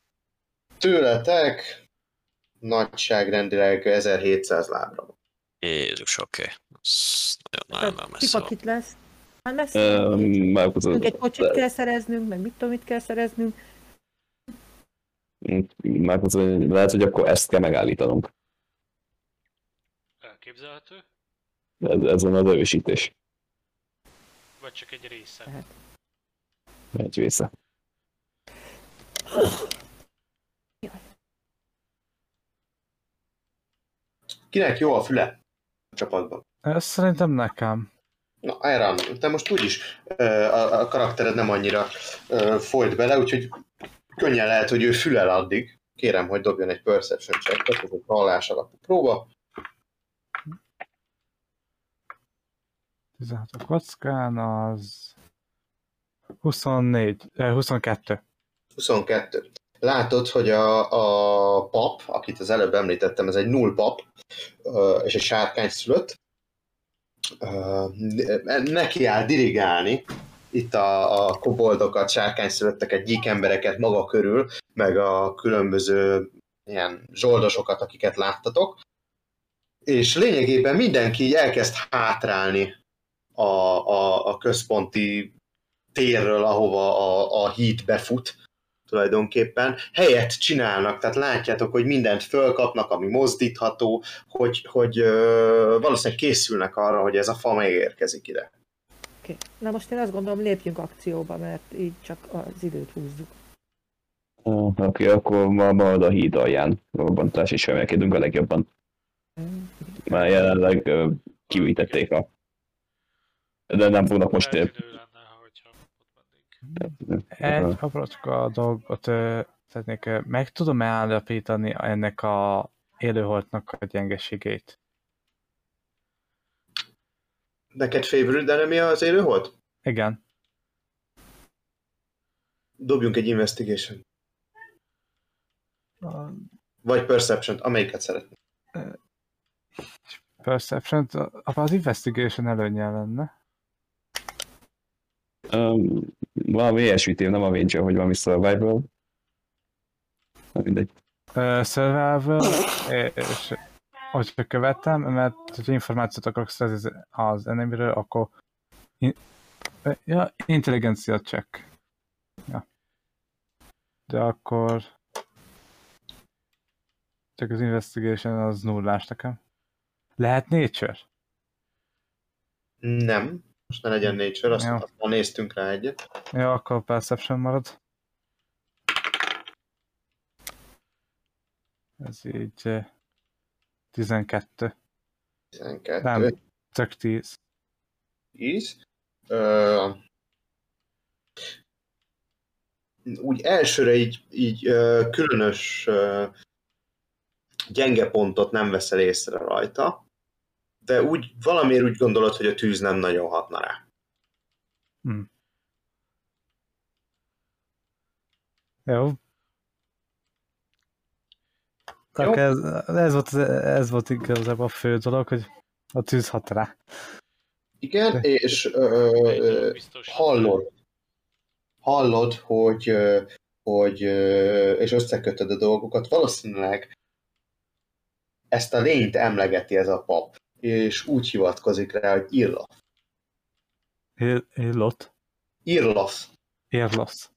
Tőletek nagyságrendileg 1700 lábra van. Jézus, oké. Okay. Nagyon, nagyon messze van. Kipakit lesz. Hát messze. Márkusz, Nekünk egy kocsit kell szereznünk, meg mit tudom, mit kell szereznünk. Márkusz, lehet, hogy akkor ezt kell megállítanunk. Elképzelhető? Ez, ez van az erősítés. Vagy csak egy része? Tehát. Megy vissza. Kinek jó a füle a csapatban? Ez szerintem nekem. Na, Iron, te most úgyis a, a karaktered nem annyira folyt bele, úgyhogy könnyen lehet, hogy ő fülel addig. Kérem, hogy dobjon egy perception checket, ez egy hallás alapú próba. 16 a kockán, az 24, eh, 22. 22. Látod, hogy a, a pap, akit az előbb említettem, ez egy null pap, és egy sárkány szülött, neki áll dirigálni. Itt a, a koboldokat, sárkányszülötteket, gyík embereket maga körül, meg a különböző ilyen zsoldosokat, akiket láttatok, és lényegében mindenki így elkezd hátrálni a, a, a központi térről, ahova a, a híd befut, tulajdonképpen. Helyet csinálnak, tehát látjátok, hogy mindent fölkapnak, ami mozdítható, hogy, hogy ö, valószínűleg készülnek arra, hogy ez a fa megérkezik ide. Okay. Na most én azt gondolom, lépjünk akcióba, mert így csak az időt húzzuk. Oké, okay, akkor ma marad a híd alján robbantás, és emelkedünk a legjobban. Már jelenleg kivítették a... De nem fognak most... ö, Feltűnő lenne, hogyha ott mennénk. Egy aprócska dolgot ö, meg tudom-e állapítani ennek a élőholtnak a gyengeségét? Neked favorite enemy az élő volt? Igen. Dobjunk egy investigation. A Vagy perception amelyiket szeretnél. Perception, az investigation előnye lenne. Um, valami ilyesmit ér, nem a Ranger, hogy valami survival. Na mindegy. Ö, survival, és hogyha követem, mert hogyha információt akarok szerezni az enemyről, akkor in, ja, intelligencia check. Ja. De akkor csak az investigation az nullás nekem. Lehet nature? Nem. Most ne legyen nature, azt, azt ma néztünk rá egyet. Ja, akkor perception marad. Ez így eh, 12. 12. Nem. Csak 10. 10. Ö, úgy elsőre így, így ö, különös ö, gyenge pontot nem veszel észre rajta, de úgy valamiért úgy gondolod, hogy a tűz nem nagyon hatna rá. Jó. Akkor ez, ez, volt, ez volt igazából a fő dolog, hogy a tűz hat rá. Igen, De- és ö, ö, hallod, hallod, hogy, hogy és összekötöd a dolgokat, valószínűleg ezt a lényt emlegeti ez a pap, és úgy hivatkozik rá, hogy Irlaf. Élott. Irlaf.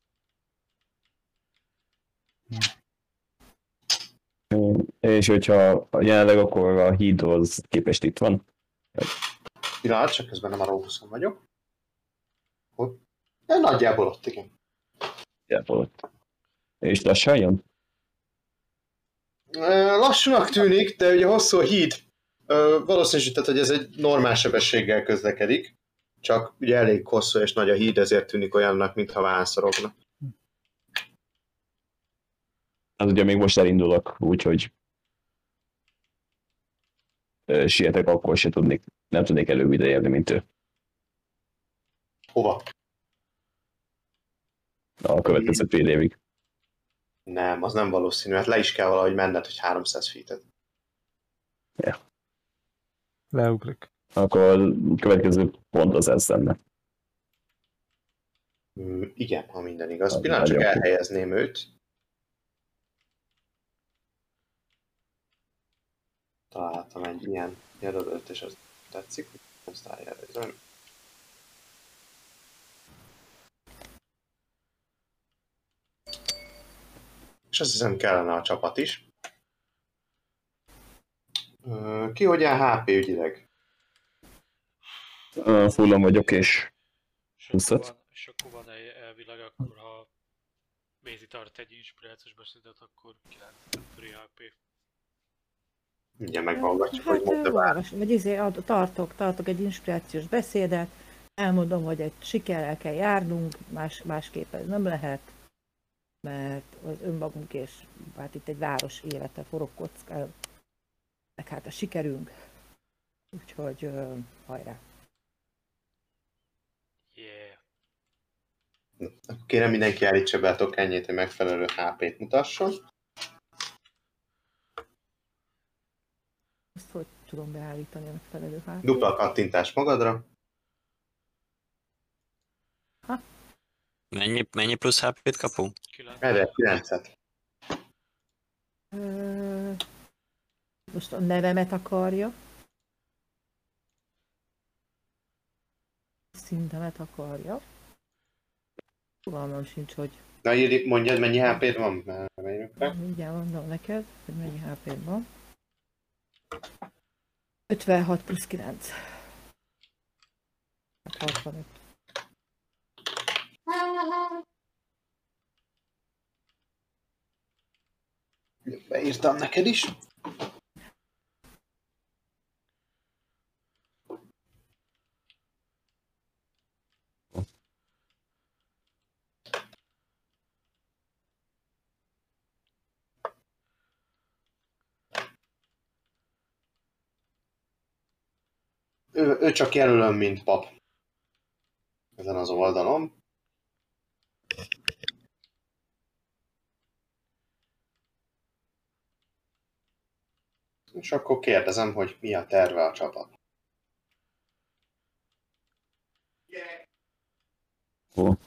Ö, És hogyha jelenleg akkor a hídhoz képest itt van. Pillanat, csak közben nem a Robuszon vagyok. Ott. De nagyjából ott, igen. Nagyjából ott. És lassan jön? Lassúnak tűnik, de ugye hosszú a híd. Valószínűsített, hogy ez egy normál sebességgel közlekedik. Csak ugye elég hosszú és nagy a híd, ezért tűnik olyannak, mintha vászorogna. Az ugye még most elindulok, úgyhogy sietek, akkor se tudnék, nem tudnék előbb ideérni, mint ő. Hova? A következő fél évig. Nem, az nem valószínű. Hát le is kell valahogy menned, hogy 300 feet Leugrik. Akkor a következő pont az ez lenne. Mm, igen, ha minden igaz. Az Pillanat, csak elhelyezném őt. Találtam egy ilyen jelölőt, és az tetszik, hogy ezt eljelölöm. És azt hiszem kellene a csapat is. Ki hogy áll HP ügyileg? Ö, Fullon vagyok, és Huszat. van, van egy elvileg, akkor ha Mézi tart egy inspirációs beszédet, akkor 9 free HP. Mindjárt meghallgatjuk, hogy Hát, mondta ö, bár. olvas, vagy izé, ad- tartok, tartok egy inspirációs beszédet, elmondom, hogy egy sikerrel kell járnunk, más, másképp ez nem lehet, mert az önmagunk és hát itt egy város élete forog kockán, meg hát a sikerünk. Úgyhogy ö, hajrá. Yeah. Akkor kérem mindenki állítsa be a tokenjét, hogy megfelelő HP-t mutasson. Ezt hogy tudom beállítani a megfelelő hát? Dupla kattintás magadra. Mennyi, mennyi plusz HP-t kapunk? 9. Erre 9-et. Ö, Most a nevemet akarja. Szintemet akarja. Fogalmam sincs, hogy Na írj, mondjad, mennyi HP-d van? Rá. mindjárt mondom neked, hogy mennyi hp van. 56 plusz 9. Hát 65. Beírtam neked is. Ő, ő csak jelölöm, mint pap. Ezen az oldalon. És akkor kérdezem, hogy mi a terve a csapat.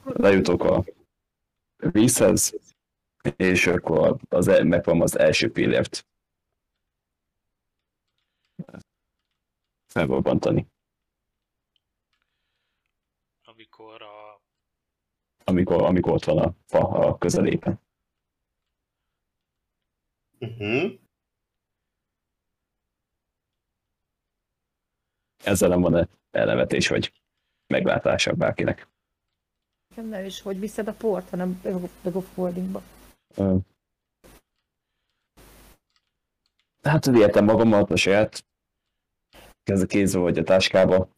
Lejutok a vízhez, és akkor az, el- megvan az első pillért felbobbantani, Amikor a... amikor, amikor ott van a fa a közelében. Uh-huh. Ezzel nem van-e elnevetés vagy meglátása bárkinek. Nem is, hogy viszed a port, hanem meg a foldingba. Ö, Hát vihetem magammal a saját kez kézbe vagy a táskába.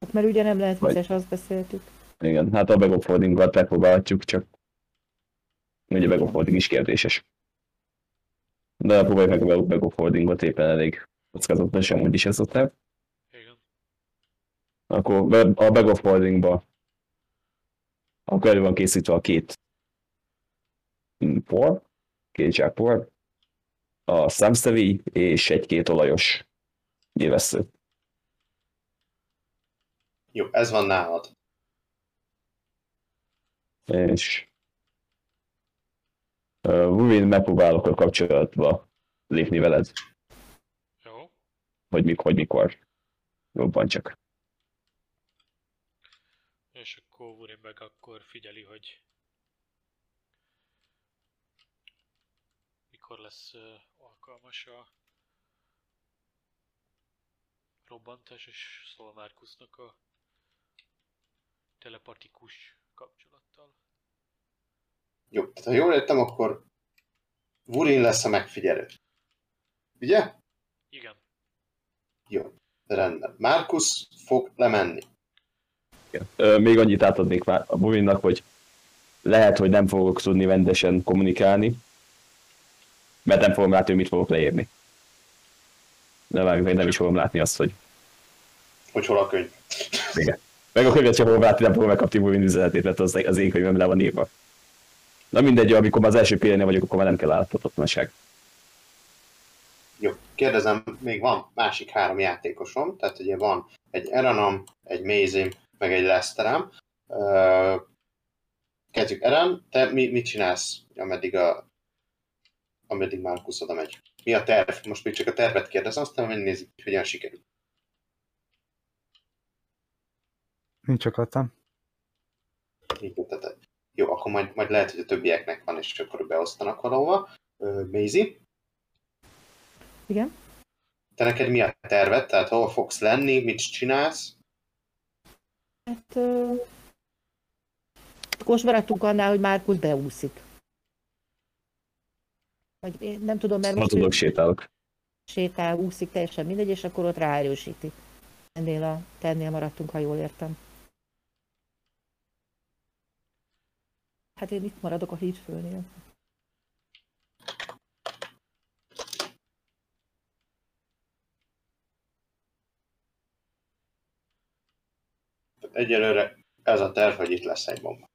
Hát mert ugye nem lehet Vagy- vizes, azt beszéltük. Igen, hát a backfoldingot megpróbálhatjuk, csak ugye a backfolding is kérdéses. De próbáljuk meg a backfoldingot éppen elég kockázatos, amúgy is ez a terv. Igen. Akkor a backfoldingba akkor elő van készítve a két por, két zsák por, a szemszevi és egy-két olajos nyilvessző. Jó, ez van nálad. és Wuvin megpróbálok a kapcsolatba lépni veled, Jó. hogy, mik, hogy mikor robban csak. És akkor Wurin meg akkor figyeli, hogy mikor lesz alkalmas a robbantás, és szól Márkusznak a telepatikus kapcsolattal. Jó, tehát ha jól értem, akkor Wurin lesz a megfigyelő. Ugye? Igen, Jó, rendben. Markus fog lemenni. Ö, Még annyit átadnék már a Wuvinnak, hogy lehet, hogy nem fogok tudni rendesen kommunikálni, mert nem fogom látni, hogy mit fogok leírni. De várjuk, hogy nem is fogom látni azt, hogy Hogy hol a könyv. Igen. Meg a könyvet sem fogom látni, nem fogom megkapni Wuvin üzenetét, mert az, az én könyvem le van írva. Na mindegy, amikor már az első pillérnél vagyok, akkor már nem kell láthatatlanság. Jó, kérdezem, még van másik három játékosom, tehát ugye van egy Eranom, egy Mézim, meg egy Lesterem. Kezdjük, Eren, te mi, mit csinálsz, ameddig, a, ameddig Markus oda megy? Mi a terv? Most még csak a tervet kérdezem, aztán megnézzük, hogy hogyan sikerül. Nincs akartam. Így tehát, Jó, akkor majd, majd lehet, hogy a többieknek van, és akkor beosztanak valahova. Maisie, Igen? te neked mi a terved? Tehát hova fogsz lenni, mit csinálsz? Hát... Ö... Most maradtunk annál, hogy Márkusz beúszik. Vagy én nem tudom, mert most tudok, sétálok. sétál, úszik, teljesen mindegy, és akkor ott ráerősíti. Ennél a tennél maradtunk, ha jól értem. Hát én itt maradok a hídfőnél. Egyelőre ez a terv, hogy itt lesz egy bomba.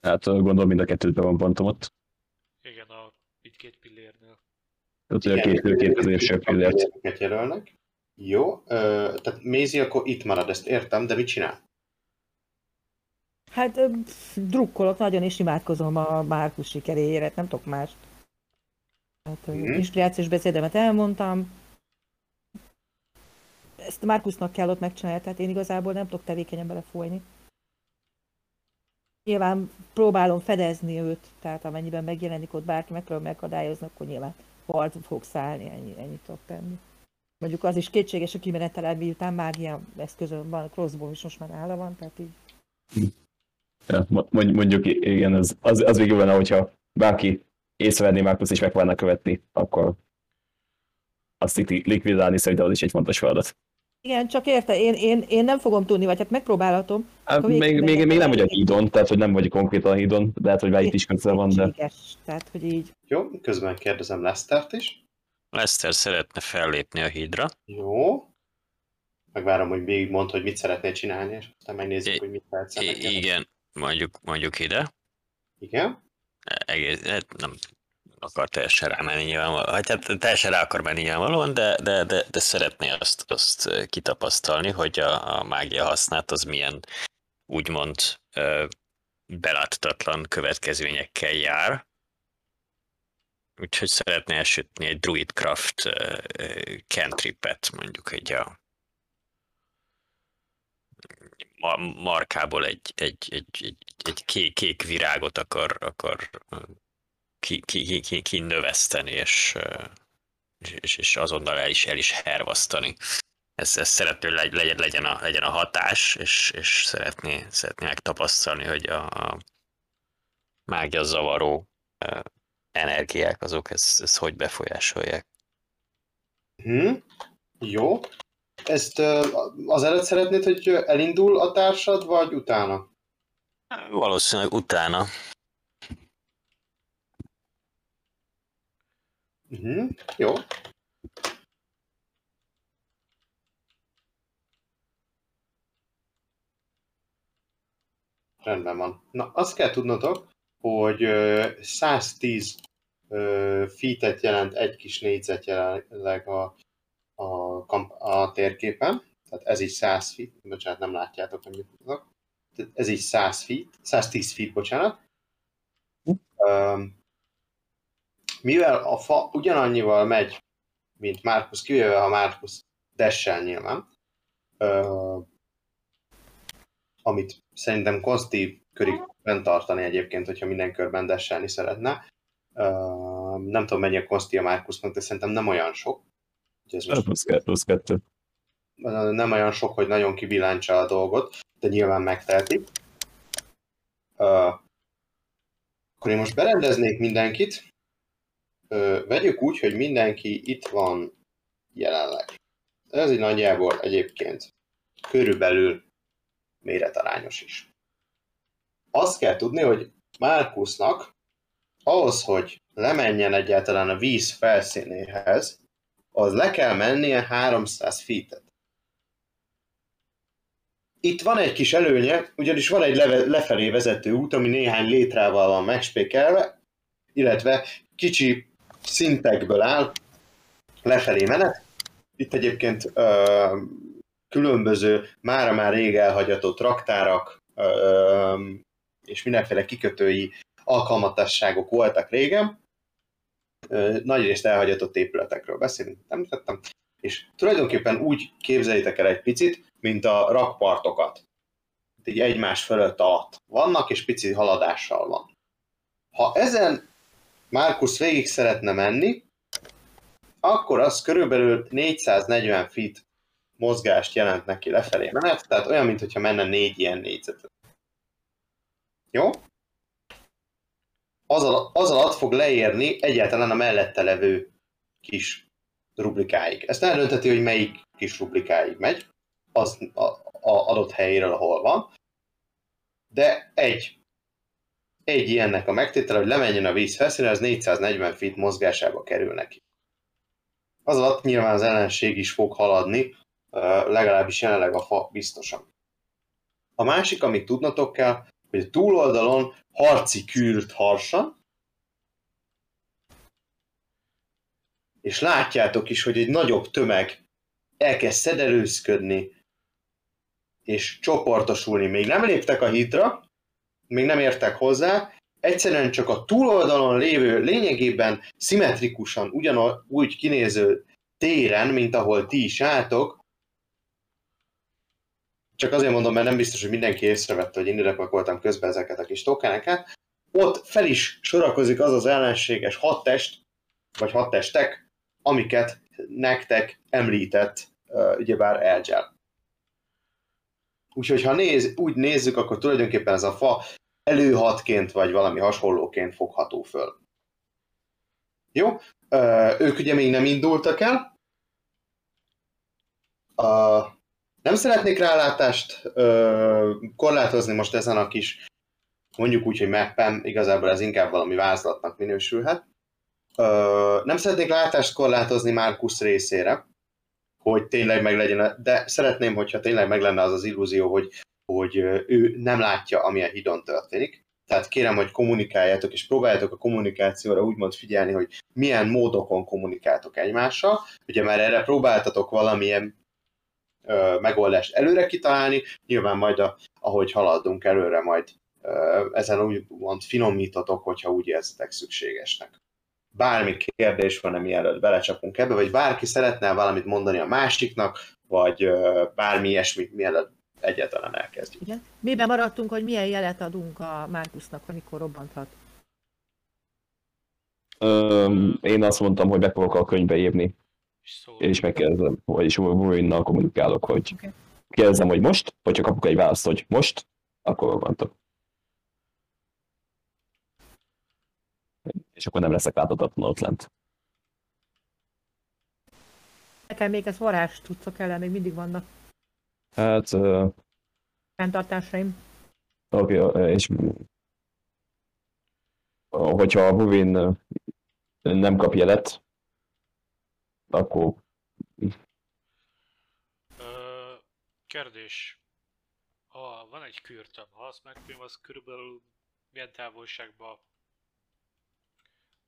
Hát gondolom mind a kettőt be van pontom ott. igen, a itt két pillérnél. Tehát hogy a két, két középső pillért. Jelölnek. Jó, ö, tehát Mézi akkor itt marad, ezt értem, de mit csinál? Hát drukkolok nagyon, és imádkozom a Márkusz sikeréért, nem tudok mást. Hát, Mhm. mm. inspirációs beszédemet elmondtam. Ezt Márkusznak kell ott megcsinálni, tehát én igazából nem tudok tevékenyen belefolyni. Nyilván próbálom fedezni őt, tehát amennyiben megjelenik ott bárki, megpróbálom megakadályozni, akkor nyilván harcba fog szállni, ennyi, ennyit tudok tenni. Mondjuk az is kétséges a kimenetelem, miután mágia eszközön van, crossbow is most már nála van, tehát így Ja, mo- mondj- mondjuk igen, az, az, az végül van, hogyha bárki észrevenné Márkusz és megpróbálna követni, akkor azt li- likvidálni szerintem az is egy fontos feladat. Igen, csak érte, én, én, én nem fogom tudni, vagy hát megpróbálhatom. Hát, még, még, még nem el. vagy a hídon, tehát hogy nem vagy konkrétan hídon, de lehet, hogy már itt is közel van, de Tehát, hogy így. Jó, közben kérdezem Lesztert is. Lester szeretne fellépni a hídra. Jó. Megvárom, hogy végig mondd, hogy mit szeretnél csinálni, és aztán megnézzük, I- hogy mit lehet igen, mondjuk, mondjuk ide. Igen. Egész, hát nem akar teljesen rámenni nyilvánvalóan, vagy hát teljesen rá akar menni nyilvánvalóan, de, de, de, de szeretné azt, azt kitapasztalni, hogy a, a mágia használat az milyen úgymond ö, beláthatatlan következményekkel jár. Úgyhogy szeretné elsütni egy Druidcraft ö, cantripet, mondjuk egy a markából egy, egy, egy, egy, egy kék, kék virágot akar, akar ki, ki, ki, ki, növeszteni, és, és, és azonnal el is, el is hervasztani. Ez, ez szeretné, hogy legy- legyen, legyen, a, legyen a hatás, és, és szeretné, szeretné megtapasztalni, hogy a, a mágia zavaró energiák, azok ezt, ezt hogy befolyásolják. Hm. Jó. Ezt az előtt szeretnéd, hogy elindul a társad, vagy utána? Valószínűleg utána. Uh-huh. Jó. Rendben van. Na, azt kell tudnotok, hogy ö, 110 ö, feet-et jelent egy kis négyzet jelenleg a, a, kamp- a térképen. Tehát ez így 100 feet. Bocsánat, nem látjátok, hogy mit. Tehát Ez így 100 feet. 110 feet, bocsánat. Öm, mivel a fa ugyanannyival megy, mint Markus, kivéve a Markus dessel nyilván, ö, amit szerintem konsztív körig fenntartani egyébként, hogyha minden körben desselni szeretne. Ö, nem tudom, mennyi a konszti a Markusnak, de szerintem nem olyan sok. Úgyhogy ez most plusz, ke- plusz kettő. nem olyan sok, hogy nagyon kibiláncsa a dolgot, de nyilván megteheti. Uh, akkor én most berendeznék mindenkit. Uh, vegyük úgy, hogy mindenki itt van jelenleg. Ez így nagyjából egyébként körülbelül méretarányos is. Azt kell tudni, hogy Márkusznak ahhoz, hogy lemenjen egyáltalán a víz felszínéhez, az le kell mennie 300 feet itt van egy kis előnye, ugyanis van egy leve, lefelé vezető út, ami néhány létrával van megspékelve, illetve kicsi szintekből áll lefelé menet. Itt egyébként ö, különböző, mára már rég elhagyatott raktárak ö, és mindenféle kikötői alkalmatosságok voltak régen. Nagyrészt elhagyatott épületekről beszélünk, említettem. És tulajdonképpen úgy képzeljétek el egy picit, mint a rakpartokat. Így egymás fölött alatt vannak, és pici haladással van. Ha ezen Márkusz végig szeretne menni, akkor az körülbelül 440 feet mozgást jelent neki lefelé menet, tehát olyan, mintha menne négy ilyen négyzetet. Jó? Az alatt, az alatt fog leérni egyáltalán a mellette levő kis rublikáig. Ezt eldöntheti, hogy melyik kis rublikáig megy, az a, a adott helyéről, ahol van. De egy, egy ilyennek a megtétele, hogy lemenjen a víz felszínre, az 440 feet mozgásába kerül neki. Az alatt nyilván az ellenség is fog haladni, legalábbis jelenleg a fa biztosan. A másik, amit tudnotok kell, hogy a túloldalon harci kürt harsan, és látjátok is, hogy egy nagyobb tömeg elkezd szedelőzködni, és csoportosulni. Még nem léptek a hídra, még nem értek hozzá, egyszerűen csak a túloldalon lévő, lényegében szimmetrikusan ugyanúgy kinéző téren, mint ahol ti is álltok, csak azért mondom, mert nem biztos, hogy mindenki észrevette, hogy én ide pakoltam közben ezeket a kis tokeneket, ott fel is sorakozik az az ellenséges hat test, vagy hat testek, amiket nektek említett uh, ugyebár Elgel. Úgyhogy ha néz, úgy nézzük, akkor tulajdonképpen ez a fa előhatként, vagy valami hasonlóként fogható föl. Jó? Ö, ők ugye még nem indultak el. A, nem szeretnék rálátást ö, korlátozni most ezen a kis, mondjuk úgy, hogy mappen, igazából ez inkább valami vázlatnak minősülhet. Ö, nem szeretnék látást korlátozni Márkusz részére, hogy tényleg meg legyen, de szeretném, hogyha tényleg meg lenne az az illúzió, hogy, hogy ő nem látja, ami a hidon történik. Tehát kérem, hogy kommunikáljátok, és próbáljátok a kommunikációra úgymond figyelni, hogy milyen módokon kommunikáltok egymással. Ugye már erre próbáltatok valamilyen megoldást előre kitalálni, nyilván majd, a, ahogy haladunk előre, majd ezen úgymond finomítatok, hogyha úgy érzitek szükségesnek. Bármi kérdés van, mielőtt belecsapunk ebbe, vagy bárki szeretne valamit mondani a másiknak, vagy bármi ilyesmit, mielőtt egyáltalán elkezdjük. Igen. Miben maradtunk, hogy milyen jelet adunk a Márkusznak, amikor robbanthat? Öm, én azt mondtam, hogy be fogok a könyvbe írni, És szól. és megkérdezem, vagyis Wolverine-nal kommunikálok, hogy Oké. kérdezem, hogy most, hogyha kapok egy választ, hogy most, akkor robbantok. És akkor nem leszek láthatatlan ott lent. Nekem még ez varázs tudszok ellen, még mindig vannak Hát, ö, fenntartásaim. oké, okay, és hogyha a Wolverine nem kap jelet, akkor Ö, kérdés. Ha van egy kürtöm, ha azt megfilm, az körülbelül milyen távolságban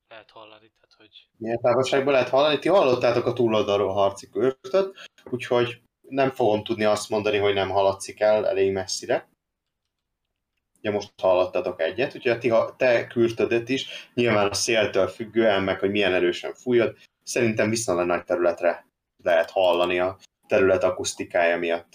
lehet hallani, tehát hogy Milyen távolságban lehet hallani? Ti hallottátok a túloldalról harci körtöt, úgyhogy nem fogom tudni azt mondani, hogy nem haladszik el elég messzire. Ugye most hallottatok egyet, úgyhogy a ti, ha- te kürtödet is, nyilván a széltől függően, meg hogy milyen erősen fújod, szerintem viszonylag nagy területre lehet hallani a terület akusztikája miatt.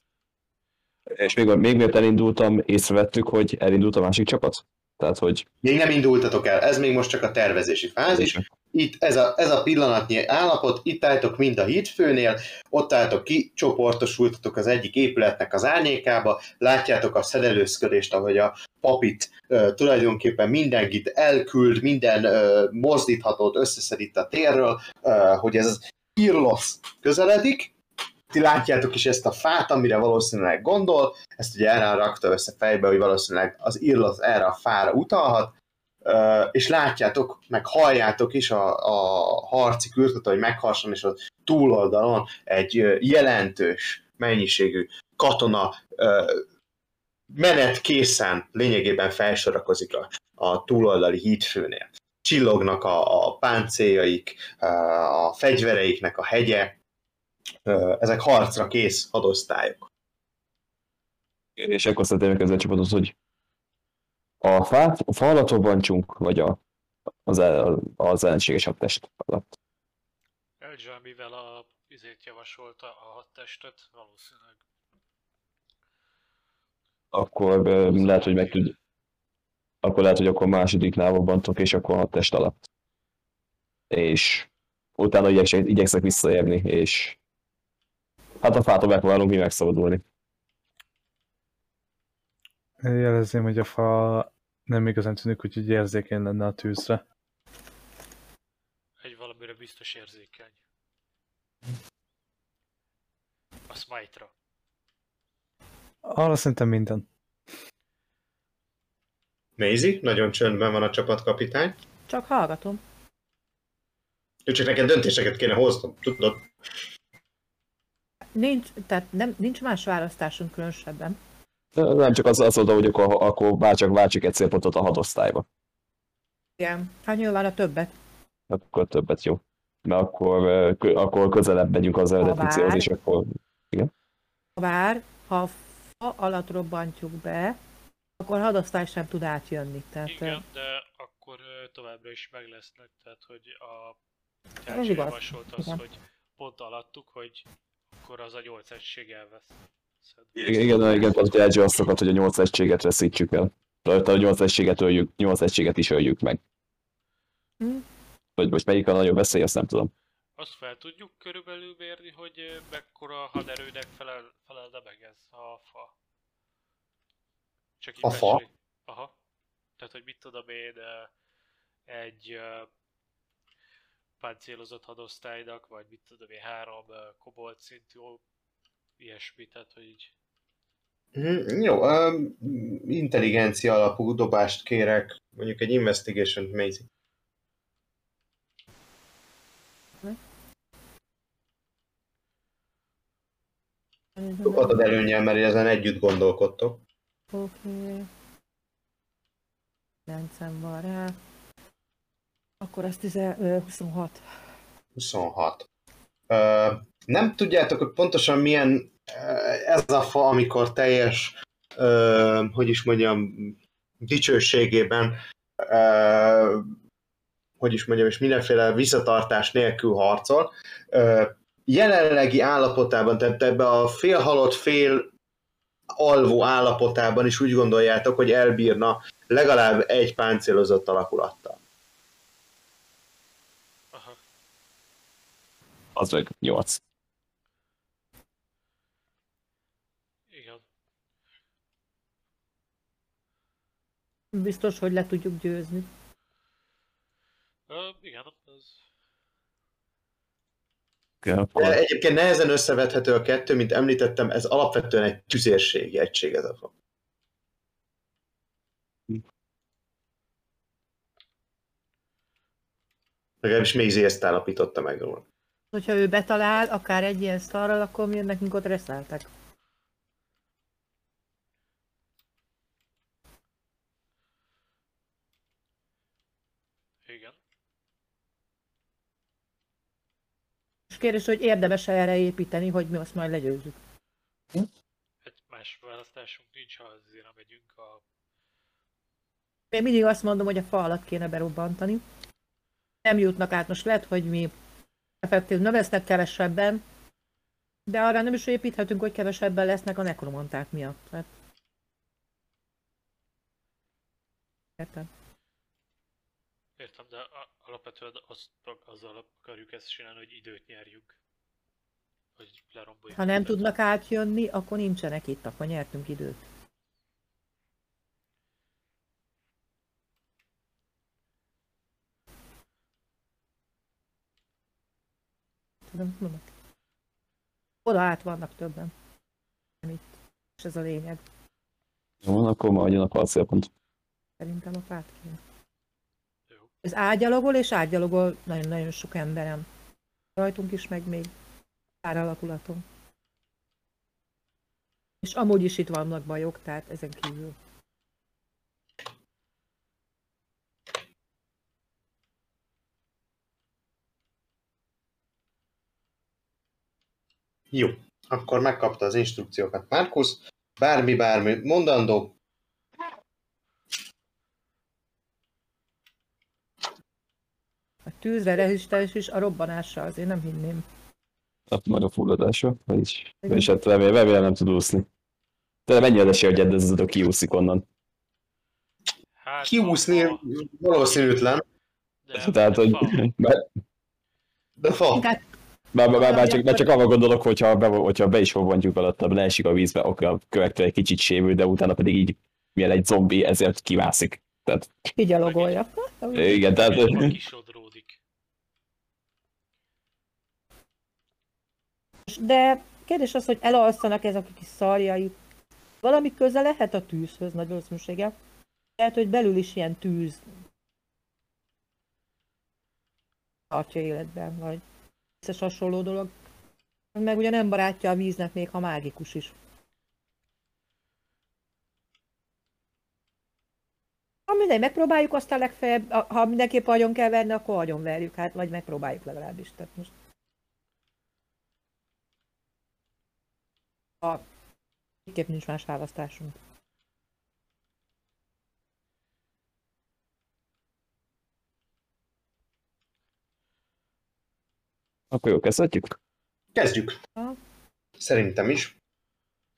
és még, még mielőtt elindultam, észrevettük, hogy elindult a másik csapat. Tehát, hogy Még nem indultatok el, ez még most csak a tervezési fázis, itt ez a, ez a pillanatnyi állapot, itt álltok mind a hídfőnél, ott álltok ki, csoportosultatok az egyik épületnek az árnyékába, látjátok a szedelőzködést, ahogy a papit ö, tulajdonképpen mindenkit elküld, minden ö, mozdíthatót összeszed itt a térről, ö, hogy ez az Irlos közeledik, ti látjátok is ezt a fát, amire valószínűleg gondol, ezt ugye erre rakta össze fejbe, hogy valószínűleg az Irlos erre a fára utalhat, és látjátok, meg halljátok is a, a harci kürtöt, hogy meghasson, és a túloldalon egy jelentős mennyiségű katona menet készen lényegében felsorakozik a, a túloldali hídfőnél. Csillognak a, a páncéljaik, a fegyvereiknek a hegye, ezek harcra kész hadosztályok. és akkor szeretném megkezdeni a csapatot, hogy a fát, a fa alatt robbantsunk, vagy a, az, el, az ellenséges hadtest alatt. Elgya, mivel a izét javasolta a hat testet, valószínűleg Akkor ö, lehet, hogy meg tud, akkor lehet, hogy akkor másodiknál robbantok, és akkor a hadtest alatt. És utána igyekszek, igyekszek visszaérni, és hát a fától megpróbálunk mi megszabadulni. Jelezném, hogy a fa nem igazán tűnik, hogy így érzékeny lenne a tűzre. egy valamire biztos érzékeny. A smite-ra. Arra szerintem minden. Maisie, nagyon csöndben van a csapatkapitány. Csak hallgatom. Ő csak neked döntéseket kéne hoznom, tudod? Nincs, tehát nem, nincs más választásunk különösebben. Nem csak az, az oda, hogy akkor, akkor bárcsak váltsuk egy célpontot a hadosztályba. Igen. Hát nyilván a többet. Akkor többet jó. Mert akkor, akkor közelebb megyünk az eredeti bár- célhoz, és akkor Bár, ha a fa alatt robbantjuk be, akkor a hadosztály sem tud átjönni. Tehát, Igen, de akkor továbbra is meg lesznek, tehát hogy a igaz. javasolt az, Igen. hogy pont alattuk, hogy akkor az a 8 egység elvesz. igen, igen, igen az Elgyo azt szokott, hogy a 8 egységet veszítsük el. Tehát a 8 egységet, öljük, 8 egységet is öljük meg. Hm. Vagy most melyik a nagyobb veszély, azt nem tudom. Azt fel tudjuk körülbelül mérni, hogy ö, mekkora haderőnek felel, felel de meg ez a fa. Csak A fa? Aha. Tehát, hogy mit tudom én, ö, egy ö, páncélozott hadosztálynak, vagy mit tudom én, három kobolt szintű, ilyesmi, tehát, hogy így Mhm, Jó, um, intelligencia alapú dobást kérek, mondjuk egy investigation Maisie. Adod előnyel, mert ezen együtt gondolkodtok. Oké. 9 van rá. Akkor az 10, ö, 26. 26. Ö, nem tudjátok, hogy pontosan milyen ez a fa, amikor teljes, ö, hogy is mondjam, dicsőségében, ö, hogy is mondjam, és mindenféle visszatartás nélkül harcol. Ö, jelenlegi állapotában, tehát ebbe a fél halott, fél alvó állapotában is úgy gondoljátok, hogy elbírna legalább egy páncélozott alakulattal. Aha. Az meg 8. Igen. Biztos, hogy le tudjuk győzni. Ö, igen, De akkor egyébként nehezen összevethető a kettő, mint említettem, ez alapvetően egy tüzérségi egység ez a fa. Legalábbis Maisie ezt állapította meg róla. Hogyha ő betalál, akár egy ilyen szarral, akkor mi nekünk ott reszeltek. Igen. És kérdés, hogy érdemes erre építeni, hogy mi azt majd legyőzzük. Egy más választásunk nincs, ha azért nem megyünk a... Én mindig azt mondom, hogy a falat kéne berobbantani. Nem jutnak át, most lehet, hogy mi effektív nem lesznek kevesebben, de arra nem is építhetünk, hogy kevesebben lesznek a nekromanták miatt. Hát... Értem. Értem, de alapvetően azt, azzal akarjuk ezt csinálni, hogy időt nyerjünk. Hogy leromboljuk. Ha nem tudnak átjönni, akkor nincsenek itt, akkor nyertünk időt. Tudom, tudom. Oda át vannak többen. Nem itt. És ez a lényeg. Jó, akkor ma adjanak a célpont. Szerintem a fát kéne. Ez ágyalogol és ágyalogol nagyon-nagyon sok emberem. Rajtunk is, meg még pár alakulaton. És amúgy is itt vannak bajok, tehát ezen kívül. Jó, akkor megkapta az instrukciókat Markus. Bármi, bármi mondandó. A tűzre rezisztens is, a robbanásra azért nem hinném. Hát majd a fulladásra, vagyis, vagyis hát remélem, remélem nem tud úszni. De mennyi az esély, hogy eddezzed, kiúszik onnan. Hát, Kiúszni ha- valószínűtlen, de Tehát, hogy fa. bár, de fa. Inkább bár, bár, bár, csak, bár csak arra gondolok, hogyha be, hogyha be is robbantjuk alatt, leesik a vízbe, akkor a következő egy kicsit sérül, de utána pedig így, milyen egy zombi, ezért kivászik. Tehát, kigyalogolja. igen, tehát... Kisodródik. De kérdés az, hogy elalszanak ezek a kis szarjai. Valami köze lehet a tűzhöz, nagy valószínűséggel. Lehet, hogy belül is ilyen tűz tartja életben, vagy összes hasonló dolog. Meg ugye nem barátja a víznek, még ha mágikus is. Ha mindegy, megpróbáljuk, aztán legfeljebb, ha mindenképp agyon kell verni, akkor agyon verjük, hát, vagy megpróbáljuk legalábbis. Tehát most a Kép nincs más választásunk. Akkor jó, kezdhetjük? Kezdjük. Szerintem is.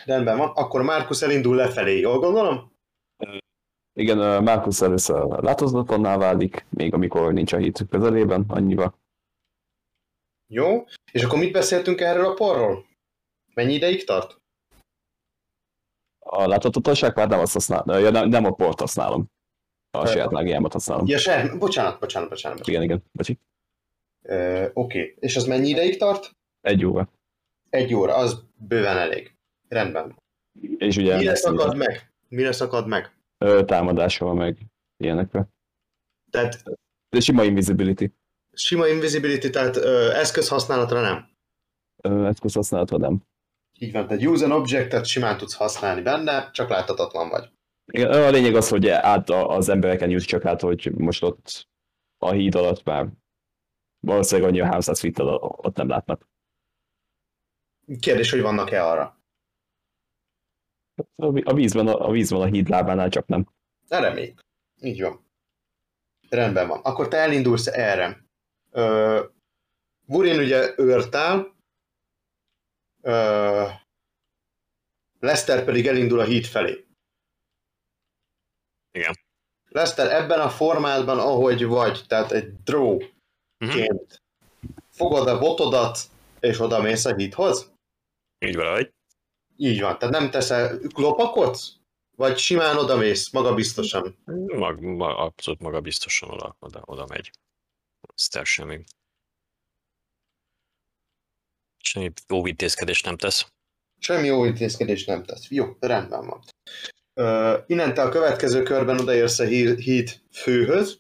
Rendben van. Akkor Markus elindul lefelé, jól gondolom? Igen, ö, Markus először látozatlanná válik, még amikor nincs a hit közelében, annyiba. Jó. És akkor mit beszéltünk erről a porról? Mennyi ideig tart? A láthatatlanság már nem azt használom, ja, nem, nem a port használom. A saját mágiámat használom. Ja, se, bocsánat, bocsánat, bocsánat. Igen, igen, bocsi. Oké, és az mennyi ideig tart? Egy óra. Egy óra, az bőven elég. Rendben. És ugye Mire szakad meg? Mire szakad meg? ö, támadással meg ilyenekre. Tehát De sima invisibility. sima invisibility, tehát ö, eszközhasználatra nem. Ö, Eszköz nem. Így van, tehát use an object-et simán tudsz használni benne, csak láthatatlan vagy. Igen, a lényeg az, hogy át az embereken jut csak át, hogy most ott a híd alatt már valószínűleg annyi a 300 feet ott nem látnak. Kérdés, hogy vannak-e arra? A vízben a, a, vízben a híd lábánál csak nem. Erre még. Így van. Rendben van. Akkor te elindulsz erre. Ö, Burin ugye őrtál, ö, Lester pedig elindul a híd felé. Igen. Lester ebben a formádban, ahogy vagy, tehát egy draw-ként, Mhm. fogod a botodat, és oda mész a hídhoz? Így valahogy. Így van. Tehát nem teszel lopakot? Vagy simán oda mész, maga biztosan? Mag, ma, abszolút maga biztosan oda, oda, oda megy. Ezt semmi. Semmi óvintézkedés nem tesz. Semmi jó intézkedés nem tesz. Jó, rendben van. Uh, innentől a következő körben odaérsz a hí- híd főhöz.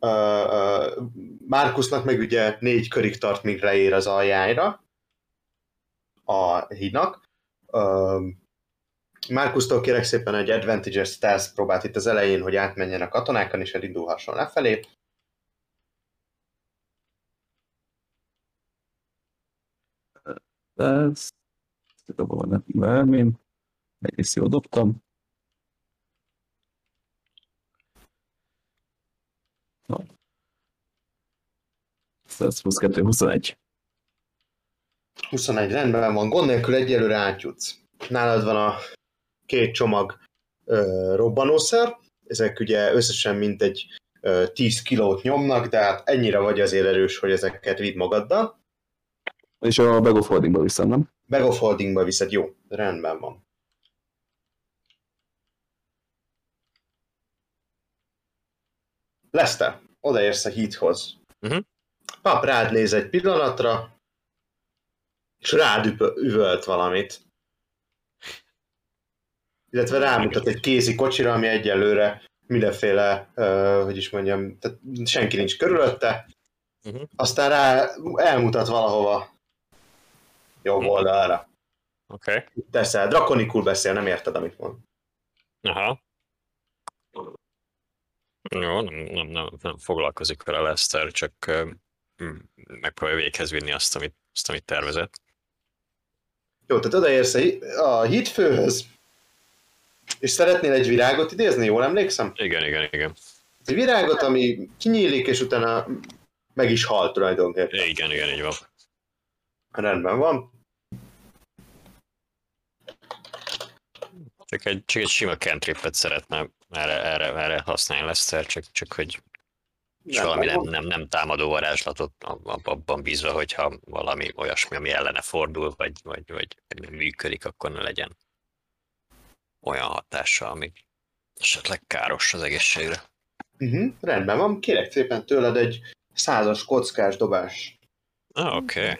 Uh, uh, Márkusznak meg ugye négy körig tart, míg leér az aljára a hídnak. Márkusztól kérek szépen egy Advantages Stealth próbát itt az elején, hogy átmenjen a katonákon, és elindulhasson lefelé. Ez... Dobom a vermén. Egyrészt jól dobtam. Na. Ez plusz 2, 21. 21 rendben van, gond nélkül egyelőre átjutsz. Nálad van a két csomag ö, robbanószer, ezek ugye összesen mintegy ö, 10 kilót nyomnak, de hát ennyire vagy azért erős, hogy ezeket vidd magaddal. És a Bag of Holdingba viszem, nem? Bag of Holdingba viszed, jó, rendben van. Lester, odaérsz a híthoz. Mhm. Pap rád néz egy pillanatra, és rád üvölt valamit. Illetve rámutat egy kézi kocsira, ami egyelőre mindenféle, uh, hogy is mondjam, tehát senki nincs körülötte. Mhm. Aztán rá elmutat valahova jobb Mhm. oldalra. Oké. Okay. Teszel, drakonikul beszél, nem érted, amit mond. Aha. Jó, nem, nem, nem, nem foglalkozik vele Lester, csak megpróbálja véghez vinni azt, amit, azt, amit tervezett. Jó, tehát odaérsz a, hitfőhöz, és szeretnél egy virágot idézni, jól emlékszem? Igen, igen, igen. Egy virágot, ami kinyílik, és utána meg is hal tulajdonképpen. Igen, igen, így van. Rendben van. Csak egy, csak egy sima cantripet szeretne erre, erre, erre használni Lester, csak, csak hogy és Nem, valami nem, nem. nem, támadó varázslatot ab- ab- abban bízva, hogyha valami olyasmi, ami ellene fordul, vagy, vagy, vagy nem működik, akkor ne legyen olyan hatása, ami esetleg káros az egészségre. Uh-huh, rendben van, kérek szépen tőled egy százas kockás dobás. Ah, oké. Okay.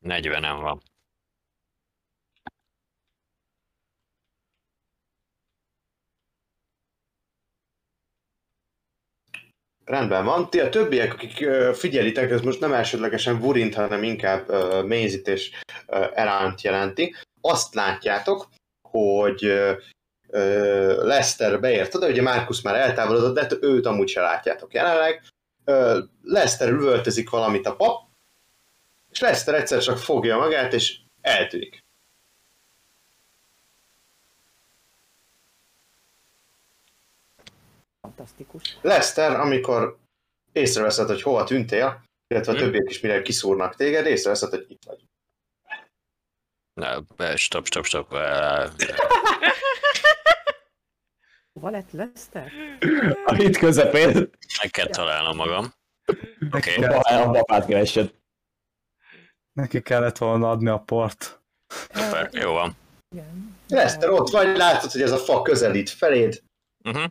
Negyvenem van. Rendben van. Ti a többiek, akik figyelitek, ez most nem elsődlegesen Vurint, hanem inkább uh, Mézit és uh, Eránt jelenti. Azt látjátok, hogy uh, Lester beért oda, ugye Markus már eltávolodott, de őt amúgy se látjátok jelenleg. Lester üvöltözik valamit a pap, és Lester egyszer csak fogja magát, és eltűnik. Fantasztikus. Lester, amikor észreveszed, hogy hova tűntél, illetve a Mhm. többiek is mire kiszúrnak téged, észreveszed, hogy itt vagy. Ne, be- stop, stop, stop. Hova lett Lester? A hit közepén. Meg kell találnom magam. Oké, Neki, A papát keresett. Neki kellett volna adni a port. szuper, jó van. Igen. Lester, ott vagy, látod, hogy ez a fa közelít feléd, Uh-huh.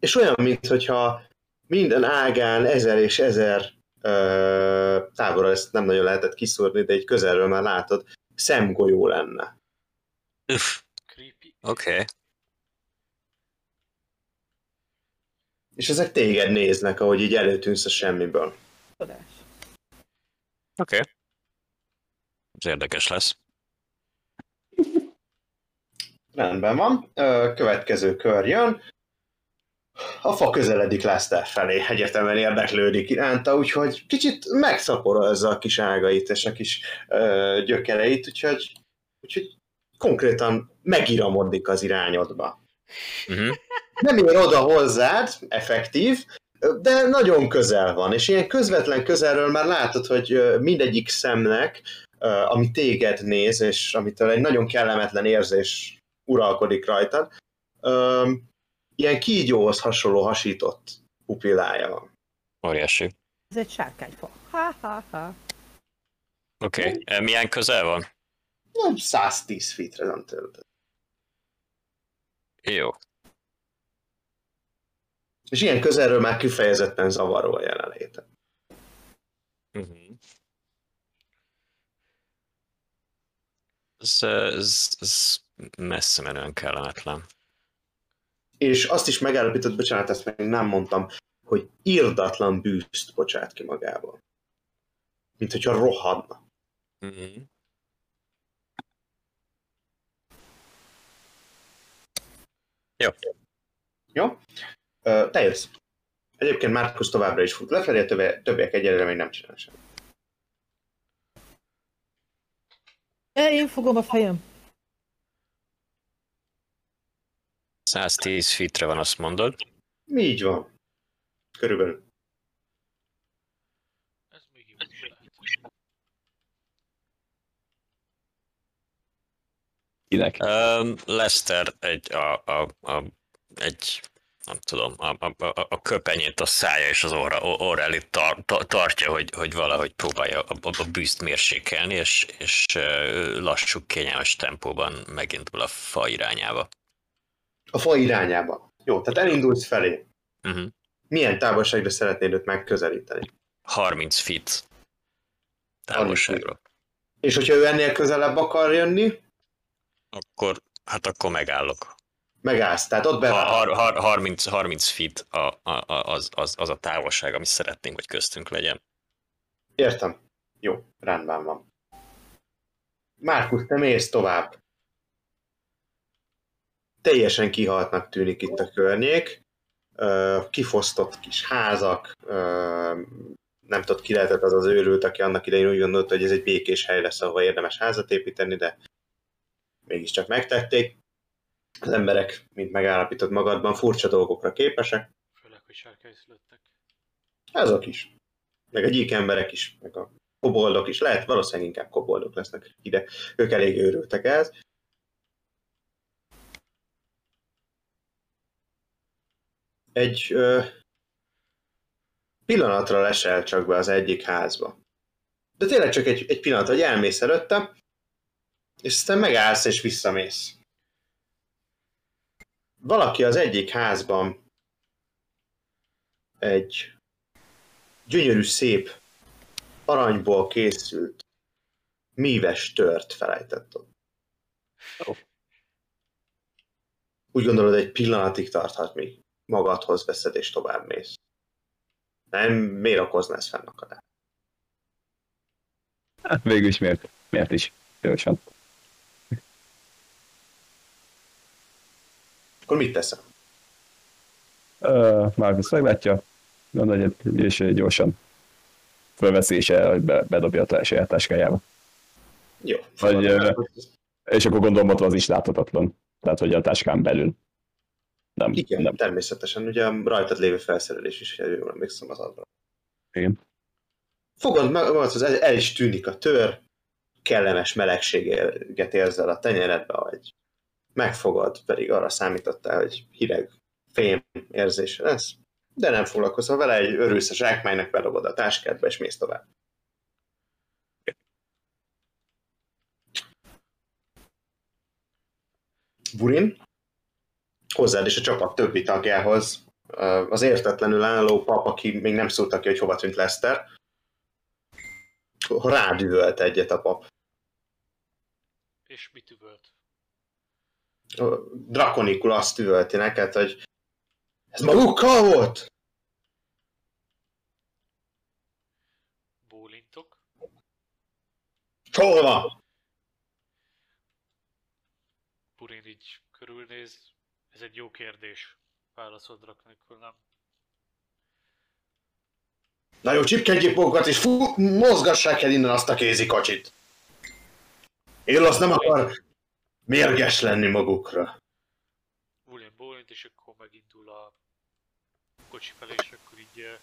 és olyan, mintha minden ágán ezer és ezer ö, távolra ezt nem nagyon lehetett kiszúrni, de egy közelről már látod, szemgolyó lenne. Uff, Creepy. oké. És ezek téged néznek, ahogy így előtűnsz a semmiből. Csodás. Oké. Ez érdekes lesz. Rendben van. Következő kör jön. A fa közeledik Lester felé, egyértelműen érdeklődik iránta, úgyhogy kicsit megszaporozza a kis ágait és a kis ö, gyökereit, úgyhogy, úgyhogy konkrétan megiramodik az irányodba. Uh-huh. Nem ér oda hozzád, effektív, de nagyon közel van, és ilyen közvetlen közelről már látod, hogy mindegyik szemnek, ami téged néz, és amitől egy nagyon kellemetlen érzés uralkodik rajtad, ilyen kígyóhoz hasonló hasított pupillája van. Óriási. Ez egy sárkányfa. Ha-ha-ha. Oké. Okay. Milyen közel van? Nem 110 feetre nem tőled. Jó. És ilyen közelről már kifejezetten zavaró a jelenléte. Uh-huh. Ez, ez, ez messze menően kellemetlen. És azt is megállapított, bocsánat, ezt még nem mondtam, hogy irdatlan bűzt bocsát ki magából. Mint hogyha rohadna. Uh-huh. Jó. Jó? Ö, te jössz. Egyébként Márkusz továbbra is fut lefelé, a többi- többiek egyelőre még nem csinál semmit. Én fogom a fejem. 110 feetre van, azt mondod. Így van. Körülbelül. Ez még jó is lehet. Kinek? Um, Lester egy, a, a, a, egy nem tudom, a, a, a, a köpenyét a szája és az orra, orra elé tar, tar, tartja, hogy, hogy valahogy próbálja a, a, a bűzt mérsékelni, és, és lassú, kényelmes tempóban megindul a fa irányába. A fa irányába. Jó, tehát elindulsz felé. Uh-huh. Milyen távolságra szeretnéd őt megközelíteni? 30 feet távolságról. És hogyha ő ennél közelebb akar jönni, Akkor, hát akkor megállok. Megállsz. Tehát ott beváll. har, har, 30, 30 feet a, a, az, az, az a távolság, ami szeretnénk, hogy köztünk legyen. Értem. Jó, rendben van. Márkusz, te mész tovább. Teljesen kihaltnak tűnik itt a környék. Kifosztott kis házak, nem tudod, ki lehetett az az őrült, aki annak idején úgy gondolta, hogy ez egy békés hely lesz, ahol érdemes házat építeni, de mégiscsak megtették. Az emberek, mint megállapított magadban, furcsa dolgokra képesek. Főleg, hogy sárkányszülöttek. Azok is. Meg a gyík emberek is, meg a koboldok is. Lehet, valószínűleg inkább koboldok lesznek ide. Ők elég őrültek ez. Egy ö, pillanatra lesel csak be az egyik házba. De tényleg csak egy, egy pillanat, hogy elmész előtte, és aztán megállsz és visszamész. Valaki az egyik házban egy gyönyörű, szép, aranyból készült, míves tört felejtett ott. Úgy gondolod, egy pillanatig tarthat, míg magadhoz veszed és tovább mész. Nem, miért okozna ez fennakadást? Hát végül is miért? Miért is? Gyorsan. Akkor mit teszem? Uh, Marcus meglátja, gondolja, és gyorsan fölveszi és el, be, bedobja a saját táskájába. Jó. Vagy, fogadom. És akkor gondolom ott az is láthatatlan. Tehát, hogy a táskán belül. Nem, Igen, nem. természetesen. Ugye a rajtad lévő felszerelés is, ha jól emlékszem az adra. Igen. Fogod magad, az el, is tűnik a tör, kellemes melegséget érzel a tenyeredbe, hogy megfogad, pedig arra számítottál, hogy hideg fém érzése lesz. De nem foglalkozol vele, egy örülsz a zsákmánynak, bedobod a táskádba, és mész tovább. Burin, hozzád és a csapat többi tagjához, az értetlenül álló pap, aki még nem szólta ki, hogy hova tűnt Lester, rád egyet a pap. És mit üvölt? Drakonikul azt üvölti neked, hogy ez magukkal volt? Bólintok? Hol van? Purin így körülnéz. Ez egy jó kérdés. Válaszolt Draknikul, nem? Na jó, csipkedjék magukat, és fú, mozgassák el innen azt a kézikacsit. Illos nem akar mérges lenni magukra. William bólint, és akkor megindul a kocsi felé, és akkor így eh,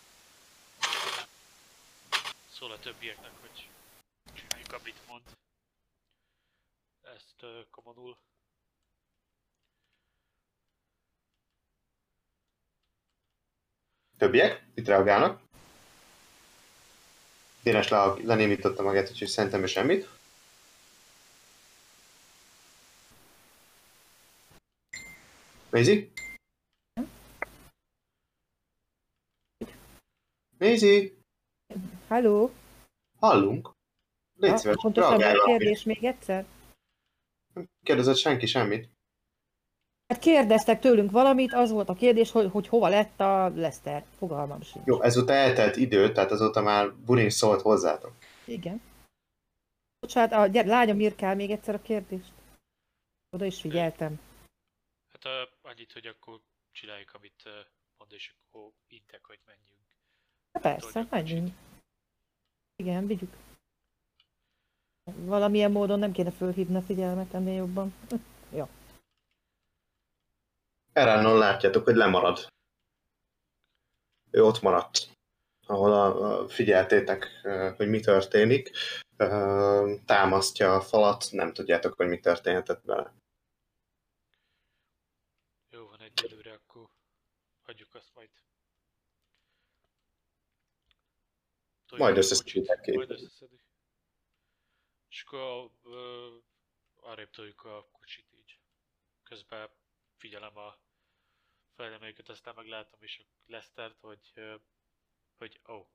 szól a többieknek, hogy csináljuk, amit mond. Ezt uh, kamonul. Többiek itt reagálnak. Dénes le, lenémította magát, úgyhogy szerintem semmit. Maisie? Maisie? Halló? Hallunk? Légy szíves, Pontosan a kérdés még egyszer? Nem kérdezett senki semmit. Hát kérdeztek tőlünk valamit, az volt a kérdés, hogy, hogy hova lett a Lester. Fogalmam sincs. Jó, ezóta eltelt idő, tehát azóta már Burin szólt hozzátok. Igen. Bocsánat, a gyere, lányom írkál még egyszer a kérdést. Oda is figyeltem. Hát uh, annyit, hogy akkor csináljuk, amit uh, mond, és akkor intek, hogy menjünk. Hát persze, a menjünk. Igen, vigyük. Valamilyen módon nem kéne fölhívni a figyelmet ennél jobban. Erannon látjátok, hogy lemarad. Ő ott maradt, ahol a, a figyeltétek, hogy mi történik. Támasztja a falat, nem tudjátok, hogy mi történhetett vele. Egyelőre akkor hagyjuk azt majd. Toljuk Majd a összeszeditek kocsit, Majd két. összeszedik. És akkor uh, arrébb toljuk a kocsit így. Közben figyelem a fejleményeket, aztán meglátom is a Lestert, hogy, uh, hogy ó. Oh.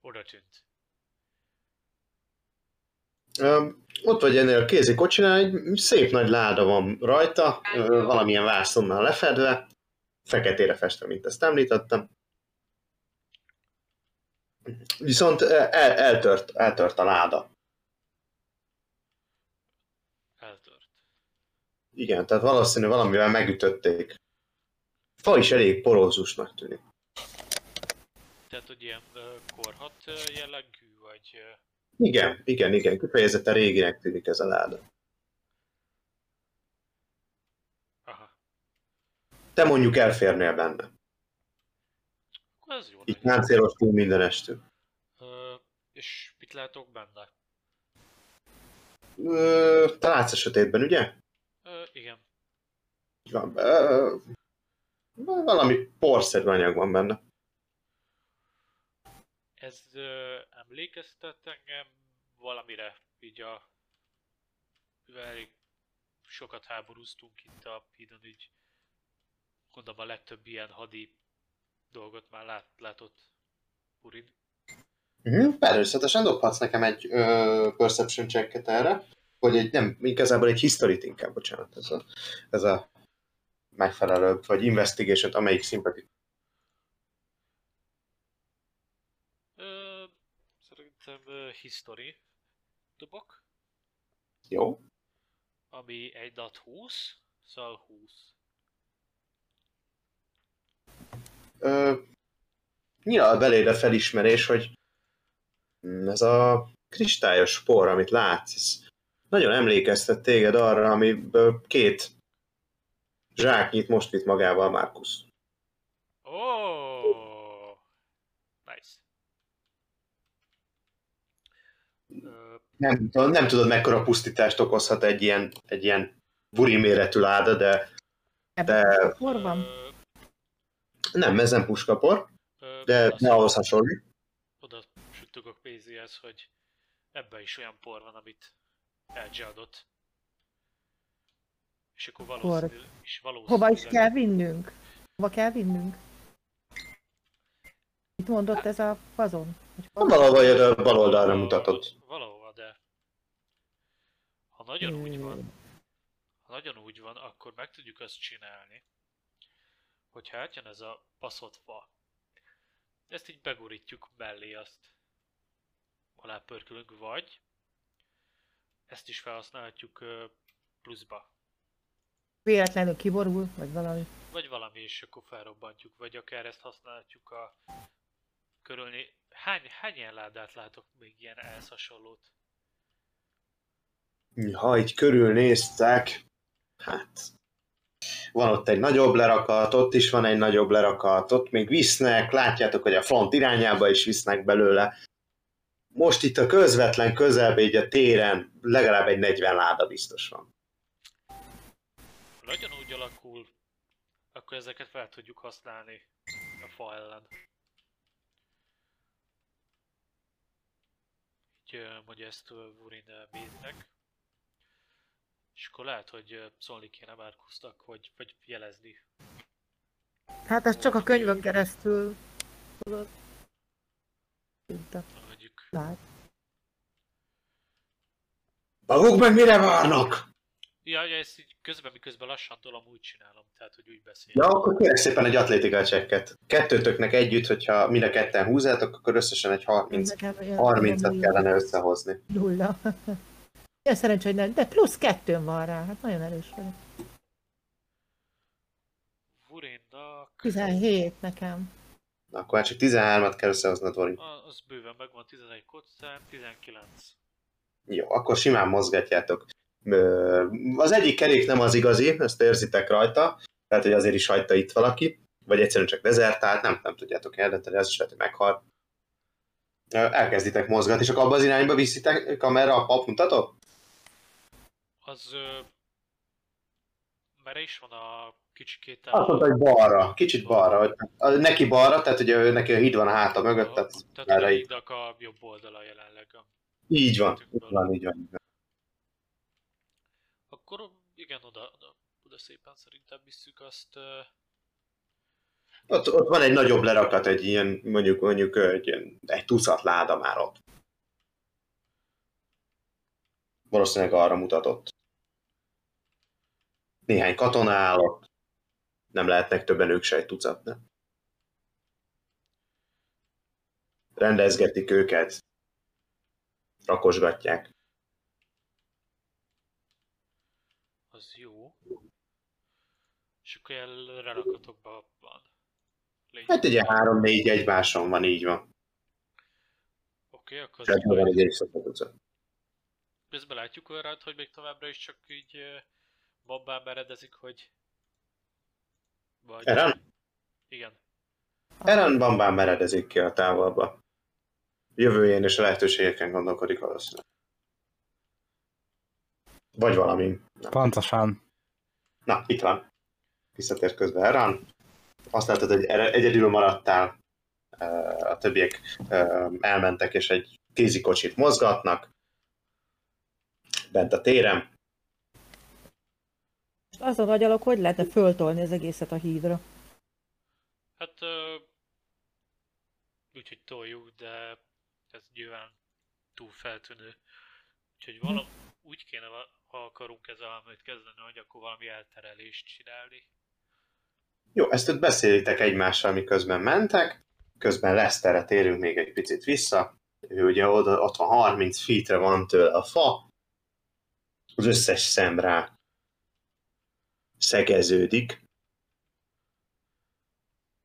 Oda tűnt. Ott vagy ennél a kézi kocsinál, egy szép nagy láda van rajta, valamilyen vászonnal lefedve, feketére festve, mint ezt említettem. Viszont el, eltört, eltört a láda. Eltört. Igen, tehát valószínű valamivel megütötték. Fa is elég porózusnak tűnik. Tehát, hogy ilyen korhat jellegű, vagy Igen, igen, igen, kifejezetten réginek tűnik ez a láda. aha. Te mondjuk elférnél benne. Akkor ez jó. Legyen. páncélos túl mindenestül. Ö, és mit látok benne? Ö, Te látsz a sötétben, ugye? Ö, igen. Így Van, ö, valami porszerű anyag van benne. Ez ö, emlékeztet engem valamire, így a... Elég sokat háborúztunk itt a hídon, így gondolom a legtöbb ilyen hadi dolgot már lát, látott Purin. Uh-huh. Természetesen dobhatsz nekem egy ö, perception checket erre, vagy egy, nem, igazából egy history inkább, bocsánat, ez a, ez a megfelelőbb, vagy investigation amelyik szimpatikus. Ö, szerintem history dobok, Jó. ami egy dat 20, szóval 20. Ö, nyilván beléd a felismerés, hogy mm, ez a kristályos spor, amit látsz, ez nagyon emlékeztet téged arra, amiből két zsáknyit most vitt magával Markus. Oh, nice. Ö, Nem, nem tudod, mekkora pusztítást okozhat egy ilyen, egy ilyen buri méretű láda, de Ebben hol van? Ö, Nem, ez nem puskapor, ö, de azt ne ahhoz hasonlít. oda sütök Pézihez, hogy ebben is olyan por van, amit Edge adott. És akkor valószínűleg is valószínűleg... Hova is kell vinnünk? Hova kell vinnünk? Mit mondott ez a fazon? Valahol jön a bal oldalra mutatott. Nagyon úgy van, ha nagyon úgy van, akkor meg tudjuk azt csinálni, hogyha átjön ez a baszott fa, ezt így begurítjuk mellé azt, alá pörkölünk, vagy ezt is felhasználhatjuk pluszba, Véletlenül kiborul, vagy valami. vagy valami, és akkor felrobbantjuk, vagy akár ezt használhatjuk a körülni. Hány, hány ilyen ládát látok még ilyen ehhez hasonlót? Ha így körülnéztek, hát van ott egy nagyobb lerakat, ott is van egy nagyobb lerakat, ott még visznek, látjátok, hogy a front irányába is visznek belőle. Most itt a közvetlen közelben, így a téren legalább egy 40 láda biztos van. Nagyon úgy alakul, akkor ezeket fel tudjuk használni a fa ellen. Így mondja ezt Vurin Béznek. És akkor lehet, hogy szólni kéne Márkusznak, vagy, vagy jelezni. Hát ez csak a könyvön keresztül. tudod. Mondjuk, lát. Maguk meg mire várnak? ja, ja, ezt így közben, miközben lassan tolom, úgy csinálom, tehát, hogy úgy beszél. Ja, akkor kérek szépen egy atlétika csekket. Kettőtöknek együtt, hogyha mind a ketten húzátok, akkor összesen egy 30, Nekem olyan- 30-at olyan kellene összehozni. Nulla. Ilyen szerencsé, hogy nem. De plusz kettőn van rá. Hát nagyon erős vagyok. Vurinnak... 17 nekem. Na, akkor már csak 13-at kell összehoznod, Dori. Az bőven megvan, 11 kocán, 19. Jó, akkor simán mozgatjátok. Az egyik kerék nem az igazi, ezt érzitek rajta, tehát hogy azért is hagyta itt valaki, vagy egyszerűen csak dezertált, nem, nem tudjátok eldönteni, ez is lehet, hogy meghal. Ö, Elkezditek mozgatni, és akkor abba az irányba viszitek kamera a pap mutatott? Az... Ö, merre is van a kicsikét Azt mondta, hogy balra, kicsit balra, hogy neki balra, tehát ugye ő- neki a híd van a háta mögött, tehát tehát erre a hídnak a jobb oldala jelenleg. A- Így van, így van, így van. így van. Akkor igen, oda, oda, oda szépen szerintem visszük azt. Ott, ott van egy nagyobb lerakat, egy ilyen, mondjuk, mondjuk egy, egy tucat láda már ott. Valószínűleg arra mutatott. Néhány katona áll ott. Nem lehetnek többen ők se egy tucat, ne? Rendezgetik őket. Rakosgatják. Az jó. És akkor el relakatokban van. Lényeg. Hát ugye három-négy egymáson van, így van. Oké, akkor Tehát az tucat. közben látjuk olyan, hogy még továbbra is csak így bombán meredezik, hogy... Vagy... Eren? Igen. Eren bambán meredezik ki a távolba. Jövőjén és a lehetőségeken gondolkodik valószínűleg. Vagy valami. Nem. Pontosan. Na, itt van. Visszatért közben Eren. Azt látod, hogy egyedül maradtál. A többiek elmentek, és egy kézikocsit mozgatnak. Bent a téren. Most azon agyalok, hogy lehetne föltolni az egészet a hídra. Hát... Ö, úgyhogy toljuk, de ez nyilván túl feltűnő. Úgyhogy valami úgy kéne, ha akarunk ezzel valamit kezdeni, hogy akkor valami elterelést csinálni. Jó, ezt ott beszélitek egymással, miközben mentek. Közben Leszterre térünk még egy picit vissza. Ő ugye oda, ott van 30 feetre van tőle a fa. Az összes szem rá szegeződik.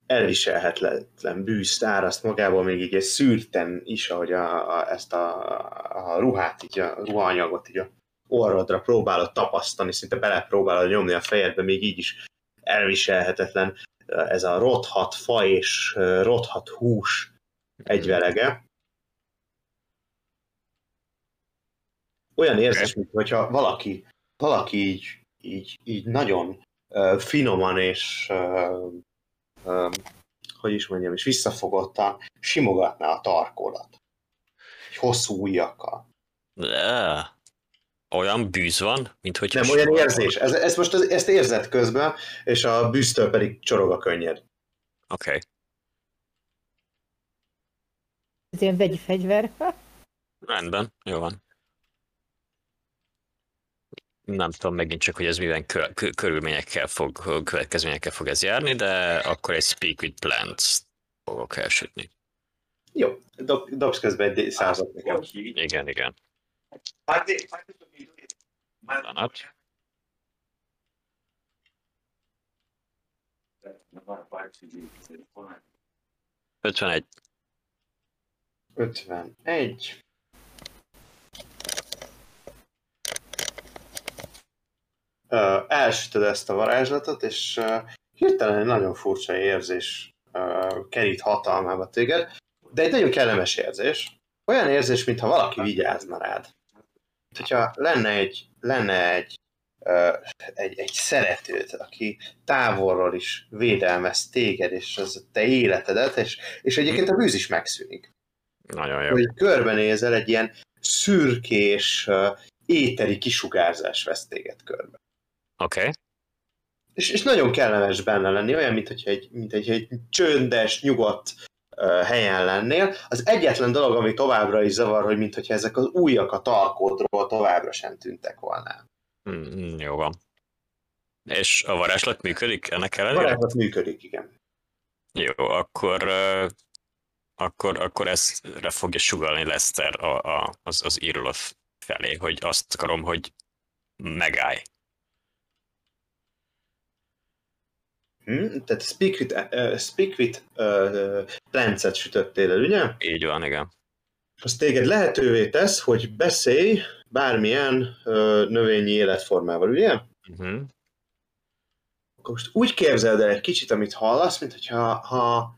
Elviselhetetlen bűzt áraszt magából, még így egy szűrten is, ahogy a, a, ezt a, a ruhát, így a ruhaanyagot így a orrodra próbálod tapasztani, szinte belepróbálod nyomni a fejedbe, még így is elviselhetetlen ez a rothat fa és rothat hús egyvelege. Olyan érzés, mintha valaki, valaki így, így, így nagyon ö, finoman és ö, ö, hogy is mondjam, és visszafogottan simogatná a tarkólat. Egy hosszú ujjakkal. Olyan bűz van, mint hogy... Nem, olyan érzés. Ez, ez most az, ezt érzed közben, és a bűztől pedig csorog a könnyed. Oké. Okay. Ez ilyen vegyi fegyver. Rendben, jó van. Nem tudom megint csak, hogy ez kö- körülményekkel fog, következményekkel fog ez járni, de akkor egy Speak with Plants fogok elsütni. Jó, dob, dobsz közben egy százat nekem. Igen, igen. Pillanat. Ötvenegy. 51. Ö, elsütöd ezt a varázslatot, és hirtelen egy nagyon furcsa érzés kerít hatalmába téged, de egy nagyon kellemes érzés. Olyan érzés, mintha valaki vigyázna rád. Hogyha lenne egy, lenne egy, egy, egy szeretőd, aki távolról is védelmez téged, és az a te életedet, és, és egyébként a bűz is megszűnik Nagyon jó. hogy körbenézel, egy ilyen szürkés, uh, éteri kisugárzás vesz téged körbe. Oké. Okay. És, és nagyon kellemes benne lenni, olyan, mint hogy egy, mint egy, egy csöndes, nyugodt uh, helyen lennél. Az egyetlen dolog, ami továbbra is zavar, hogy mint hogyha ezek az újak a tarkódról továbbra sem tűntek volna. Mm, jó van. És a varázslat működik ennek A ellenére? varázslat működik, igen. Jó, akkor, akkor, akkor ezre fogja sugalni Lester a, a, az, az írulaf felé, hogy azt akarom, hogy megállj. Hm? Tehát Speak with, uh, speak with uh, Plants-et sütöttél el, ugye? Így van, igen. az téged lehetővé tesz, hogy beszélj bármilyen ö, növényi életformával, ugye? Uh-huh. Akkor most úgy képzeld el egy kicsit, amit hallasz, mint hogyha, ha,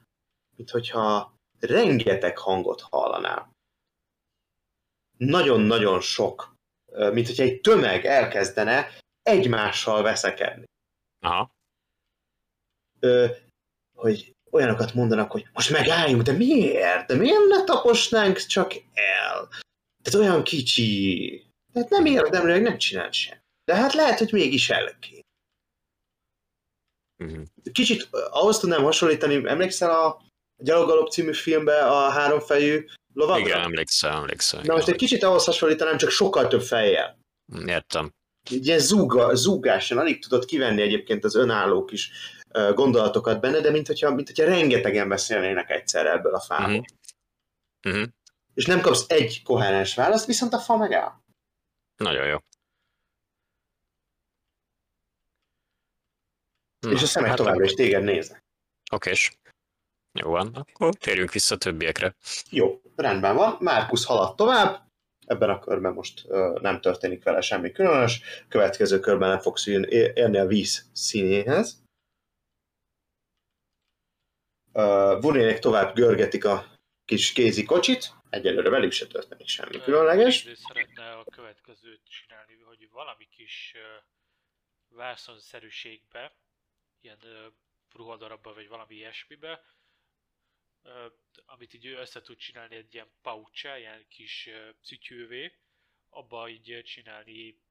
mint hogyha rengeteg hangot hallanál. Nagyon-nagyon sok. Mint hogyha egy tömeg elkezdene egymással veszekedni. Aha. Hogy olyanokat mondanak, hogy most megálljunk, de miért? De miért ne taposnánk csak el? Tehát olyan kicsi. Tehát nem érdemli, hogy nem csinál sem. De hát lehet, hogy mégis el kéne. Uh-huh. Kicsit ö, ahhoz tudnám hasonlítani, emlékszel a Gyalogalop című filmbe a háromfejű lovagra? Igen, emlékszem, emlékszem. Na most egy kicsit ahhoz hasonlítanám, csak sokkal több fejjel. Értem. Egy ilyen zúga, zúgáson, alig tudod kivenni egyébként az önálló kis gondolatokat benne, de mint hogyha, mint hogyha rengetegen beszélnének egyszerre ebből a fából. Mhm. Uh-huh. És nem kapsz egy koherens választ, viszont a fa megáll. Nagyon jó. és a szemek hát továbbra is téged néznek. Okés. Jó van, akkor térjünk vissza többiekre. Jó, rendben van. Márkusz halad tovább. Ebben a körben most ö, nem történik vele semmi különös. Következő körben nem fogsz érni a víz színéhez. Vurinék tovább görgetik a kis kézi kocsit. Egyelőre velük se történik semmi különleges. Ő szeretne a következőt csinálni, hogy valami kis vászonszerűségbe, ilyen ruhadarabba vagy valami ilyesmibe, amit így ő össze tud csinálni egy ilyen pouch ilyen kis szütyővé, abba így csinálni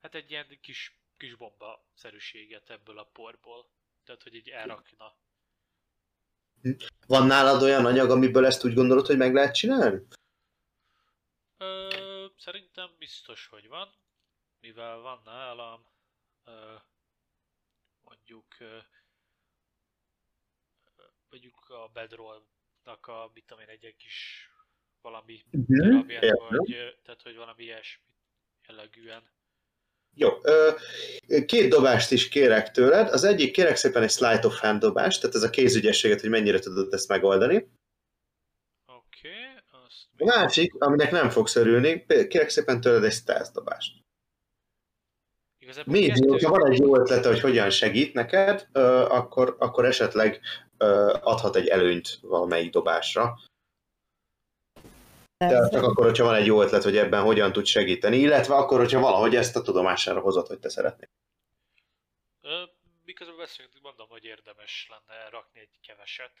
hát egy ilyen kis, kis bomba szerűséget ebből a porból. Tehát, hogy így elrakna. Van nálad olyan anyag, amiből ezt úgy gondolod, hogy meg lehet csinálni? Ö, szerintem biztos, hogy van, mivel van nálam ö, mondjuk ö, mondjuk a bedrollnak a, mit tudom én, egy ilyen kis valami darabját, értem. vagy, tehát hogy valami ilyesmi jellegűen. Jó, két dobást is kérek tőled. Az egyik kérek szépen egy slide of hand dobást, tehát ez a kézügyességet, hogy mennyire tudod ezt megoldani. Oké, okay, azt A másik, aminek nem fogsz örülni, kérek szépen tőled egy stealth dobást. Igazából Még, hogyha van egy jó ötlete, hogy hogyan segít neked, akkor, akkor esetleg adhat egy előnyt valamelyik dobásra. De csak akkor, hogyha van egy jó ötlet, hogy ebben hogyan tud segíteni, illetve akkor, hogyha valahogy ezt a tudomására hozod, hogy te szeretnél. Miközben beszélünk, mondom, hogy érdemes lenne rakni egy keveset.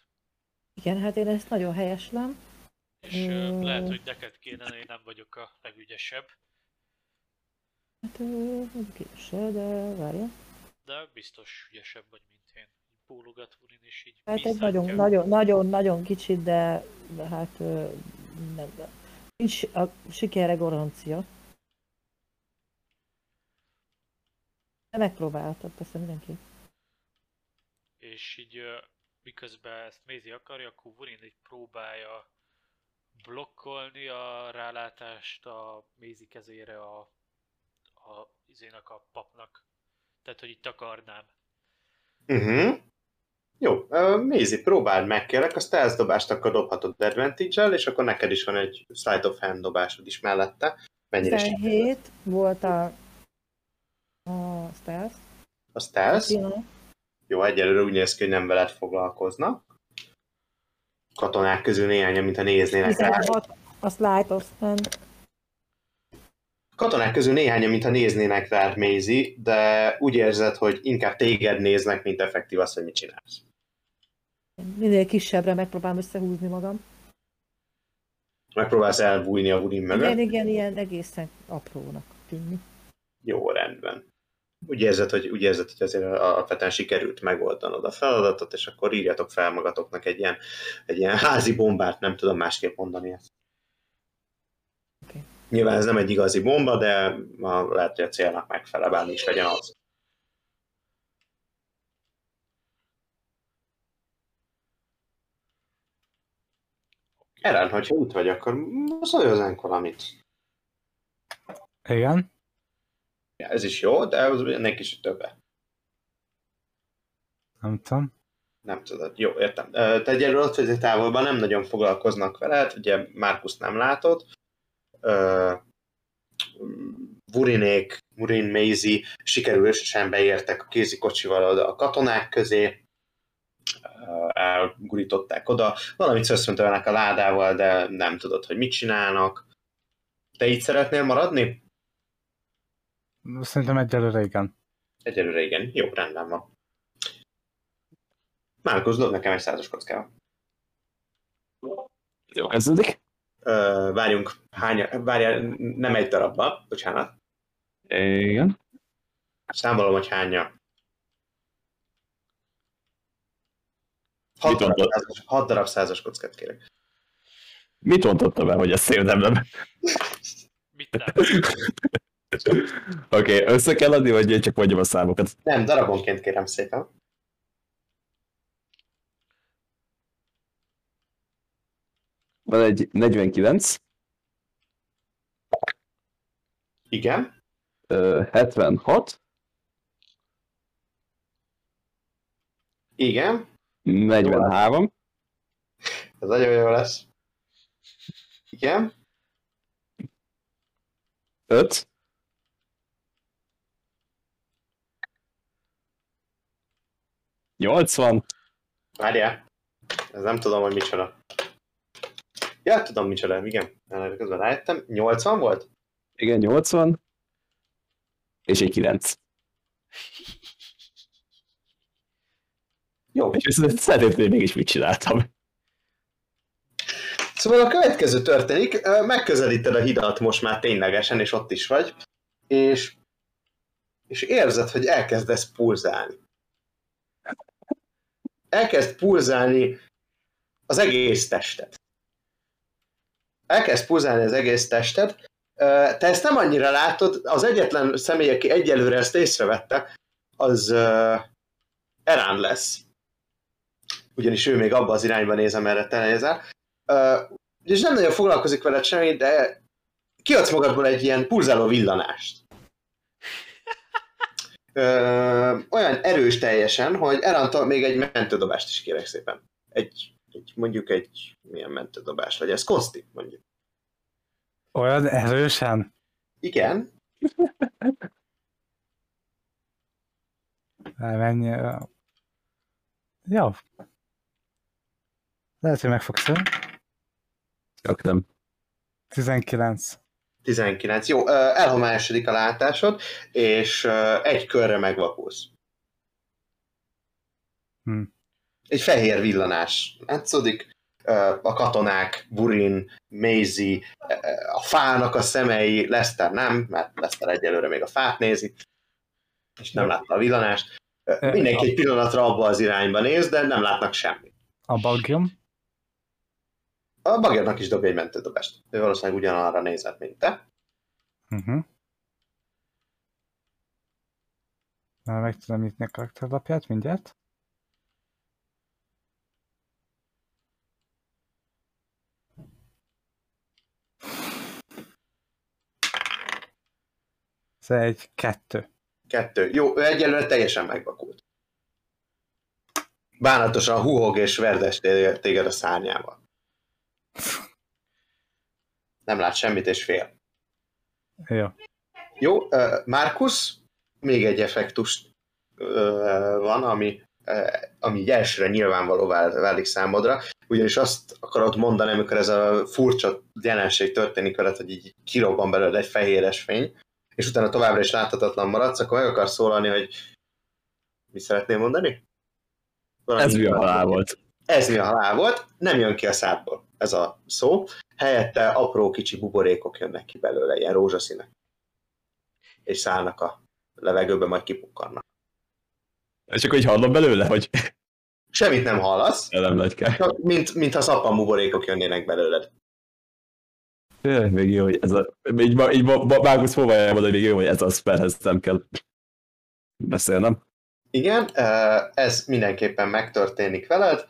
Igen, hát én ezt nagyon helyeslem. És Mm. lehet, hogy neked kéne, én nem vagyok a legügyesebb, Hát, mondjuk én se, de várja. de biztos ügyesebb vagy, mint én. Bólogat Urin, és így Hát egy nagyon, nagyon, nagyon, nagyon kicsit, de, de hát de. Nincs a sikerre garancia. De megpróbáltad, persze mindenki. És így miközben ezt Mézi akarja, akkor Urin így próbálja blokkolni a rálátást a Mézi kezére a, a izének a papnak. Tehát, hogy itt takarnám. Uh-huh. Jó, uh, Mézi, próbáld meg kérlek, a stealth dobást akkor dobhatod advantage és akkor neked is van egy sleight of hand dobásod is mellette. Mennyire sikerült? 17 volt a, a stealth. A stealth? Pillanat. Jó, egyelőre úgy néz ki, hogy nem veled foglalkoznak. Katonák közül néhányan, mintha néznének rá. 16 a slide of hand. Katonák közül néhányan, mintha néznének rád, Mézi, de úgy érzed, hogy inkább téged néznek, mint effektív az, hogy mit csinálsz. Minél kisebbre megpróbálom összehúzni magam. Megpróbálsz elbújni a budim mögött. Igen, igen, ilyen egészen aprónak tűnni. Jó, rendben. Úgy érzed, hogy, úgy érzed, hogy azért alapvetően sikerült megoldanod a feladatot, és akkor írjatok fel magatoknak egy ilyen, egy ilyen házi bombát, nem tudom másképp mondani ezt. Nyilván ez nem egy igazi bomba, de lehet, hogy a célnak megfelel, bármi is legyen az. Eren, hogyha úgy vagy, akkor szólj hozzánk valamit. Igen. Ja, ez is jó, de az ennek is többe. Nem tudom. Nem tudod. Jó, értem. Te egyelőre ott vagy távolban, nem nagyon foglalkoznak veled, ugye Márkusz nem látod. Vurinék, Murin, Maisie sikerül sem beértek a kézikocsival oda a katonák közé. Elgurították oda. Valamit szöszöntenek a ládával, de nem tudod, hogy mit csinálnak. Te így szeretnél maradni? Szerintem egyelőre igen. Egyelőre igen. Jó, rendben van. Márkusz, dob nekem egy százas kockával. Jó, kezdődik. Várjunk, hány, várjál, nem egy darabba, bocsánat. Igen. Számolom, hogy hánya. Hat Mit darab, százas, darab százas kockát kérek. Mit mondtad be, hogy ezt érdemlem? Mit nem? Oké, okay, össze kell adni, vagy én csak mondjam a számokat? Nem, darabonként kérem szépen. Van egy 49, Igen. ö, 76, Igen. 43, Ez nagyon jó lesz. Igen. 5, Nyolcvan, Várjál. Ez nem tudom, hogy micsoda. Ja, tudom micsoda, igen. Közben rájöttem. 80 volt? igen, 80, és egy 9. Jó. És szeretném, hogy mégis mit csináltam. Szóval a következő történik, megközelíted a hidat most már ténylegesen, és ott is vagy, és, és érzed, hogy elkezdesz pulzálni. Elkezd pulzálni az egész tested. Elkezd pulzálni az egész tested. Te ezt nem annyira látod, az egyetlen személy, aki egyelőre ezt észrevette, az uh, Erán lesz. Ugyanis ő még abba az irányba néz, amerre te nézel. És nem nagyon foglalkozik veled semmi, de kiadsz magadból egy ilyen pulzáló villanást. Olyan erős teljesen, hogy Erantól még egy mentődobást is kérek szépen. Egy, egy mondjuk egy milyen mentődobás legyen, ez Kosti, mondjuk. Olyan erősen? Igen, Mennyi... Jó. Lehet, hogy meg fogsz jönni. Csak nem. 19. 19. Jó, elhomályosodik a látásod, és egy körre megvakulsz. Hm. Egy fehér villanás látszódik, a katonák, Burin, ö, a fának a szemei, Lester nem, mert Lester egyelőre még a fát nézi, és nem látta a villanást. Mindenki egy pillanatra abba az irányba néz, de nem látnak semmit. A bagyom? A bagérnak is dobja egy mentődobást. Ő valószínűleg ugyanarra nézett, mint te. Uh-huh. Már meg tudom nyitni a karakterlapját mindjárt. Ez egy kettő. Kettő. Jó, ő egyelőre teljesen megvakult. Bánatosan huhog és verdes téged a szárnyával. Nem lát semmit és fél. Jó. Jó, Markus, még egy effektus van, ami, ami így elsőre nyilvánvaló vál- válik számodra, ugyanis azt akarod mondani, amikor ez a furcsa jelenség történik veled, hogy így kirobban belőle egy fehéres fény, és utána továbbra is láthatatlan maradsz, akkor meg akarsz szólalni, hogy mi szeretném mondani? Valami Ez mi a halál volt? Ez mi a halál volt, nem jön ki a szádból ez a szó, helyette apró kicsi buborékok jönnek ki belőle, ilyen rózsaszínek. És szállnak a levegőbe, majd kipukkannak. Csak hogy hallom belőle, hogy Semmit nem hallasz, nem nagy kell. csak mint, mintha szappan buborékok jönnének belőled. Még jó, hogy ez a... Így, így Mágus próbálja elmondani, még jó, hogy ez a spellhez nem kell beszélnem. Igen, ez mindenképpen megtörténik veled.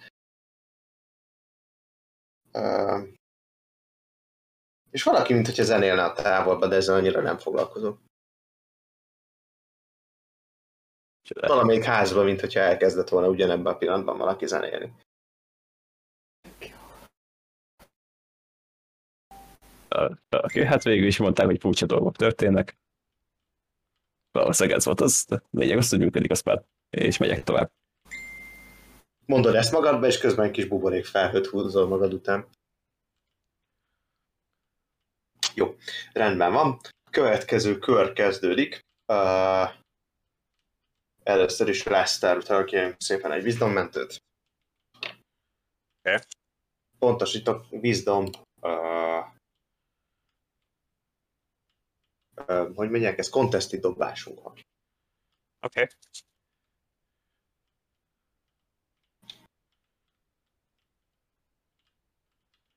És valaki, mint hogyha zenélne a távolba, de ezzel annyira nem foglalkozom. Valamelyik házban, mint hogyha elkezdett volna ugyanebben a pillanatban valaki zenélni. Oké, hát végül is mondták, hogy furcsa dolgok történnek. Valószínűleg ez volt az, de lényeg az, hogy működik a spell. És megyek tovább. Mondod ezt magadba, és közben egy kis buborék felhőt húzol magad után. Jó, rendben van. Következő kör kezdődik. Uh, először is Lester, utána kérünk szépen egy wisdom-mentőt. Oké. Pontosítok, uh, hogy mondják, ez contesti dobásunk van. Oké. Okay.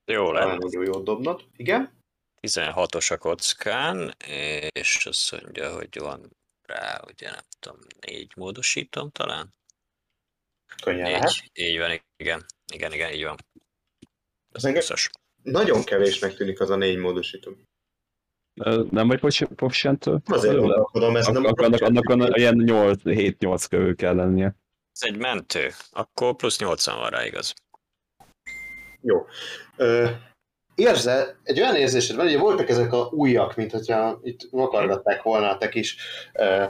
Jó lett. Nagyon jót dobnod. Igen? 16-os a kockán, és azt mondja, hogy van rá, ugye nem tudom, négy módosítom talán? Könnyen lehet. Négy, így van, igen. Igen, igen, így van. Engem 20-as. nagyon kevésnek tűnik az a négy módosító. Nem vagy proficientől? Azért gondolkodom, ezt nem Ak- annak, annak, annak ilyen 8, 7-8 körül kell lennie. Ez egy mentő, akkor plusz 80 van rá, igaz? Jó. Ö, érzel, egy olyan érzésed van, ugye voltak ezek a újak, mint hogyha itt vakargatták volna a te kis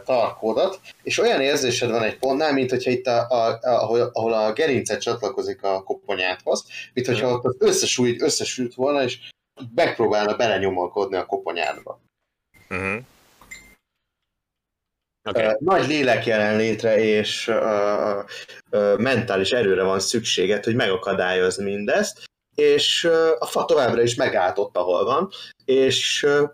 tarkódat, és olyan érzésed van egy pontnál, mint hogyha itt, a, a, a, ahol, ahol a gerincet csatlakozik a koponyádhoz, mint hogyha ott az összes új összesült volna, és megpróbálna belenyomolkodni a koponyádba. Uh-huh. Oké, Ö, Nagy lélek jelenlétre és ö, ö, mentális erőre van szükséged, hogy megakadályozni mindezt, és ö, a fa továbbra is megállt ott, ahol van, és ö,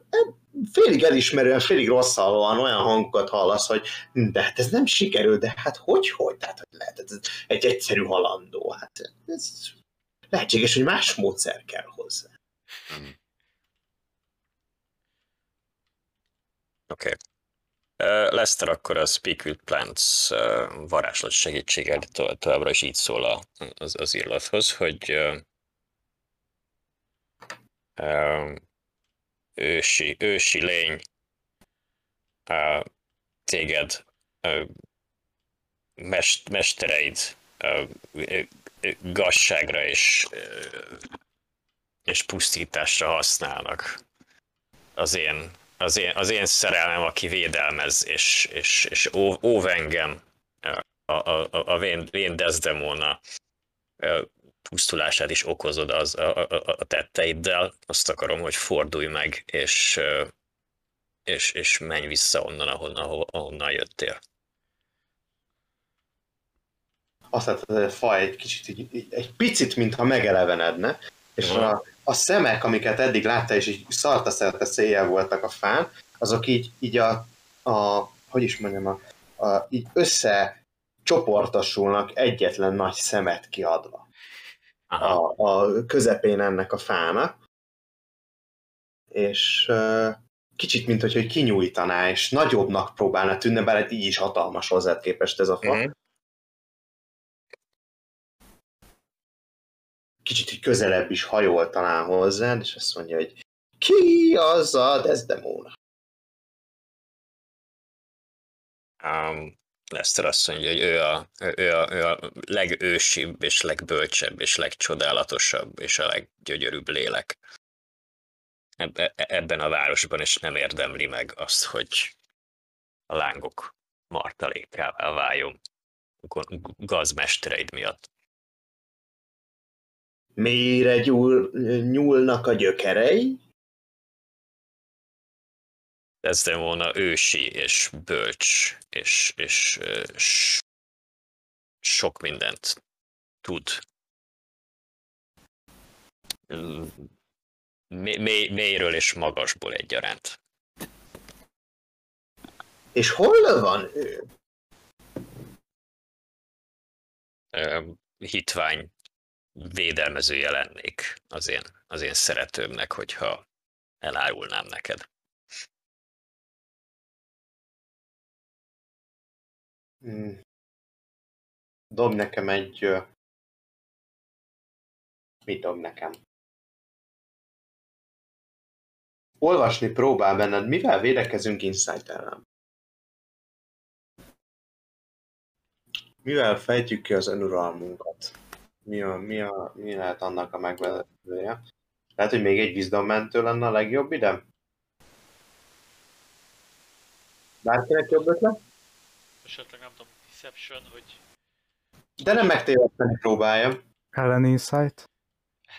félig elismerően, félig rosszallóan olyan hangokat hallasz, hogy "Hm, de hát ez nem sikerül, de hát hogy, hogy, tehát hogy lehet, ez egy egyszerű halandó, hát ez lehetséges, hogy más módszer kell hozzá. Oké. Uh, Lester akkor a Speak with Plants uh, varázslat segítséggel to- továbbra is így szól az, az illathoz, hogy uh, uh, ősi, ősi lény uh, téged mest, mestereid uh, gazságra és, és pusztításra használnak. Az én, az én, az én szerelmem, aki védelmez és, és, és óv engem a, a, a, vén, Desdemona pusztulását is okozod az, a, a, a tetteiddel, azt akarom, hogy fordulj meg, és, és, és menj vissza onnan, ahonnan, ahonnan jöttél. azt látod, hogy a fa egy kicsit, így, egy picit, mintha megelevenedne, és a, a szemek, amiket eddig látta, és így szarta szerte széjjel voltak a fán, azok így, így a, a, hogy is mondjam, a, a, így össze csoportosulnak egyetlen nagy szemet kiadva Aha. a, a közepén ennek a fának, és uh, kicsit, mint hogy kinyújtaná, és nagyobbnak próbálna tűnni, bár így is hatalmas hozzád képest ez a fa. Mhm. Kicsit így közelebb is hajol talán hozzád, és azt mondja, hogy ki az a Desdemona? Um, Lester azt mondja, hogy ő a, ő, a, ő a legősibb, és legbölcsebb, és legcsodálatosabb, és a leggyönyörűbb lélek ebbe, ebben a városban, és nem érdemli meg azt, hogy a lángok martalékává váljon gazmestereid miatt. Mélyre gyúl, nyúlnak a gyökerei? Desdemona ősi és bölcs, és, és, és sok mindent tud. Mély, mély, mélyről és magasból egyaránt. És hol van ő? Hitvány védelmezője lennék az én, az én szeretőmnek, hogyha elárulnám neked. Hmm. Dob nekem egy... ö, Mit dob nekem? Olvasni próbál benned, mivel védekezünk Insight ellen? Mivel fejtjük ki az önuralmunkat? Mi, a, mi, a, mi lehet annak a megvezetője? Lehet, hogy még egy vízdommentő lenne a legjobb ide? Bárkinek jobb ötlet? Esetleg nem tudom, Deception, hogy De nem megtéveszteni próbálja. Ellen Insight.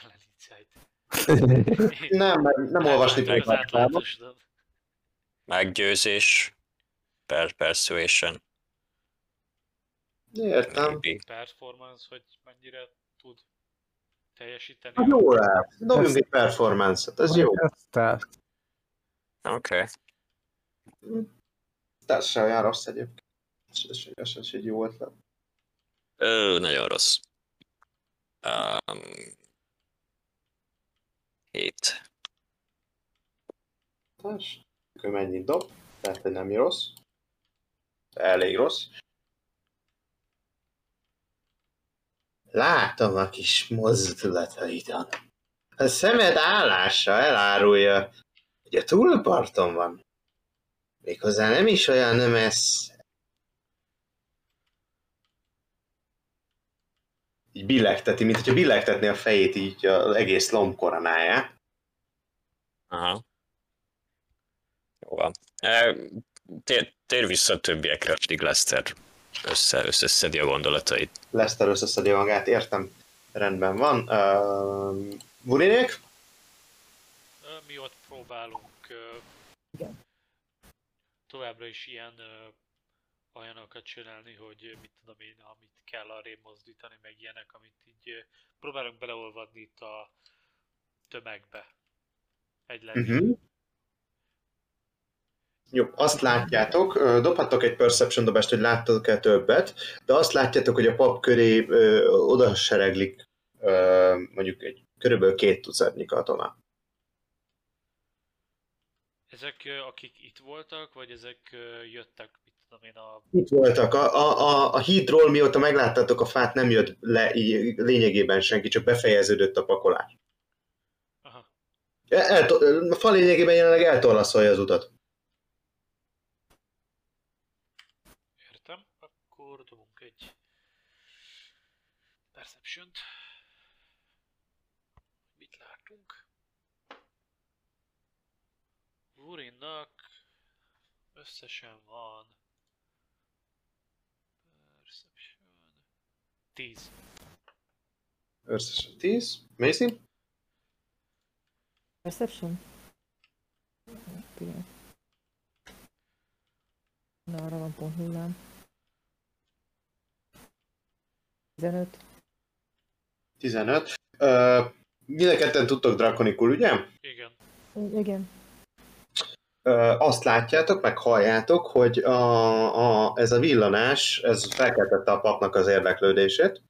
ellen insight. Nem, mert nem olvasni átlátásodon. Meggyőzés, per persuasion, Értem. Performance, hogy mennyire tud teljesíteni. Hát jó rá. Dobjunk Ez- egy performance-et, ez jó. Oké. Okay. Ez se olyan rossz egyébként. Ez, ez, ez egy jó ötlet. Ö, nagyon rossz. Um, hét. Tás. Akkor mennyit dob? Tehát, nem rossz. Elég rossz. Látom a kis mozdulataidon. A szemed állása elárulja, hogy a túlparton van. Méghozzá nem is olyan messze. Így billegteti, mint hogyha billegtetné a fejét így az egész lombkoronáját. Aha. Jó van. Tér, tér vissza a többiekre, addig Lester össze, összeszedi a gondolatait. Lester összeszedi magát, értem. Rendben van. Uh, Burinék? Mi ott próbálunk Igen. továbbra is ilyen ö, olyanokat csinálni, hogy mit tudom én, amit kell arrébb mozdítani, meg ilyenek, amit így ö, próbálunk beleolvadni itt a tömegbe. Egy lenni. Uh-huh. Jó, azt látjátok, dobhattok egy perception dobást, hogy láttatok-e többet, de azt látjátok, hogy a pap köré ö, oda sereglik ö, mondjuk egy körülbelül két tucatnyi katona. Ezek, akik itt voltak, vagy ezek jöttek, mit tudom én, a... Itt voltak. A, a, a, a hídról, mióta megláttátok a fát, nem jött le így, lényegében senki, csak befejeződött a pakolás. Aha. El, a fa lényegében jelenleg eltorlaszolja az utat. Értem. Akkor dobunk egy Perception-t. Mit látunk? Vurinnak összesen van Perception 10. Összesen 10. Macy? Perception? Pillanat. Na, arra van pont nullám. 15. 15. Ö, mind a ketten tudtok drakonikul, ugye? Igen. Igen. Ö, azt látjátok, meg halljátok, hogy a, a, ez a villanás, ez felkeltette a papnak az érdeklődését.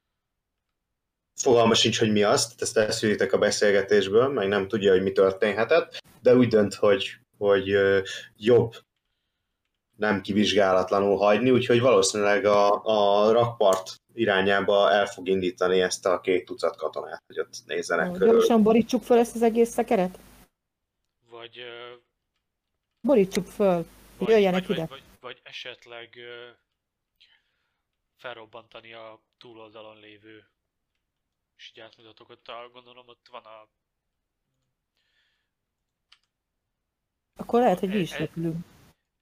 Fogalma sincs, hogy mi az, tehát ezt elszűritek a beszélgetésből, meg nem tudja, hogy mi történhetett, de úgy dönt, hogy, hogy jobb nem kivizsgálatlanul hagyni, úgyhogy valószínűleg a, a rakpart irányába el fog indítani ezt a két tucat katonát, hogy ott nézzenek körül. Gyorsan borítsuk föl ezt az egész szekeret? Vagy, ö, Borítsuk föl, vagy, jöjjenek vagy, ide. vagy, vagy, vagy esetleg ö, felrobbantani a túloldalon lévő és így átmutatok ott, a, gondolom ott van a Akkor lehet, hogy mi E- is e- repülünk.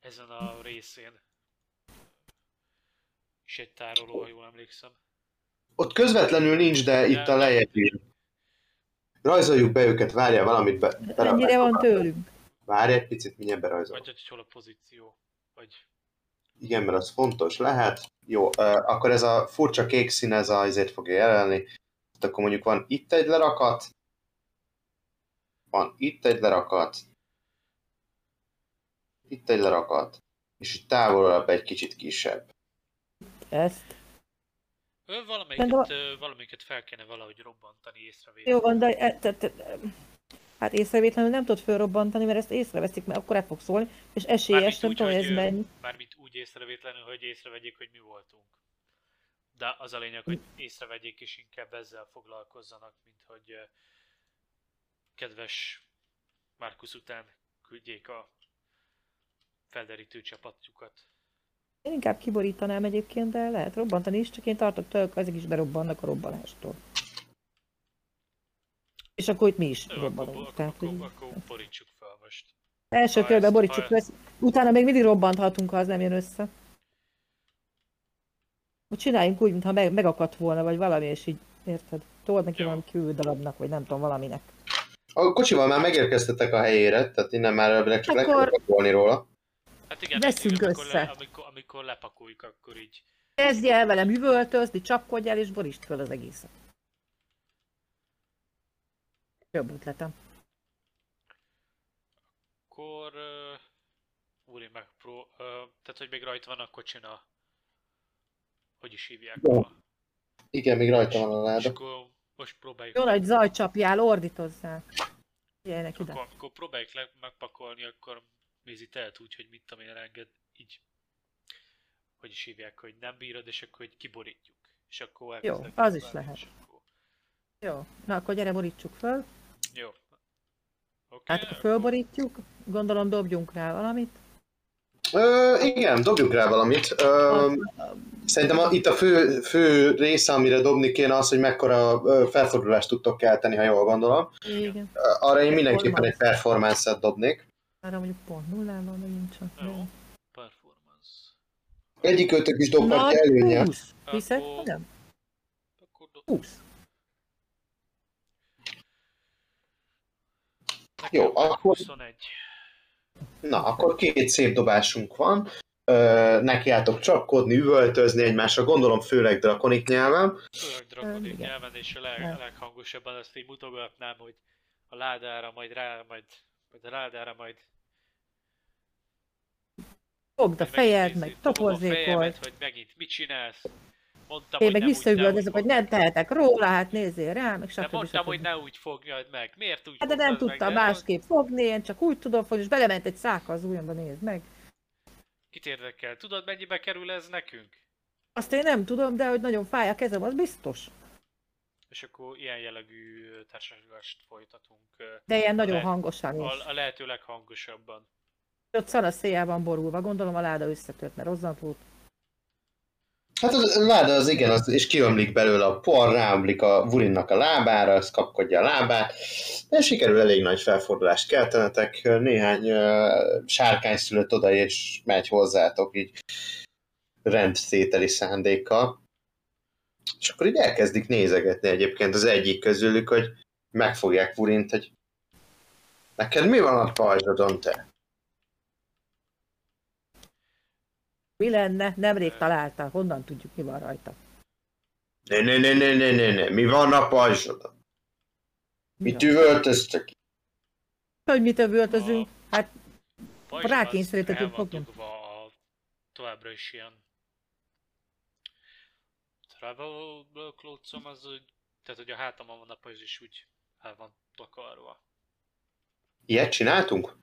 Ezen a részén is egy tároló, ha jól emlékszem. Ott közvetlenül nincs, de itt a lejjebb Rajzoljuk be őket, várjál valamit be. Ennyire van tőlünk. Várj egy picit, mindjárt berajzolok. Vagy hogy hol a pozíció. Vagy Igen, mert az fontos lehet. Jó, akkor ez a furcsa kék szín, ez a, ezért fogja jelenni. Tehát akkor mondjuk van itt egy lerakat, van itt egy lerakat, itt egy lerakat, és itt távolabb egy kicsit kisebb. Ezt. Ö, valamelyiket, De- ö, valamelyiket fel kéne valahogy robbantani észrevétve. Jó van, de e, te, te, hát észrevétlenül nem tudod fölrobbantani, mert ezt észreveszik, mert akkor el fog szólni, és esélyes, nem tudom, ez mennyi. Mármint úgy észrevétlenül, hogy észrevegyék, hogy mi voltunk. De az a lényeg, hogy észrevegyék és inkább ezzel foglalkozzanak, mint hogy kedves Markus után küldjék a felderítő csapatjukat. Én inkább kiborítanám egyébként, de lehet robbantani is, csak én tartok tőlük, ezek is berobbannak a robbanástól. És akkor itt mi is Jó, akkor, robbanunk. akkor, Tehát, akkor, hogy akkor borítsuk fel most. első ha körben ezt- borítsuk fel, ezt- utána még mindig robbanthatunk, ha az nem jön össze. Hogy csináljunk úgy, mintha meg, megakadt volna, vagy valami, és így, érted? Told neki Jó. valami kődarabnak, vagy nem tudom, valaminek. A kocsival már megérkeztetek a helyére, tehát innen már le Akkor- kell pakolni róla. Hát igen, Veszünk igen, amikor, össze. Le, amikor, amikor lepakoljuk, akkor így Kezdj el velem üvöltözni, csapkodj el, és borítsd föl az egészet. Jobb ötletem. Akkor... Uh, úr, én megpró... Uh, tehát, hogy még rajta van a kocsin a... Hogy is hívják? Jó. A, Igen, még rajta van a és láda. akkor most próbáljuk... Jó nagy zaj csapjál, ordítozzák. Jöjjenek ide. Akkor, amikor próbáljuk le, megpakolni, akkor Mézi tehet úgy, hogy mit tudom én elenged, így... Hogy is hívják, hogy nem bírod, és akkor hogy kiborítjuk. És akkor Jó, az is lehet. Akkor... Jó, na akkor gyere, borítsuk föl. Jó. Oké, Hát akkor fölborítjuk, gondolom dobjunk rá valamit. Ö, igen, dobjuk rá valamit. Ö, szerintem a, itt a fő, fő része, amire dobni kéne az, hogy mekkora felfordulást tudtok kelteni, ha jól gondolom. Igen. Arra én mindenképpen egy performance-et dobnék. Arra mondjuk pont nullán van megint csak. Jó. Performance. Egyik őtök is dobhatja Nagy előnye. 20. Hiszed? Akkor- Nem. Akkor do- 20. nekem Jó, akkor- 21. Na, akkor két szép dobásunk van. Ö, nekiálltok csapkodni, üvöltözni egymásra, gondolom főleg drakonik nyelven. Főleg drakonik igen. nyelven, és a leg, leghangosabban azt így mutogatnám, hogy a ládára majd rá, majd, majd a ládára majd Fogd a fejed, meg fejemet, hogy megint mit csinálsz. Mondtam, Én meg ne hogy nem tehetek róla, hát nézzél rá, meg De stb. mondtam, stb. hogy ne úgy fogjad meg. Miért úgy Hát de nem tudtam De másképp fogni, én csak úgy tudom fogni, és belement egy száka az ujjamba, nézd meg. Kit érdekel? Tudod, mennyibe kerül ez nekünk? Azt én nem tudom, de hogy nagyon fáj a kezem, az biztos. És akkor ilyen jellegű ö, társaságást folytatunk. De ilyen nagyon hangosan is. A, a lehető leghangosabban. Ott szana széjjel van borulva, gondolom a láda összetört, mert rozzant volt. Hát az a láda az igen, az, és kiömlik belőle a por, ráömlik a Vurinnak a lábára, az kapkodja a lábát, de sikerül elég nagy felfordulást keltenetek, néhány uh, sárkány szülött oda, és megy hozzátok így rendszételi szándékkal. És akkor így elkezdik nézegetni egyébként az egyik közülük, hogy megfogják Vurint, hogy neked mi van a pajzsodon, te? Mi lenne? Nemrég találta, honnan tudjuk, mi van rajta. Ne, ne, ne, ne, ne, ne, ne. Mi van a pajzsodon? Mit üvöltöztek? Hogy mit övöltözünk? Hát Rákényszerítettük a továbbra is ilyen travel clothes az úgy, tehát hogy a hátamon van a pajzs is úgy el van takarva. Ilyet csináltunk?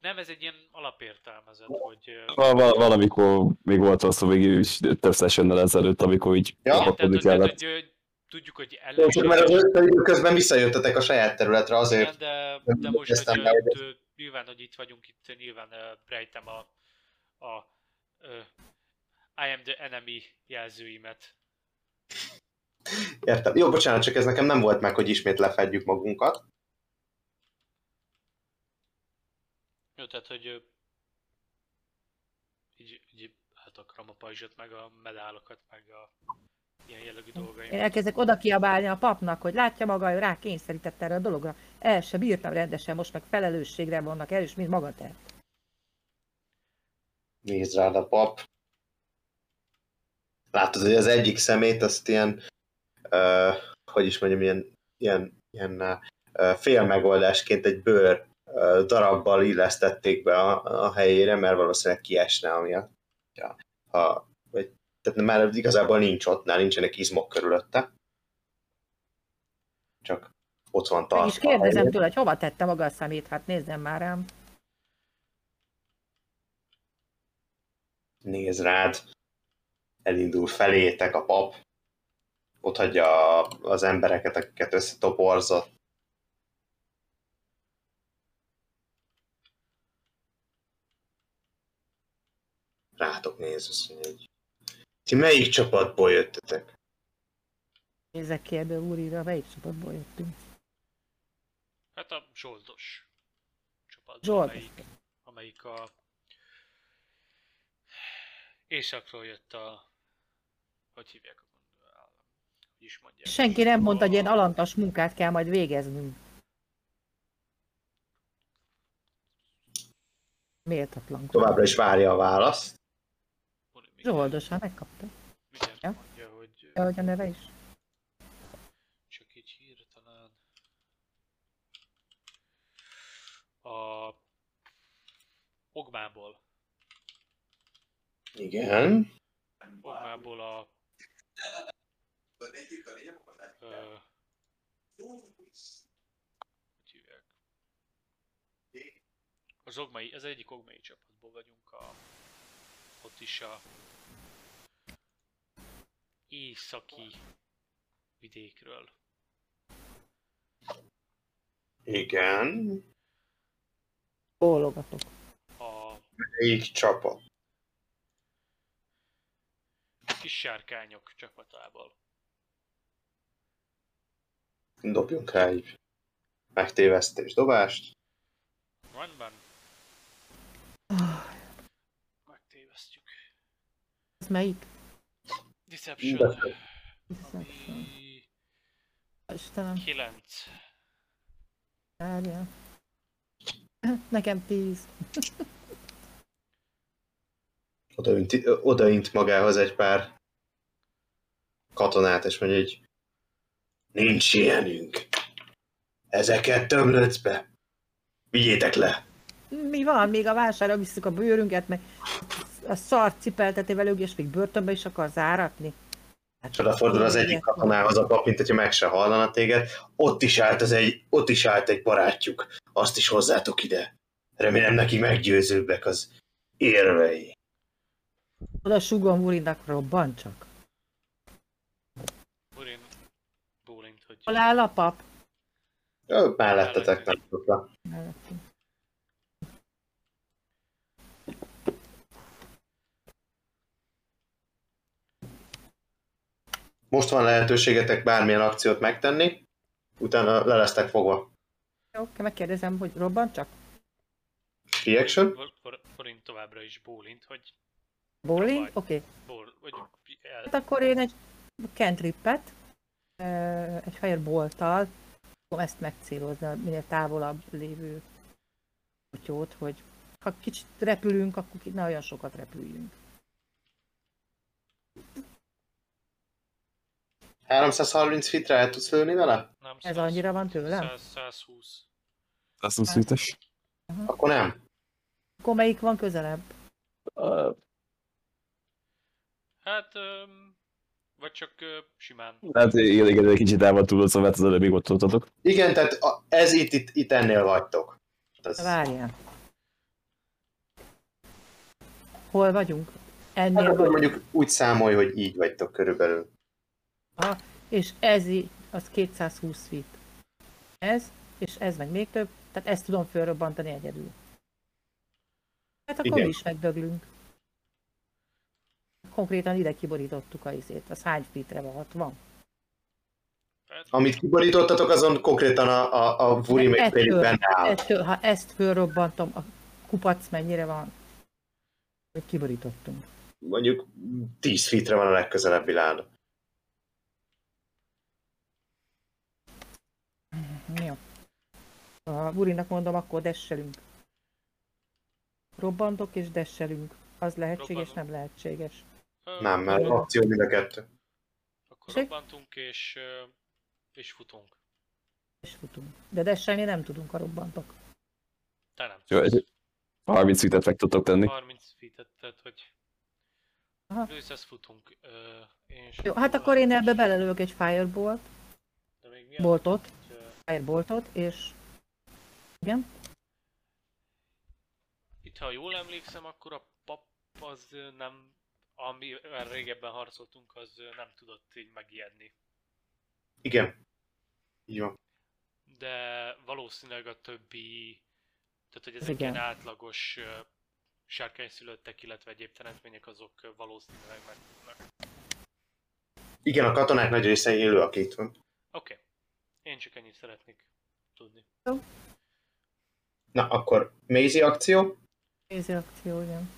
Nem, ez egy ilyen alapértelmezet, hogy Val- val- valamikor még volt az, hogy végül is több sessionnel ezelőtt, amikor így Ja, igen, tehát, kapkodni hogy, tehát, hogy tudjuk, hogy csak mert az közben visszajöttetek a saját területre igen, azért. de, nem de most, hogy ö, nyilván, hogy itt vagyunk, itt nyilván ö, rejtem a, a ö, I am the enemy jelzőimet. Értem. Jó, bocsánat, csak ez nekem nem volt meg, hogy ismét lefedjük magunkat. Jó, tehát, hogy így, így átakarom a pajzsot, meg a medálokat, meg a ilyen jellegű dolgaim. én elkezdek oda kiabálni a papnak, hogy látja maga, hogy rá kényszerített erre a dologra. El se bírtam rendesen, most meg felelősségre vannak erős, mint maga te. Nézd rád a pap. Látod, hogy az egyik szemét azt ilyen, uh, hogy is mondjam, ilyen, ilyen, ilyen uh, fél megoldásként egy bőr darabbal illesztették be a, a helyére, mert valószínűleg kiesne, ami a, ja, ha, vagy, tehát már igazából nincs ott, nál nincsenek izmok körülötte. Csak ott van tartva. is kérdezem tőle, hogy hova tette maga a szemét, hát nézzem már rám. néz rád, elindul felétek a pap, ott hagyja az embereket, akiket összetoporzott. Rátok néz, azt mondja, hogy ti melyik csapatból jöttetek? Nézzek ki ebből úrira, melyik csapatból jöttünk. Hát a zsoldos csapat, Zsoldos. amelyik, amelyik a északról jött a hogy hívják a hogy is mondják. Senki nem mondta, hogy ilyen A- alantas munkát kell majd végeznünk. Méltatlan. Továbbra is várja a választ. Mindjárt- Zsoldos, hát megkapta. mindjárt Ja. mondja, hogy Ja, hogy a neve is. csak így hirtelen a Ogmából, Igen. Ogmából a ö, hogy hívják? Az ogmai, ez egyik ogmai csapatból vagyunk, a, ott is a északi vidékről. Igen. Bólogatok. A Melyik csapat? kis sárkányok csapatából. Dobjunk rá egy megtévesztés dobást. Rendben. Megtévesztjük. Melyik? Deception. Deception. Istenem, 9. várjál. Nekem tíz. odaint, odaint magához egy pár katonát, és mondja, hogy nincs ilyenünk. Ezeket tömlötsz be. Vigyétek le. Mi van? Még a vásárra visszük a bőrünket, meg a szart cipeltetével ők, és még börtönbe is akar záratni. Hát, odafordul az egyik katonához a pap, mint hogyha meg se hallana téged. Ott is állt, az egy, ott is állt egy barátjuk. Azt is hozzátok ide. Remélem neki meggyőzőbbek az érvei. Oda sugom Urinak, robban csak. Burin bólint, hogy Hol áll a pap? Ő mellettetek nem tudta. Mellettünk. Most van lehetőségetek bármilyen akciót megtenni, utána le lesztek fogva. Jó, oké, megkérdezem, hogy robban csak? Reaction? Borin továbbra is bólint, hogy? Vagy. Oké. el, Hát akkor én egy cantrippet, ö, egy fireball-tal fogom ezt megcélozni a minél távolabb lévő kutyót, hogy ha kicsit repülünk, akkor ne olyan sokat repüljünk. 330 fitre el tudsz lőni vele? Nem, Ez 100 annyira van tőlem? 100, 120. Azt mondsz, szintes. Akkor nem. Akkor melyik van közelebb? Hát, öm, vagy csak ö, simán. Hát igen, igen, egy kicsit el van túl, szóval hát az előbb ott voltatok. Igen, tehát a, ez itt, itt, itt ennél vagytok. Ez, Várjál. Hol vagyunk? hát Ennél akkor vagyunk. mondjuk úgy számolj, hogy így vagytok körülbelül. Ha, és ez az 220 feet. Ez, és ez meg még több, tehát ezt tudom fölrobbantani egyedül. Hát akkor Igen. mi is megdöglünk. Konkrétan ide kiborítottuk a izét. Az hány feetre van? 60? Hát, Amit kiborítottatok, azon konkrétan a, a, a Vuri félig benne áll. Ettől, ha ezt fölrobbantom, a kupac mennyire van? Hogy kiborítottunk. Mondjuk 10 fitre van a legközelebbi láda. Jó. A Burinak mondom, akkor desselünk. Robbantok és desselünk. Az lehetséges, Robbanunk. nem lehetséges. ö, Nem, mert akció mind a kettő. Akkor Tessék? robbantunk és, ö, és futunk. És futunk. De desselni nem tudunk, a robbantok. Te nem. Jó, egy 30 fitet meg tudtok tenni. 30 feet tehát hogy Aha. lősz, ezt futunk. Ö, és Jó, hát akkor én ebbe belelők egy firebolt, De még mi a- boltot, hogy, ö, fireboltot, és... Igen? Itt, ha jól emlékszem, akkor a pap az nem, amivel régebben harcoltunk, az nem tudott így megijedni. Igen. Van. De valószínűleg a többi, tehát hogy Ez ezek igen. ilyen átlagos ö, sárkányszülöttek, illetve egyéb teremtmények, azok valószínűleg meg tudnak. Igen, a katonák nagy része élő, aki itt van. Oké. Okay. Én csak ennyit szeretnék tudni. Na, akkor Maisie akció. Kézi akció, igen.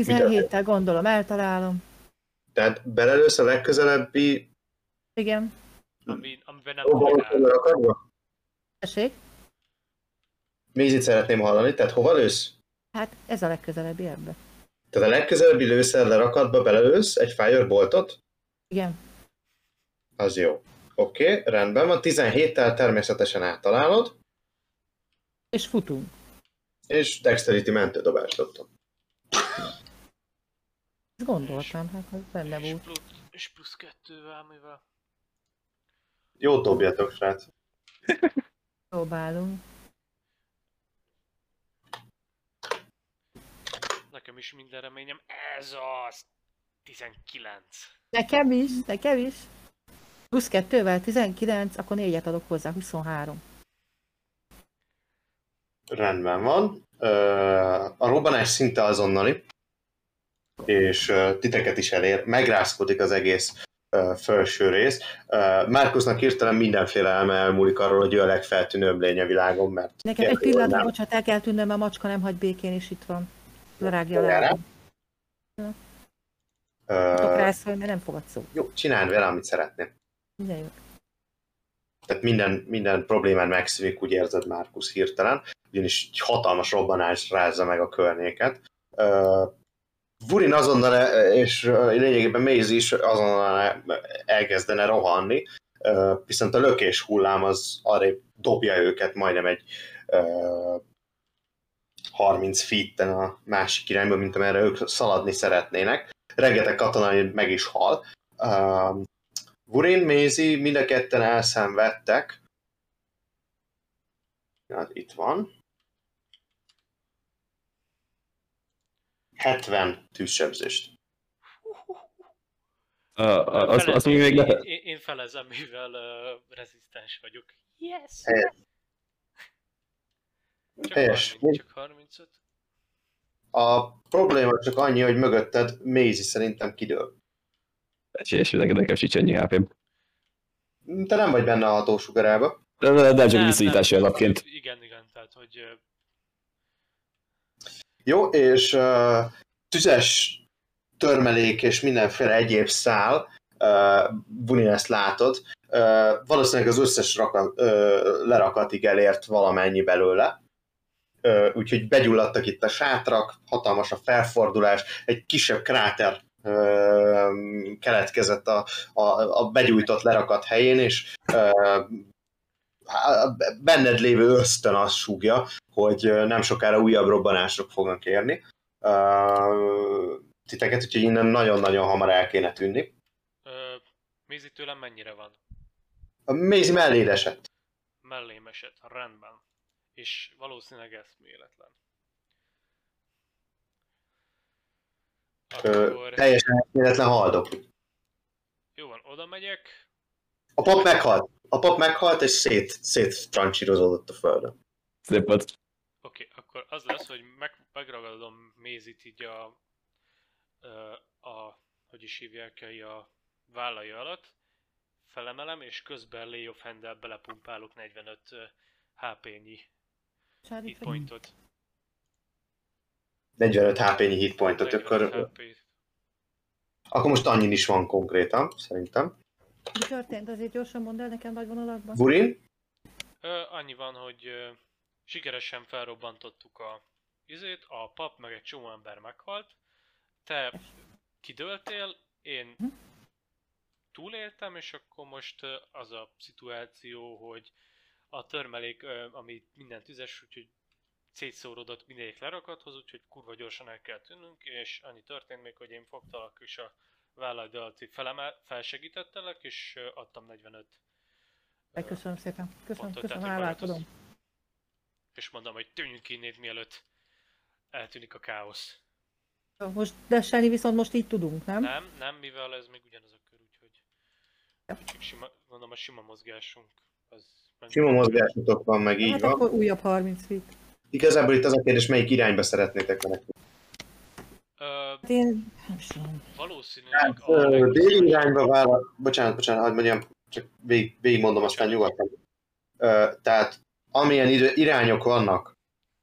17-tel gondolom, eltalálom. Tehát belelősz a legközelebbi Igen. Ami, amiben nem rakadva? Tessék? Mézit szeretném hallani, tehát hova lősz? Hát ez a legközelebbi ebbe. Tehát a legközelebbi lőszer lerakatba belelősz egy fireboltot? Igen. Az jó. Oké, okay, rendben van. 17-tel természetesen áttalálod, És futunk. és Dexterity mentődobást dobtam. Ezt gondoltam, hát az benne És volt. plusz, és plusz kettővel, mivel Jót dobjatok, srác. Próbálunk. nekem is minden reményem. Ez az 19. Nekem is, nekem is. Plusz kettővel 19, akkor négyet adok hozzá, 23. Rendben van. A robbanás szinte azonnali, és titeket is elér. Megrázkodik az egész felső rész. Márkusznak hirtelen mindenféle elme elmúlik arról, hogy ő a legfeltűnőbb lény a világon, mert Nekem egy pillanatra, bocsánat, el kell tűnnöm, a macska nem hagy békén, és itt van. Lerágja lábam. Tudok rászólni, mert nem fogad szó. Jó, csináld vele, amit szeretnél. Minden jó. Tehát minden, minden problémád megszűnik, úgy érzed Márkusz hirtelen, ugyanis egy hatalmas robbanás rázza meg a környéket. Uh, Vurin azonnal, és lényegében Maze is azonnal elkezdene rohanni, uh, viszont a lökés hullám az arra dobja őket majdnem egy uh, 30 feet a másik irányba, mint amerre ők szaladni szeretnének. Rengeteg katona meg is hal. Uh, Vurin, Mézi mind a ketten elszenvedtek. Hát itt van. 70 tűzsebzést. A, azt, Felez- azt még még én, lehet. én, én felezem, mivel uh, rezisztens vagyok. Yes! Helyes. Csak, Helyes. 30, csak 35. A probléma csak annyi, hogy mögötted Mézi szerintem kidől. És nekem, nekem sincs ennyi hp Te nem vagy benne a hatósugarába. De, de, de csak visszaítási alapként. Igen, igen, tehát hogy Jó, és uh, tüzes törmelék és mindenféle egyéb szál, uh, Bunin ezt látod, uh, valószínűleg az összes raka, uh, lerakatig elért valamennyi belőle, uh, úgyhogy begyulladtak itt a sátrak, hatalmas a felfordulás, egy kisebb kráter keletkezett a, a, a begyújtott lerakat helyén, és benned lévő ösztön azt súgja, hogy nem sokára újabb robbanások fognak érni. Titeket, úgyhogy innen nagyon-nagyon hamar el kéne tűnni. Ö, Mézi tőlem mennyire van? A Maisie melléd esett. Mellém esett, rendben. És valószínűleg eszméletlen. Akkor teljesen véletlen haldok. jó van, oda megyek. A pap meghalt. A pap meghalt, és szét, széttrancsírozódott a földön. Szép volt. Oké, akkor az lesz, hogy meg, megragadom Mézit így a, ö, a, hogy is hívják el, a vállai alatt, felemelem, és közben Lay of hand belepumpálok 45 ö, HP-nyi Sári hit Feri. pointot. 45 HP-nyi hit pointot, 45 akkor, HP. akkor most annyi is van konkrétan, szerintem. Mi történt? Azért gyorsan mondd el nekem nagy vonalakban. Burin? Ö, annyi van, hogy ö, sikeresen felrobbantottuk a izét, a pap meg egy csomó ember meghalt, te kidőltél, én Hm. túléltem, és akkor most ö, az a szituáció, hogy a törmelék, ö, ami minden tüzes, úgyhogy szétszóródott mindegyik lerakathoz, úgyhogy kurva gyorsan el kell tűnnünk, és annyi történt még, hogy én fogtalak, és a vállad alatt felemel, felsegítettelek, és adtam 45 ö, Köszönöm szépen. Köszönöm, pontot, köszönöm, tudom. és mondom, hogy tűnjünk innét, mielőtt eltűnik a káosz. Most, de Sári viszont most így tudunk, nem? Nem, nem, mivel ez még ugyanaz a kör, úgyhogy csak sima, mondom, a sima mozgásunk az... Sima mozgásotok van, meg így hát van. akkor újabb 30 feet. Igazából itt az a kérdés, melyik irányba szeretnétek menekülni. Hát én nem is tudom. valószínűleg Hát, déli irányba vállal... Bocsánat, bocsánat, hagyd mondjam, csak végig, végigmondom, aztán nyugodtan. Ö, tehát amilyen idő, irányok vannak,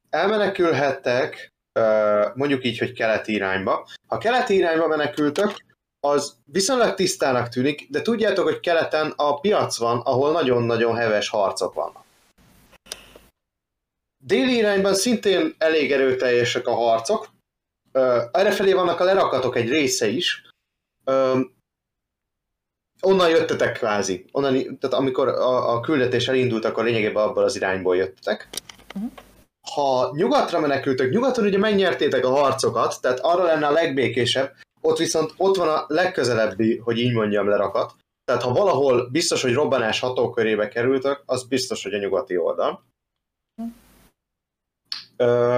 elmenekülhettek, ö, mondjuk így, hogy keleti irányba. Ha keleti irányba menekültök, az viszonylag tisztának tűnik, de tudjátok, hogy keleten a piac van, ahol nagyon-nagyon heves harcok vannak. Déli irányban szintén elég erőteljesek a harcok, errefelé vannak a lerakatok egy része is. Onnan jöttetek kvázi. Onnan, tehát amikor a, a küldetés elindult, akkor lényegében abból az irányból jöttetek. Ha nyugatra menekültök, nyugaton ugye megnyertétek a harcokat, tehát arra lenne a legbékésebb, ott viszont ott van a legközelebbi, hogy így mondjam, lerakat. Tehát ha valahol biztos, hogy robbanás hatókörébe kerültök, az biztos, hogy a nyugati oldal.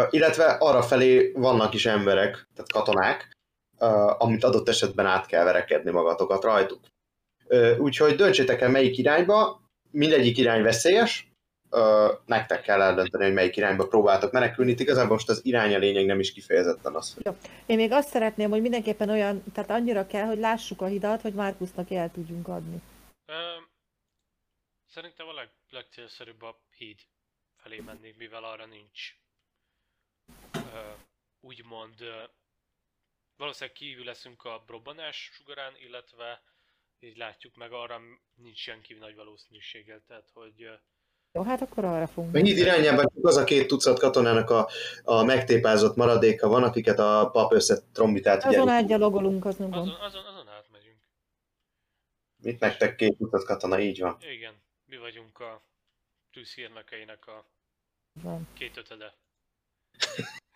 Illetve arra felé vannak is emberek, tehát katonák, amit adott esetben át kell verekedni magatokat rajtuk. Úgyhogy döntsétek el melyik irányba, mindegyik irány veszélyes, nektek kell eldönteni, hogy melyik irányba próbáltok menekülni. Itt igazából most az irány a lényeg, nem is kifejezetten az, hogy Én még azt szeretném, hogy mindenképpen olyan, tehát annyira kell, hogy lássuk a hidat, hogy Márkusznak el tudjunk adni. Ö, szerintem a leg, legcélszerűbb a híd felé menni, mivel arra nincs úgymond valószínűleg kívül leszünk a robbanás sugarán, illetve így látjuk meg arra nincs kívül nagy valószínűséggel, tehát hogy Jó, hát akkor arra fogunk. Híd irányában csak az a két tucat katonának a, a megtépázott maradéka van, akiket a pap összetrombitált. Azon Ugye, átgyalogolunk, az nem azon, azon, azon átmegyünk. mit nektek két tucat katona, így van. Igen, mi vagyunk a tűzhírnökeinek a Van. két ötöde.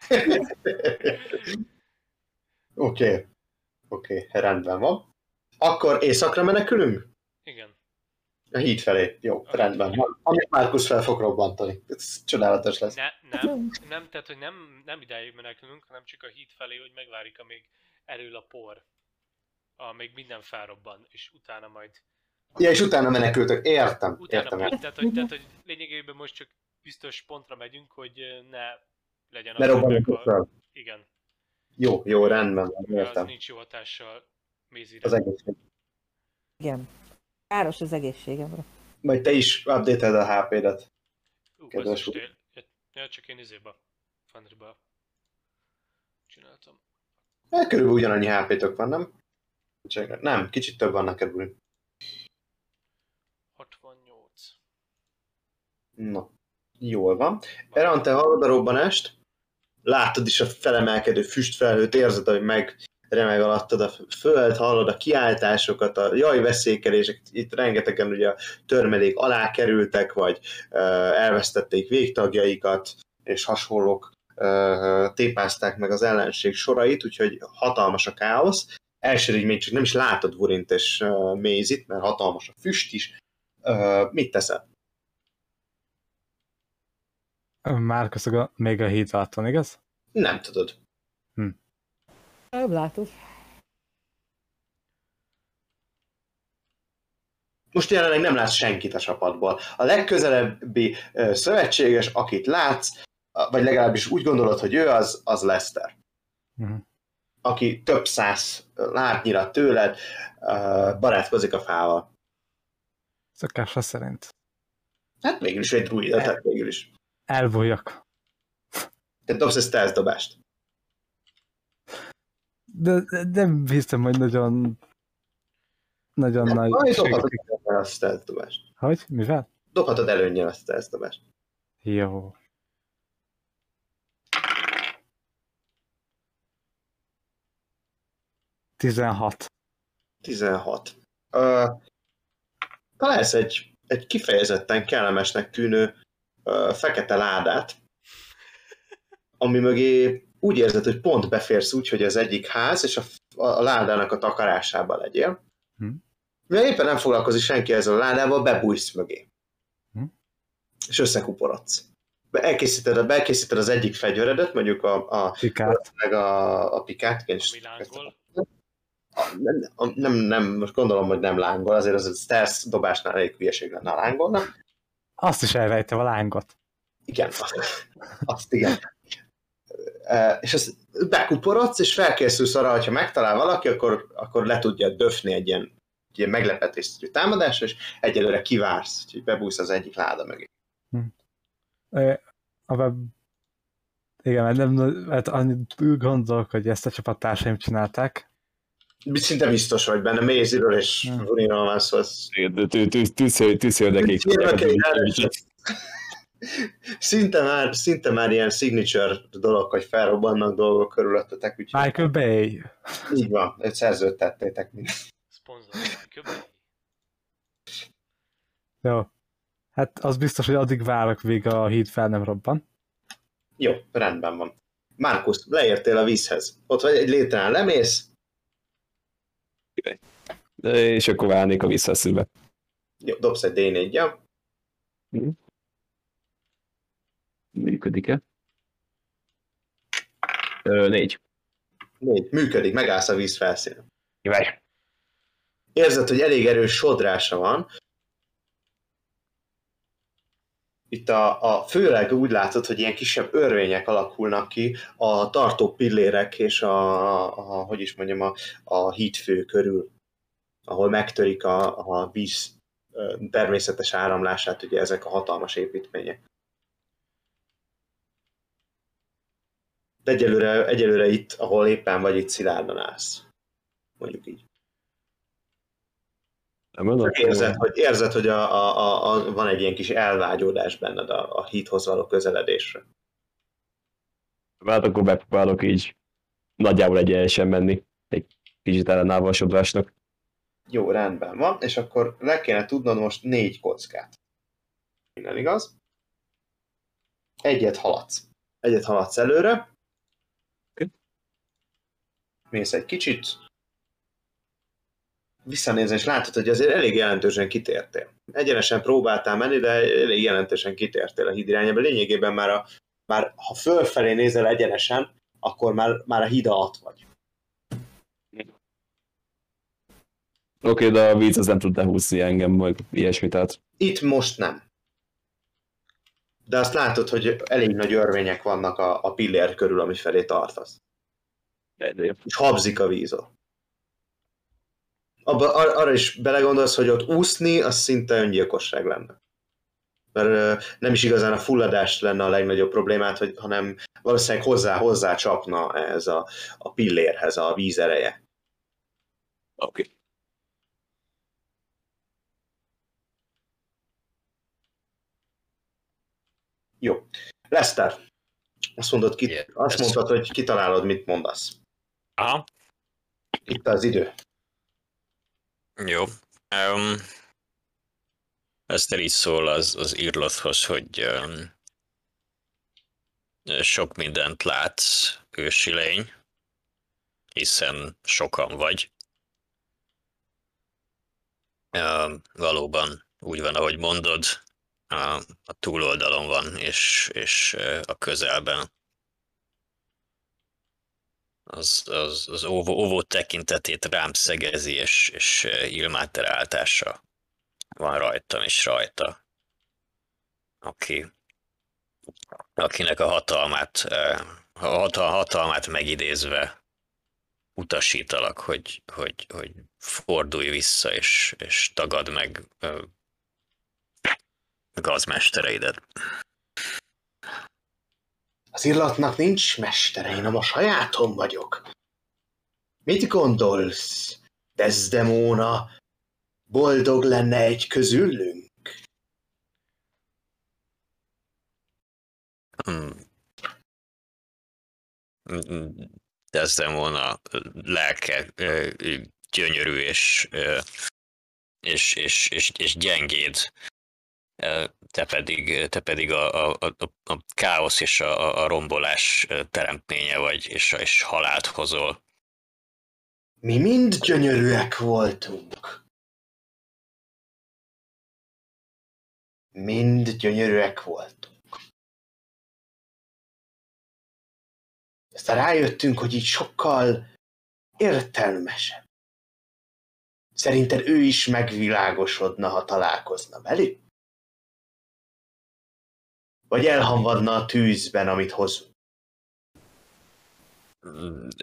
Oké, oké, okay, rendben van. Akkor északra menekülünk? Igen. A híd felé. Jó, A rendben van. Amit Márkusz fel fog robbantani. Ez csodálatos lesz. Ne, nem, nem, tehát hogy nem, nem idáig menekülünk, hanem csak a híd felé, hogy megvárjuk, amíg erül a por. Amíg minden felrobban, és utána majd... Ja, és utána menekültök. Értem, Utána értem. tehát, hogy, tehát, hogy lényegében most csak biztos pontra megyünk, hogy ne legyen Ne az, a- fel. Igen, Jó, jó, rendben van, az értem. nincs jó hatással Mézire. Az egészség. Igen. Káros az egészségemre. Majd te is update a HP-det. Ú, kedves úr. Ja, csak én izébe, Fenribe csináltam. Hát körülbelül ugyanannyi HP-tök van, nem? Csak- Nem, kicsit több van neked, Buri. 68. Na, jól van. Eran, te hallod a robbanást, látod is a felemelkedő füstfelhőt, érzed, hogy meg remeg alattad a föld, hallod a kiáltásokat, a jaj veszékelések, itt rengetegen ugye a törmelék alá kerültek, vagy elvesztették végtagjaikat, és hasonlók ö, tépázták meg az ellenség sorait, úgyhogy hatalmas a káosz. Elsőre még csak nem is látod Vurint és Mézit, mert hatalmas a füst is. Mit teszel? Már köszönöm, még a híd alatt van, igaz? Nem tudod. Nem látom. Most jelenleg nem látsz senkit a csapatból. A legközelebbi ö, szövetséges, akit látsz, vagy legalábbis úgy gondolod, hogy ő az, az Lester. Mhm. Aki több száz látnyira tőled ö, barátkozik a fával. Szokásra szerint. Hát végül is egy druida, tehát végül is. Elbújjak. Te dobsz egy stealth dobást. De, de nem hiszem, hogy nagyon... Nagyon nagy... Majd dobhatod előnnyel a stealth dobást. Hogy? Mivel? Dobhatod előnnyel a stealth dobást. Jó. Tizenhat. 16. Ö, találsz egy, egy kifejezetten kellemesnek tűnő fekete ládát, ami mögé úgy érzed, hogy pont beférsz úgy, hogy az egyik ház, és a, a ládának a takarásába legyél. Hm. Mivel éppen nem foglalkozik senki ezzel a ládával, bebújsz mögé. Hm. És összekuporodsz. Elkészíted, elkészíted az egyik fegyveredet, mondjuk a, a, Pikát. meg a, a pikát, igen, nem, nem, nem, most gondolom, hogy nem lángol, azért az a stealth dobásnál elég hülyeség lenne a lángolna. Azt is elrejtem a lángot. Igen, azt igen. E, És azt bekuporodsz, és felkészülsz arra, hogyha megtalál valaki, akkor, akkor le tudja döfni egy ilyen, egy ilyen meglepetésszerű támadásra, és egyelőre kivársz, hogy bebújsz az egyik láda mögé. Ö, A web... Igen, mert nem, mert annyit gondolok, hogy ezt a csapattársaim csinálták. Szinte biztos vagy benne, Méziről és Hmm. Vuriról van szó. Tűzszöldekig. Szinte már, szinte már ilyen signature dolog, hogy felrobbannak dolgok körülöttetek, úgyhogy Michael Bay. így van, őt szerződtettétek mind. Szponzor. Köbben. Jó. Hát az biztos, hogy addig várok, míg a híd fel nem robban. Jó, rendben van. Márkusz, leértél a vízhez. Ott vagy egy létrán, lemész, És akkor válnék a visszaszülbe. jó, dobsz egy d 4 ja Működik-e? Ö, négy. négy, működik, megállsz a víz felszínen. Kivágy. Érzed, hogy elég erős sodrása van. Itt a, a főleg úgy látod, hogy ilyen kisebb örvények alakulnak ki a tartó pillérek és a, a hogy is mondjam, a, a hídfő körül, ahol megtörik a, a víz természetes áramlását, ugye ezek a hatalmas építmények. De egyelőre, egyelőre itt, ahol éppen vagy, itt szilárdan állsz. Mondjuk így. Nem mondom, Csak érzed, hogy, érzed, hogy a, a, a, a, van egy ilyen kis elvágyódás benned a, a híthoz való közeledésre. Hát akkor megpróbálok így nagyjából egyenesen menni. Egy kicsit ellenállva a sodrásnak. Jó, rendben van, és akkor le kéne tudnod most négy kockát. Minden igaz? Egyet haladsz. Egyet haladsz előre. Oké. Mész egy kicsit. Visszanézel, és látod, hogy azért elég jelentősen kitértél. Egyenesen próbáltál menni, de elég jelentősen kitértél a híd irányába. Lényegében már, a, már ha fölfelé nézel egyenesen, akkor már, már a híd alatt vagy. Oké, de a víz az nem tud lehúzni engem, meg ilyesmi, tehát Itt most nem. De azt látod, hogy elég nagy örvények vannak a, a pillér körül, ami felé tartasz. És habzik a vízol. Abba, ar- arra is belegondolsz, hogy ott úszni, az szinte öngyilkosság lenne. Mert ö, nem is igazán a fulladás lenne a legnagyobb problémát, hogy, hanem valószínűleg hozzá, hozzá csapna ez a, a pillérhez a víz ereje. oké. Jó. Lester, azt mondod, ki, Yeah. azt mondtad, hogy kitalálod, mit mondasz. Aha. Itt az idő. Jó. Um, Eszter így szól az, az írlothoz, hogy um, sok mindent látsz, ősi lény, hiszen sokan vagy. Uh, valóban úgy van, ahogy mondod, a, a túloldalon van, és, és uh, a közelben. Az, az, az óvó, óvó tekintetét rám szegezi, és, és uh, Ilmáter áltása van rajtam és rajta, aki, akinek a hatalmát, uh, a hatal, hatalmát megidézve utasítalak, hogy, hogy, hogy fordulj vissza, és, és tagad meg uh, gazmestereidet. Az illatnak nincs mestere, én a sajátom vagyok. Mit gondolsz, Desdemona? Boldog lenne egy közülünk? Hmm. Desdemona lelke gyönyörű és, és, és, és, és gyengéd. Te pedig, te pedig a, a, a, a káosz és a, a rombolás teremtménye vagy, és, és halált hozol. Mi mind gyönyörűek voltunk. Mind gyönyörűek voltunk. Aztán rájöttünk, hogy így sokkal értelmesebb. Szerinted ő is megvilágosodna, ha találkozna velük? Vagy elhamvadna a tűzben, amit hozunk?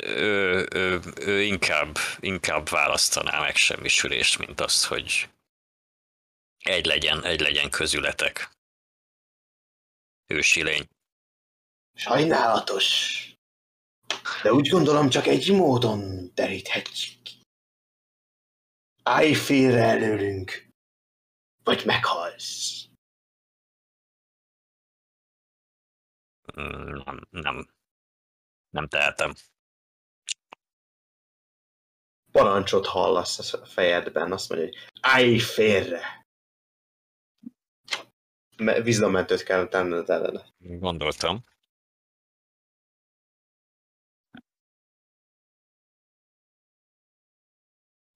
Ő, ő, ő inkább, inkább választaná megsemmisülést, mint azt, hogy egy legyen, egy legyen közületek. Ősi lény. Sajnálatos. De úgy gondolom, csak egy módon deríthetjük ki. Állj félre előlünk, vagy meghalsz. Nem, nem, nem tehetem. Parancsot hallasz a fejedben, azt mondja, hogy állj félre. Me- Vízdommentőt kell tenned ellene. Gondoltam.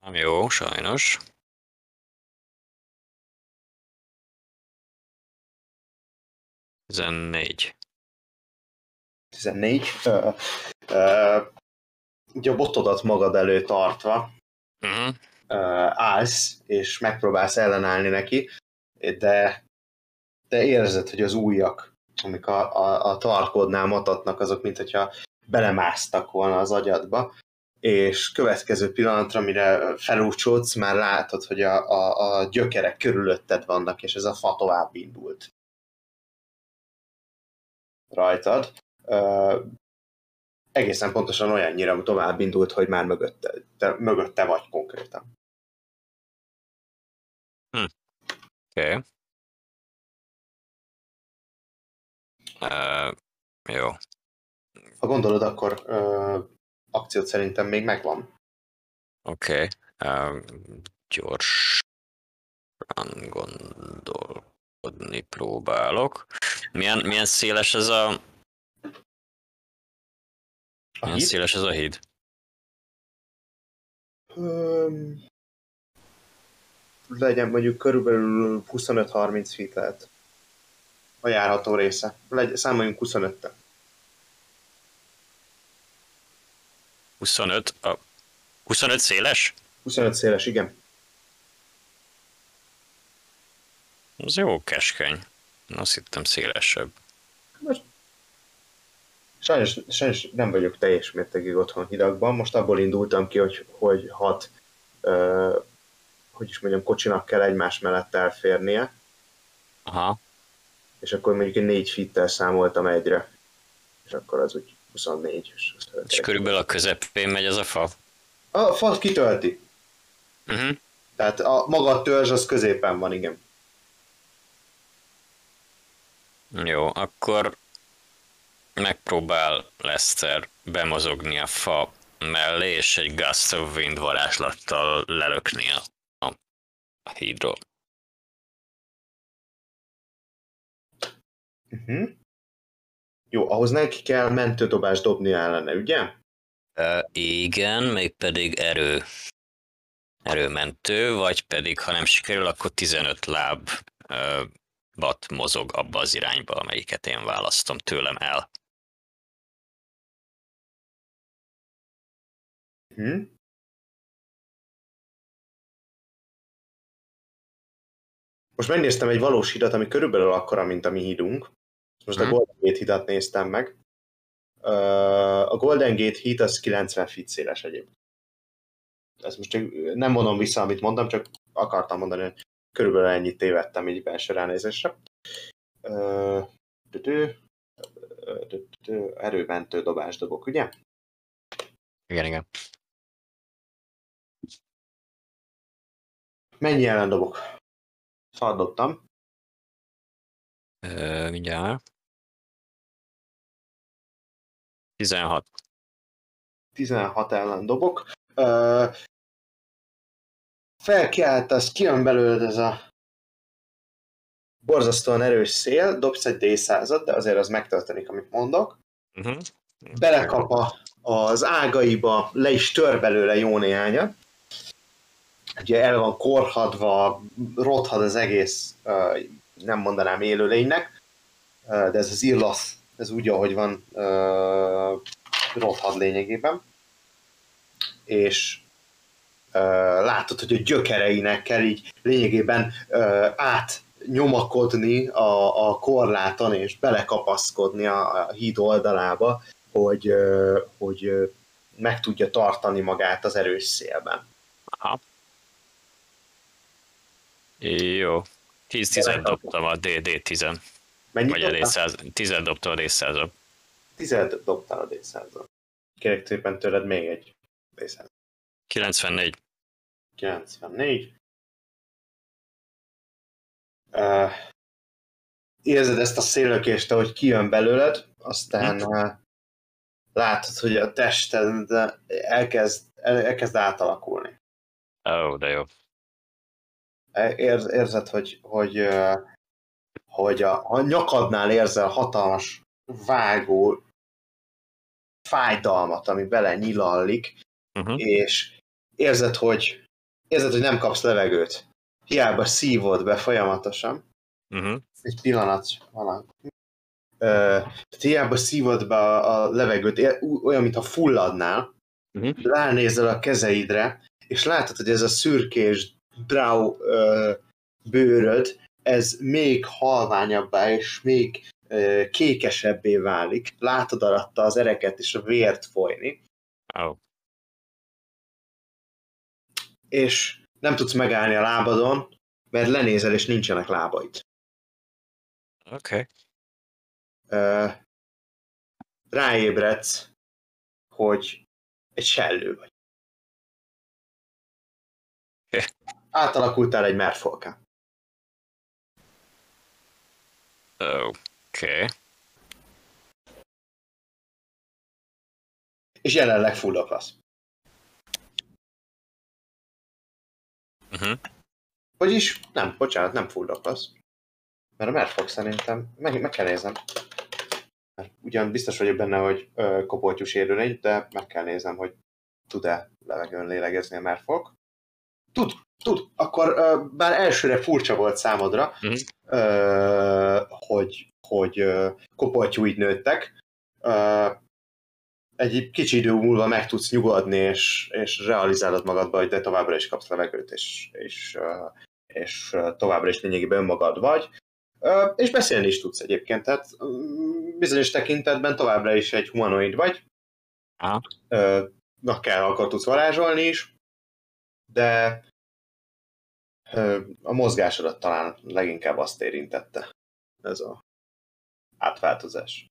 Nem jó, sajnos. Tizennégy. 14. Ö, ö, ugye a botodat magad elő tartva Uh-huh. ö, állsz, és megpróbálsz ellenállni neki, de, de érzed, hogy az újak, amik a, a, a tarkódnál matatnak, azok, mint hogyha belemásztak volna az agyadba, és következő pillanatra, mire felúcsódsz, már látod, hogy a, a, a gyökerek körülötted vannak, és ez a fa tovább indult rajtad. Egészen pontosan olyannyira tovább indult, hogy már mögötte, te, mögötte vagy konkrétan. Oké. Okay. Uh, jó. Ha gondolod, akkor ö, akciót szerintem még megvan. Oké. Okay. Uh, gyorsan gondolkodni próbálok. Milyen, milyen széles ez a... A Milyen híd? széles ez a híd? Öm, legyen mondjuk körülbelül 25-30 feet lehet. A járható része. Legy, számoljunk 25-tel. 25? A 25 széles? 25 széles, igen. Az jó keskeny. Azt hittem szélesebb. Sajnos, sajnos nem vagyok teljes mértékig otthon hidakban. Most abból indultam ki, hogy, hogy hat, ö, hogy is mondjam, kocsinak kell egymás mellett elférnie, Aha. és akkor mondjuk egy négy fittel számoltam egyre. És akkor az úgy 24. És, az És körülbelül a közepén megy ez a fa? A fal kitölti. Uh-huh. Tehát a, maga a törzs az középen van, igen. Jó, akkor megpróbál Lester bemozogni a fa mellé, és egy Gust of Wind varázslattal lelökni a, a, hídról. Uh-huh. Jó, ahhoz neki kell mentődobást dobni ellene, ugye? Uh, igen, mégpedig erő, erőmentő, vagy pedig, ha nem sikerül, akkor 15 láb uh, bat mozog abba az irányba, amelyiket én választom tőlem el. Uh-huh. Most megnéztem egy valós hidat, ami körülbelül akkora, mint a mi hídunk. Most a Mhm. Golden Gate hidat néztem meg. A Golden Gate híd az 90 feet széles egyéb. Ezt most csak nem mondom vissza, amit mondtam, csak akartam mondani, hogy körülbelül ennyit tévedtem így belső ránézésre. Erőmentő dobás dobok, ugye? Igen, igen. Mennyi ellen dobok? Szart dobtam. Uh, mindjárt. 16. 16 ellen dobok. Ö, felkiáltasz, kijön belőled ez a borzasztóan erős szél, dobsz egy D100-at, de azért az megtörténik, amit mondok. Uh-huh. Belekap a, az ágaiba, le is tör belőle jó néhányat. Ugye el van korhadva, rothad az egész, nem mondanám élőlénynek, de ez az illasz, ez úgy, ahogy van, rothad lényegében. És látod, hogy a gyökereinek kell így lényegében ö, átnyomakodni a, a korláton, és belekapaszkodni a, a híd oldalába, hogy, hogy meg tudja tartani magát az erős szélben. Aha. Jó. 10-10 dobtam a DD 10 Mennyit vagy a dobtál? D100, 10 dobtam a D100 Tized dobtál a d Kérek szépen tőled még egy d 94. 94. Uh, érzed ezt a szélökést, ahogy kijön belőled, aztán uh, látod, hogy a tested elkezd, el- elkezd átalakulni. Ó, oh, de jó. Érz, érzed, hogy, hogy, hogy a, a nyakadnál érzel hatalmas vágó fájdalmat, ami bele nyilallik, Uh-huh. és érzed, hogy érzed, hogy nem kapsz levegőt. Hiába szívod be folyamatosan. Uh-huh. Egy pillanat, valami. Ö, tehát hiába szívod be a, a levegőt, olyan, mintha fulladnál, Mhm. ránézel a kezeidre, és látod, hogy ez a szürkés brau ö, bőröd, ez még halványabbá és még ö, kékesebbé válik. Látod alatta az ereket és a vért folyni. Oh. és nem tudsz megállni a lábadon, mert lenézel, és nincsenek lábaid. Oké. Okay. Ráébredsz, hogy egy sellő vagy. Átalakultál egy merfolká. Oké. Okay. És jelenleg fullaklasz. Uh-huh. Vagyis, nem, bocsánat, nem fullaklasz. Mert a merfolk szerintem, meg, meg kell néznem. Mert ugyan biztos vagyok benne, hogy ö, kopoltyús élőlény, de meg kell néznem, hogy tud-e levegőn lélegezni a merfolk. Tud, tud. Akkor bár elsőre furcsa volt számodra, ö, hogy, hogy kopoltyúid nőttek, egy kicsi idő múlva meg tudsz nyugodni, és, és realizálod magadba, hogy de továbbra is kapsz levegőt, és, és, és továbbra is lényegében önmagad vagy. És beszélni is tudsz egyébként, tehát mm, bizonyos tekintetben továbbra is egy humanoid vagy. Na kell, akkor tudsz varázsolni is, de a mozgásodat talán leginkább azt érintette ez a átváltozás.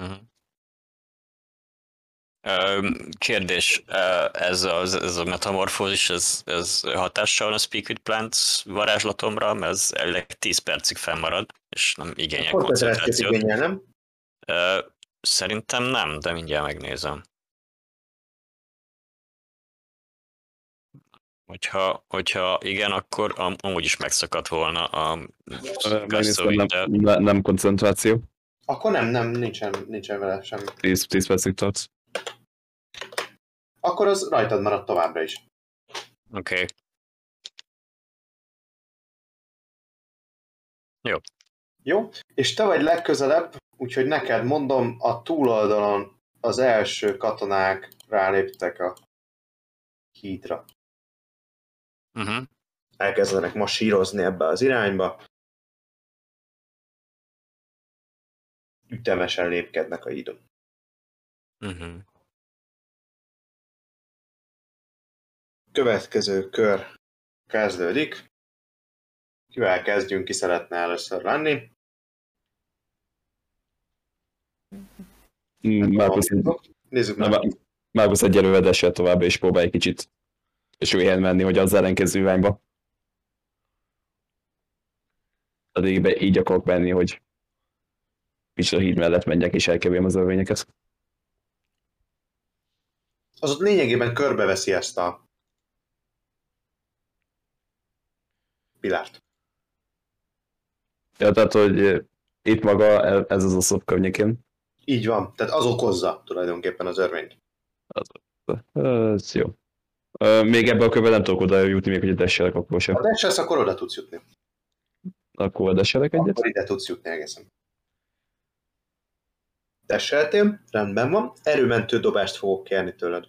Uh-huh. Kérdés, ez a, ez a metamorfózis, ez, ez hatással van a Speak with Plants varázslatomra, mert ez elvileg 10 percig fennmarad, és nem igényel Koncentrációt igényel, nem? Szerintem nem, de mindjárt megnézem. Hogyha, hogyha igen, akkor am- amúgy is megszakadt volna a nem, de ne- nem koncentráció. Akkor nem, nem, nincsen, nincsen vele semmi. 10, 10 percig tartsz. Akkor az rajtad marad továbbra is. oké. Okay. Jó? És te vagy legközelebb, úgyhogy neked mondom, a túloldalon az első katonák ráléptek a hídra. Uh-huh. Elkezdenek masírozni ebbe az irányba. Ütemesen lépkednek a hídon. Uh-huh. Következő kör kezdődik. Kivel kezdjünk, ki szeretne először lenni? Mm, Markus, Nézzük meg. Egyelőre vezesse tovább, és próbálj egy kicsit süllyed menni, hogy az ellenkező irányba. Az égbe így akarok menni, hogy kicsit a híd mellett menjek, és elkerüljem az örvényeket. Az ott lényegében körbeveszi ezt a pilárt. Ja, tehát, hogy eh, itt maga e- ez az oszlop környékén. Így van, tehát az okozza tulajdonképpen az örvényt. Ez jó. Még ebbe a körbe nem tudok oda jutni, még hogy desselek akkor Ha sem. desselsz, akkor oda tudsz jutni. Akkor desselek egyet. Akkor ide tudsz jutni egészen. Desseltél, rendben van. Erőmentő dobást fogok kérni tőled.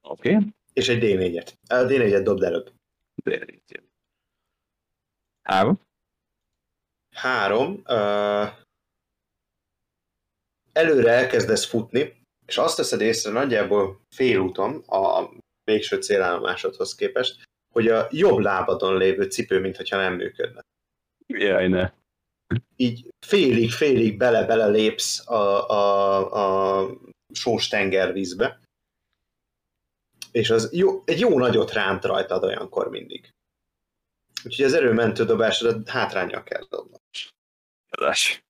Oké. És egy D4-et. A D4-et dobd előbb. Három. Három. Uh, előre elkezdesz futni, és azt teszed észre nagyjából félúton a végső célállomásodhoz képest, hogy a jobb lábadon lévő cipő, mintha nem működne. Jaj, ne. így félig-félig bele-bele lépsz a, a, a sós tengervízbe, és az jó, egy jó nagyot ránt rajtad olyankor mindig. Úgyhogy az erőmentő dobásodat hátrányjal kell dobnod. Adás.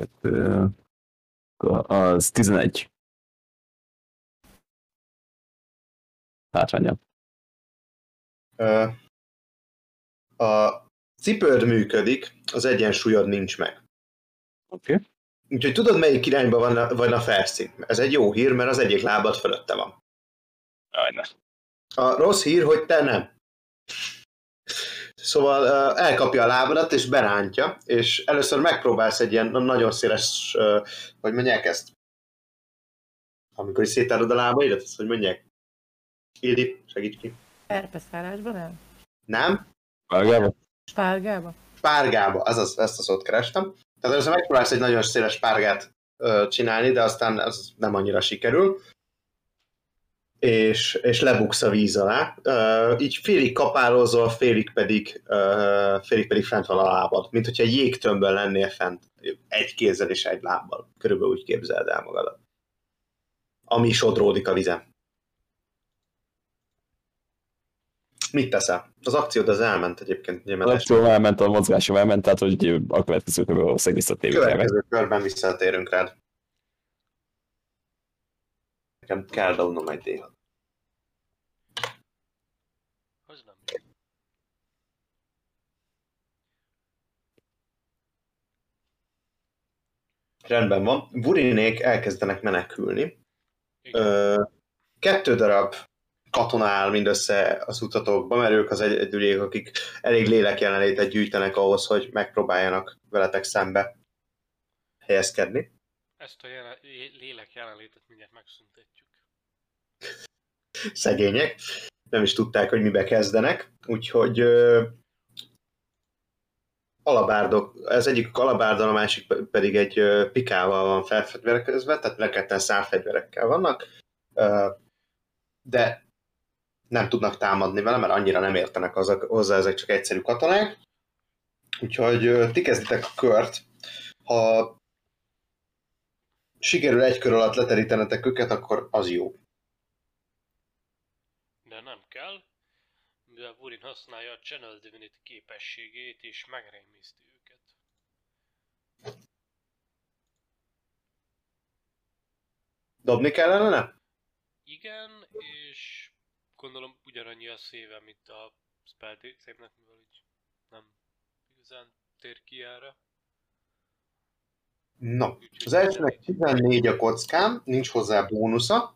Kettő, akkor az 11. Hátránya. A cipőd működik, az egyensúlyod nincs meg. Oké. Okay. Úgyhogy tudod, melyik irányba van a, van a felszín. Ez egy jó hír, mert az egyik lábad fölötte van. Jaj, ne. A rossz hír, hogy te nem. Szóval elkapja a lábadat, és berántja, és először megpróbálsz egy ilyen nagyon széles, hogy mondják ezt? Amikor is szétárod a lábaidat, azt hogy mondják? Ildi, segíts ki. Herpeszárásban nem? Nem? Vágába? Spárgába? Párgába, azaz, ezt a szót kerestem. Tehát először megpróbálsz egy nagyon széles párgát ö, csinálni, de aztán az nem annyira sikerül. És, és lebuksz a víz alá. Ö, így félig kapálózol, félig pedig, ö, félig pedig fent van a lábad. Mint hogyha egy jégtömbben lennél fent. Egy kézzel és egy lábbal. Körülbelül úgy képzeld el magadat. Ami sodródik a vizen. Mit teszel? Az akciód az elment egyébként. Ugye, Az akció elment, a mozgásom elment, tehát hogy a következő körben valószínűleg visszatérünk. Következő körben visszatérünk rád. Nekem kell dobnom egy d nem. Rendben van. Burinék elkezdenek menekülni. Igen. Ö, kettő darab katona áll mindössze az utatokban, mert ők az egyedüliek, akik elég lélek jelenlétet gyűjtenek ahhoz, hogy megpróbáljanak veletek szembe helyezkedni. Ezt a jelen, lélek jelenlétet mindjárt megszüntetjük. szegények, nem is tudták, hogy mibe kezdenek, úgyhogy ö, alabárdok, ez egyik alabárdal, a másik pe- pedig egy ö, pikával van felfegyverkezve, tehát leketten szárfegyverekkel vannak, ö, de nem tudnak támadni vele, mert annyira nem értenek az, hozzá, ezek csak egyszerű katonák. Úgyhogy ö, ti kezditek a kört. Ha sikerül egy kör alatt leterítenetek őket, akkor az jó. De nem kell, mivel Burin használja a Channel Divinity képességét, és megrémiszti őket. Dobni kellene, ne? Igen, és gondolom ugyanannyi a széve, mint a Spell mivel így nem igazán tér ki erre. Úgyhogy az elsőnek 14 a kockám, nincs hozzá bónusza.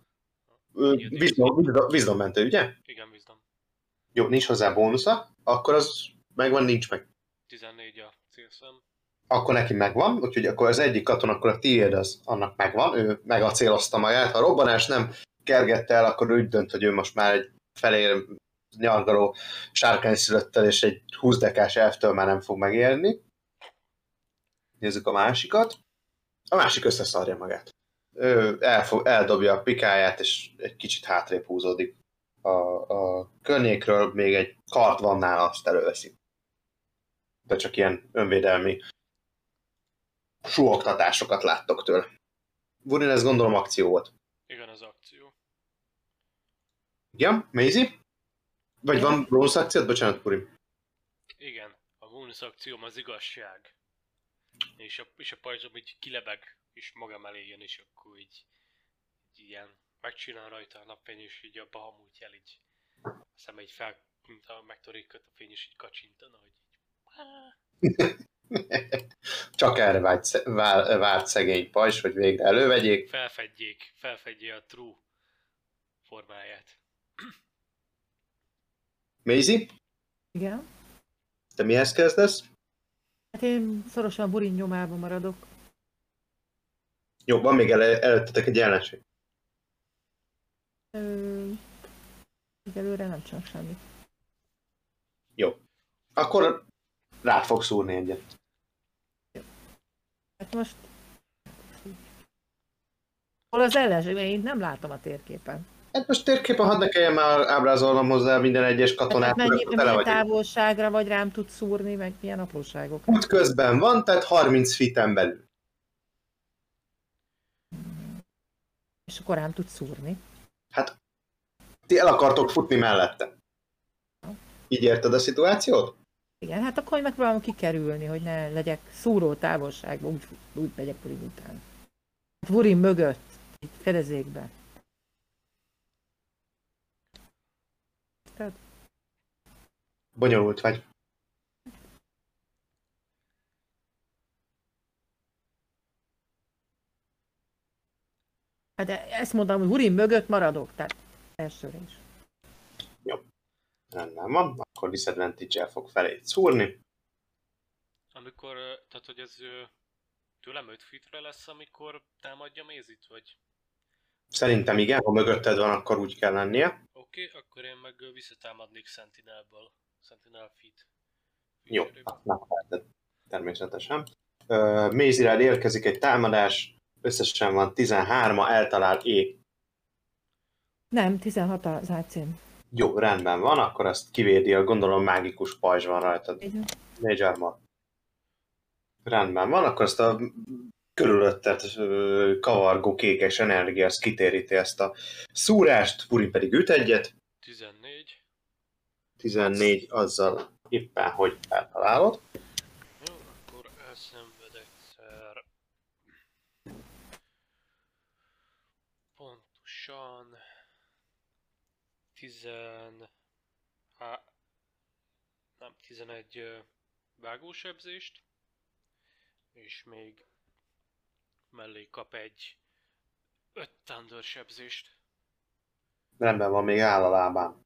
Ö, Wisdom, wisdom- wisdom mentő, ugye? Igen, bizdom. Jó, nincs hozzá bónusza, akkor az megvan, nincs meg. 14 a célszem. Akkor neki megvan, úgyhogy akkor az egyik katona, akkor a tiéd az annak megvan, ő megacélozta magát. Ha a robbanás nem kergette el, akkor úgy dönt, hogy ő most már egy felé nyargaló sárkányszülöttel és egy 20 dekás elftől már nem fog megérni. Nézzük a másikat. A másik összeszarja magát. Ő elfog, eldobja a pikáját, és egy kicsit hátrébb húzódik a, a környékről, még egy kart van nála, azt előveszi. De csak ilyen önvédelmi suhogtatásokat láttok tőle. Burin, ez gondolom akció volt. Igen, az akció. Igen? Maisie? Vagy van bronz akciót? Bocsánat, Burin. Igen, a bónusz akcióm az igazság. És a, és a pajzsom így kilebeg, és magam elé jön, és akkor így, így ilyen megcsinál rajta a napfény, és így a bahamút jel így a szeme így fel, mint a megtorékot a fény, és így kacsintana, hogy így. Csak erre vágy, vár, várt szegény pajzs, hogy végre elővegyék. felfedjék, felfedje a true formáját. Maisie, Igen. te mihez kezdesz? Hát én szorosan burin nyomában maradok. Jó, van még el, előttetek egy ellenség. Ö, egyelőre nem csak semmit. Jó. Akkor rá fog szúrni egyet. Hát most... Hol az ellenség? Én nem látom a térképen. Hát most térképen hadd ne kelljen már ábrázolnom hozzá minden egyes katonát, Hát mennyi, vagyunk. távolságra vagy rám tud szúrni, meg milyen apróságok. Út közben van, tehát 30 feet belül. És akkor rám tud szúrni. Hát, ti el akartok futni mellette. Így érted a szituációt? Igen, hát akkor megpróbálom kikerülni, hogy ne legyek szúró távolságban, úgy, úgy megyek Burin után. Burin mögött, itt fedezékbe. Tehát Bonyolult vagy. Hát de ezt mondom, hogy Hurin mögött maradok, tehát elsőre is. Rendben van, akkor disadvantage-el fog felé szúrni. Amikor, tehát hogy ez tőlem 5 fitre lesz, amikor támadja Mézit, vagy? Szerintem igen, ha mögötted van, akkor úgy kell lennie. Oké, okay, akkor én meg visszatámadnék Sentinelből. Sentinel feet. Jó, megteheted. Természetesen. Uh, Mézirád érkezik egy támadás, összesen van 13-a, eltalál é. Nem, 16 az AC-m. Jó, rendben van, akkor azt kivédi, a gondolom mágikus pajzs van rajtad. Mage armor. Rendben van, akkor azt a körülötted ö, kavargó kékes energia, az kitéríti ezt a szúrást, Purin pedig üt egyet, 14. 14 azzal éppen, hogy eltalálod. Jó, akkor elszenved egyszer. Pontosan... Tizen... Há... Nem, 11 ö, vágósebzést. És még mellé kap egy 5 thunder sebzést. Rendben van, még áll a lábán.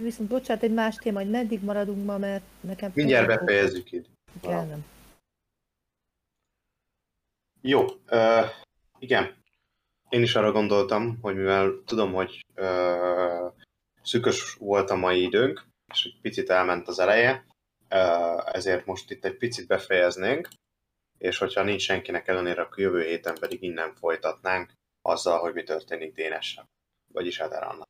Viszont bocsánat, egy más téma, hogy meddig maradunk ma, mert nekem... Mindjárt befejezzük itt. Kell, nem. Jó, uh, igen. Én is arra gondoltam, hogy mivel tudom, hogy uh, szükös volt a mai időnk, és egy picit elment az eleje, uh, ezért most itt egy picit befejeznénk, és hogyha nincs senkinek ellenére, akkor jövő héten pedig innen folytatnánk azzal, hogy mi történik Dénessel. Vagyis Aderannak.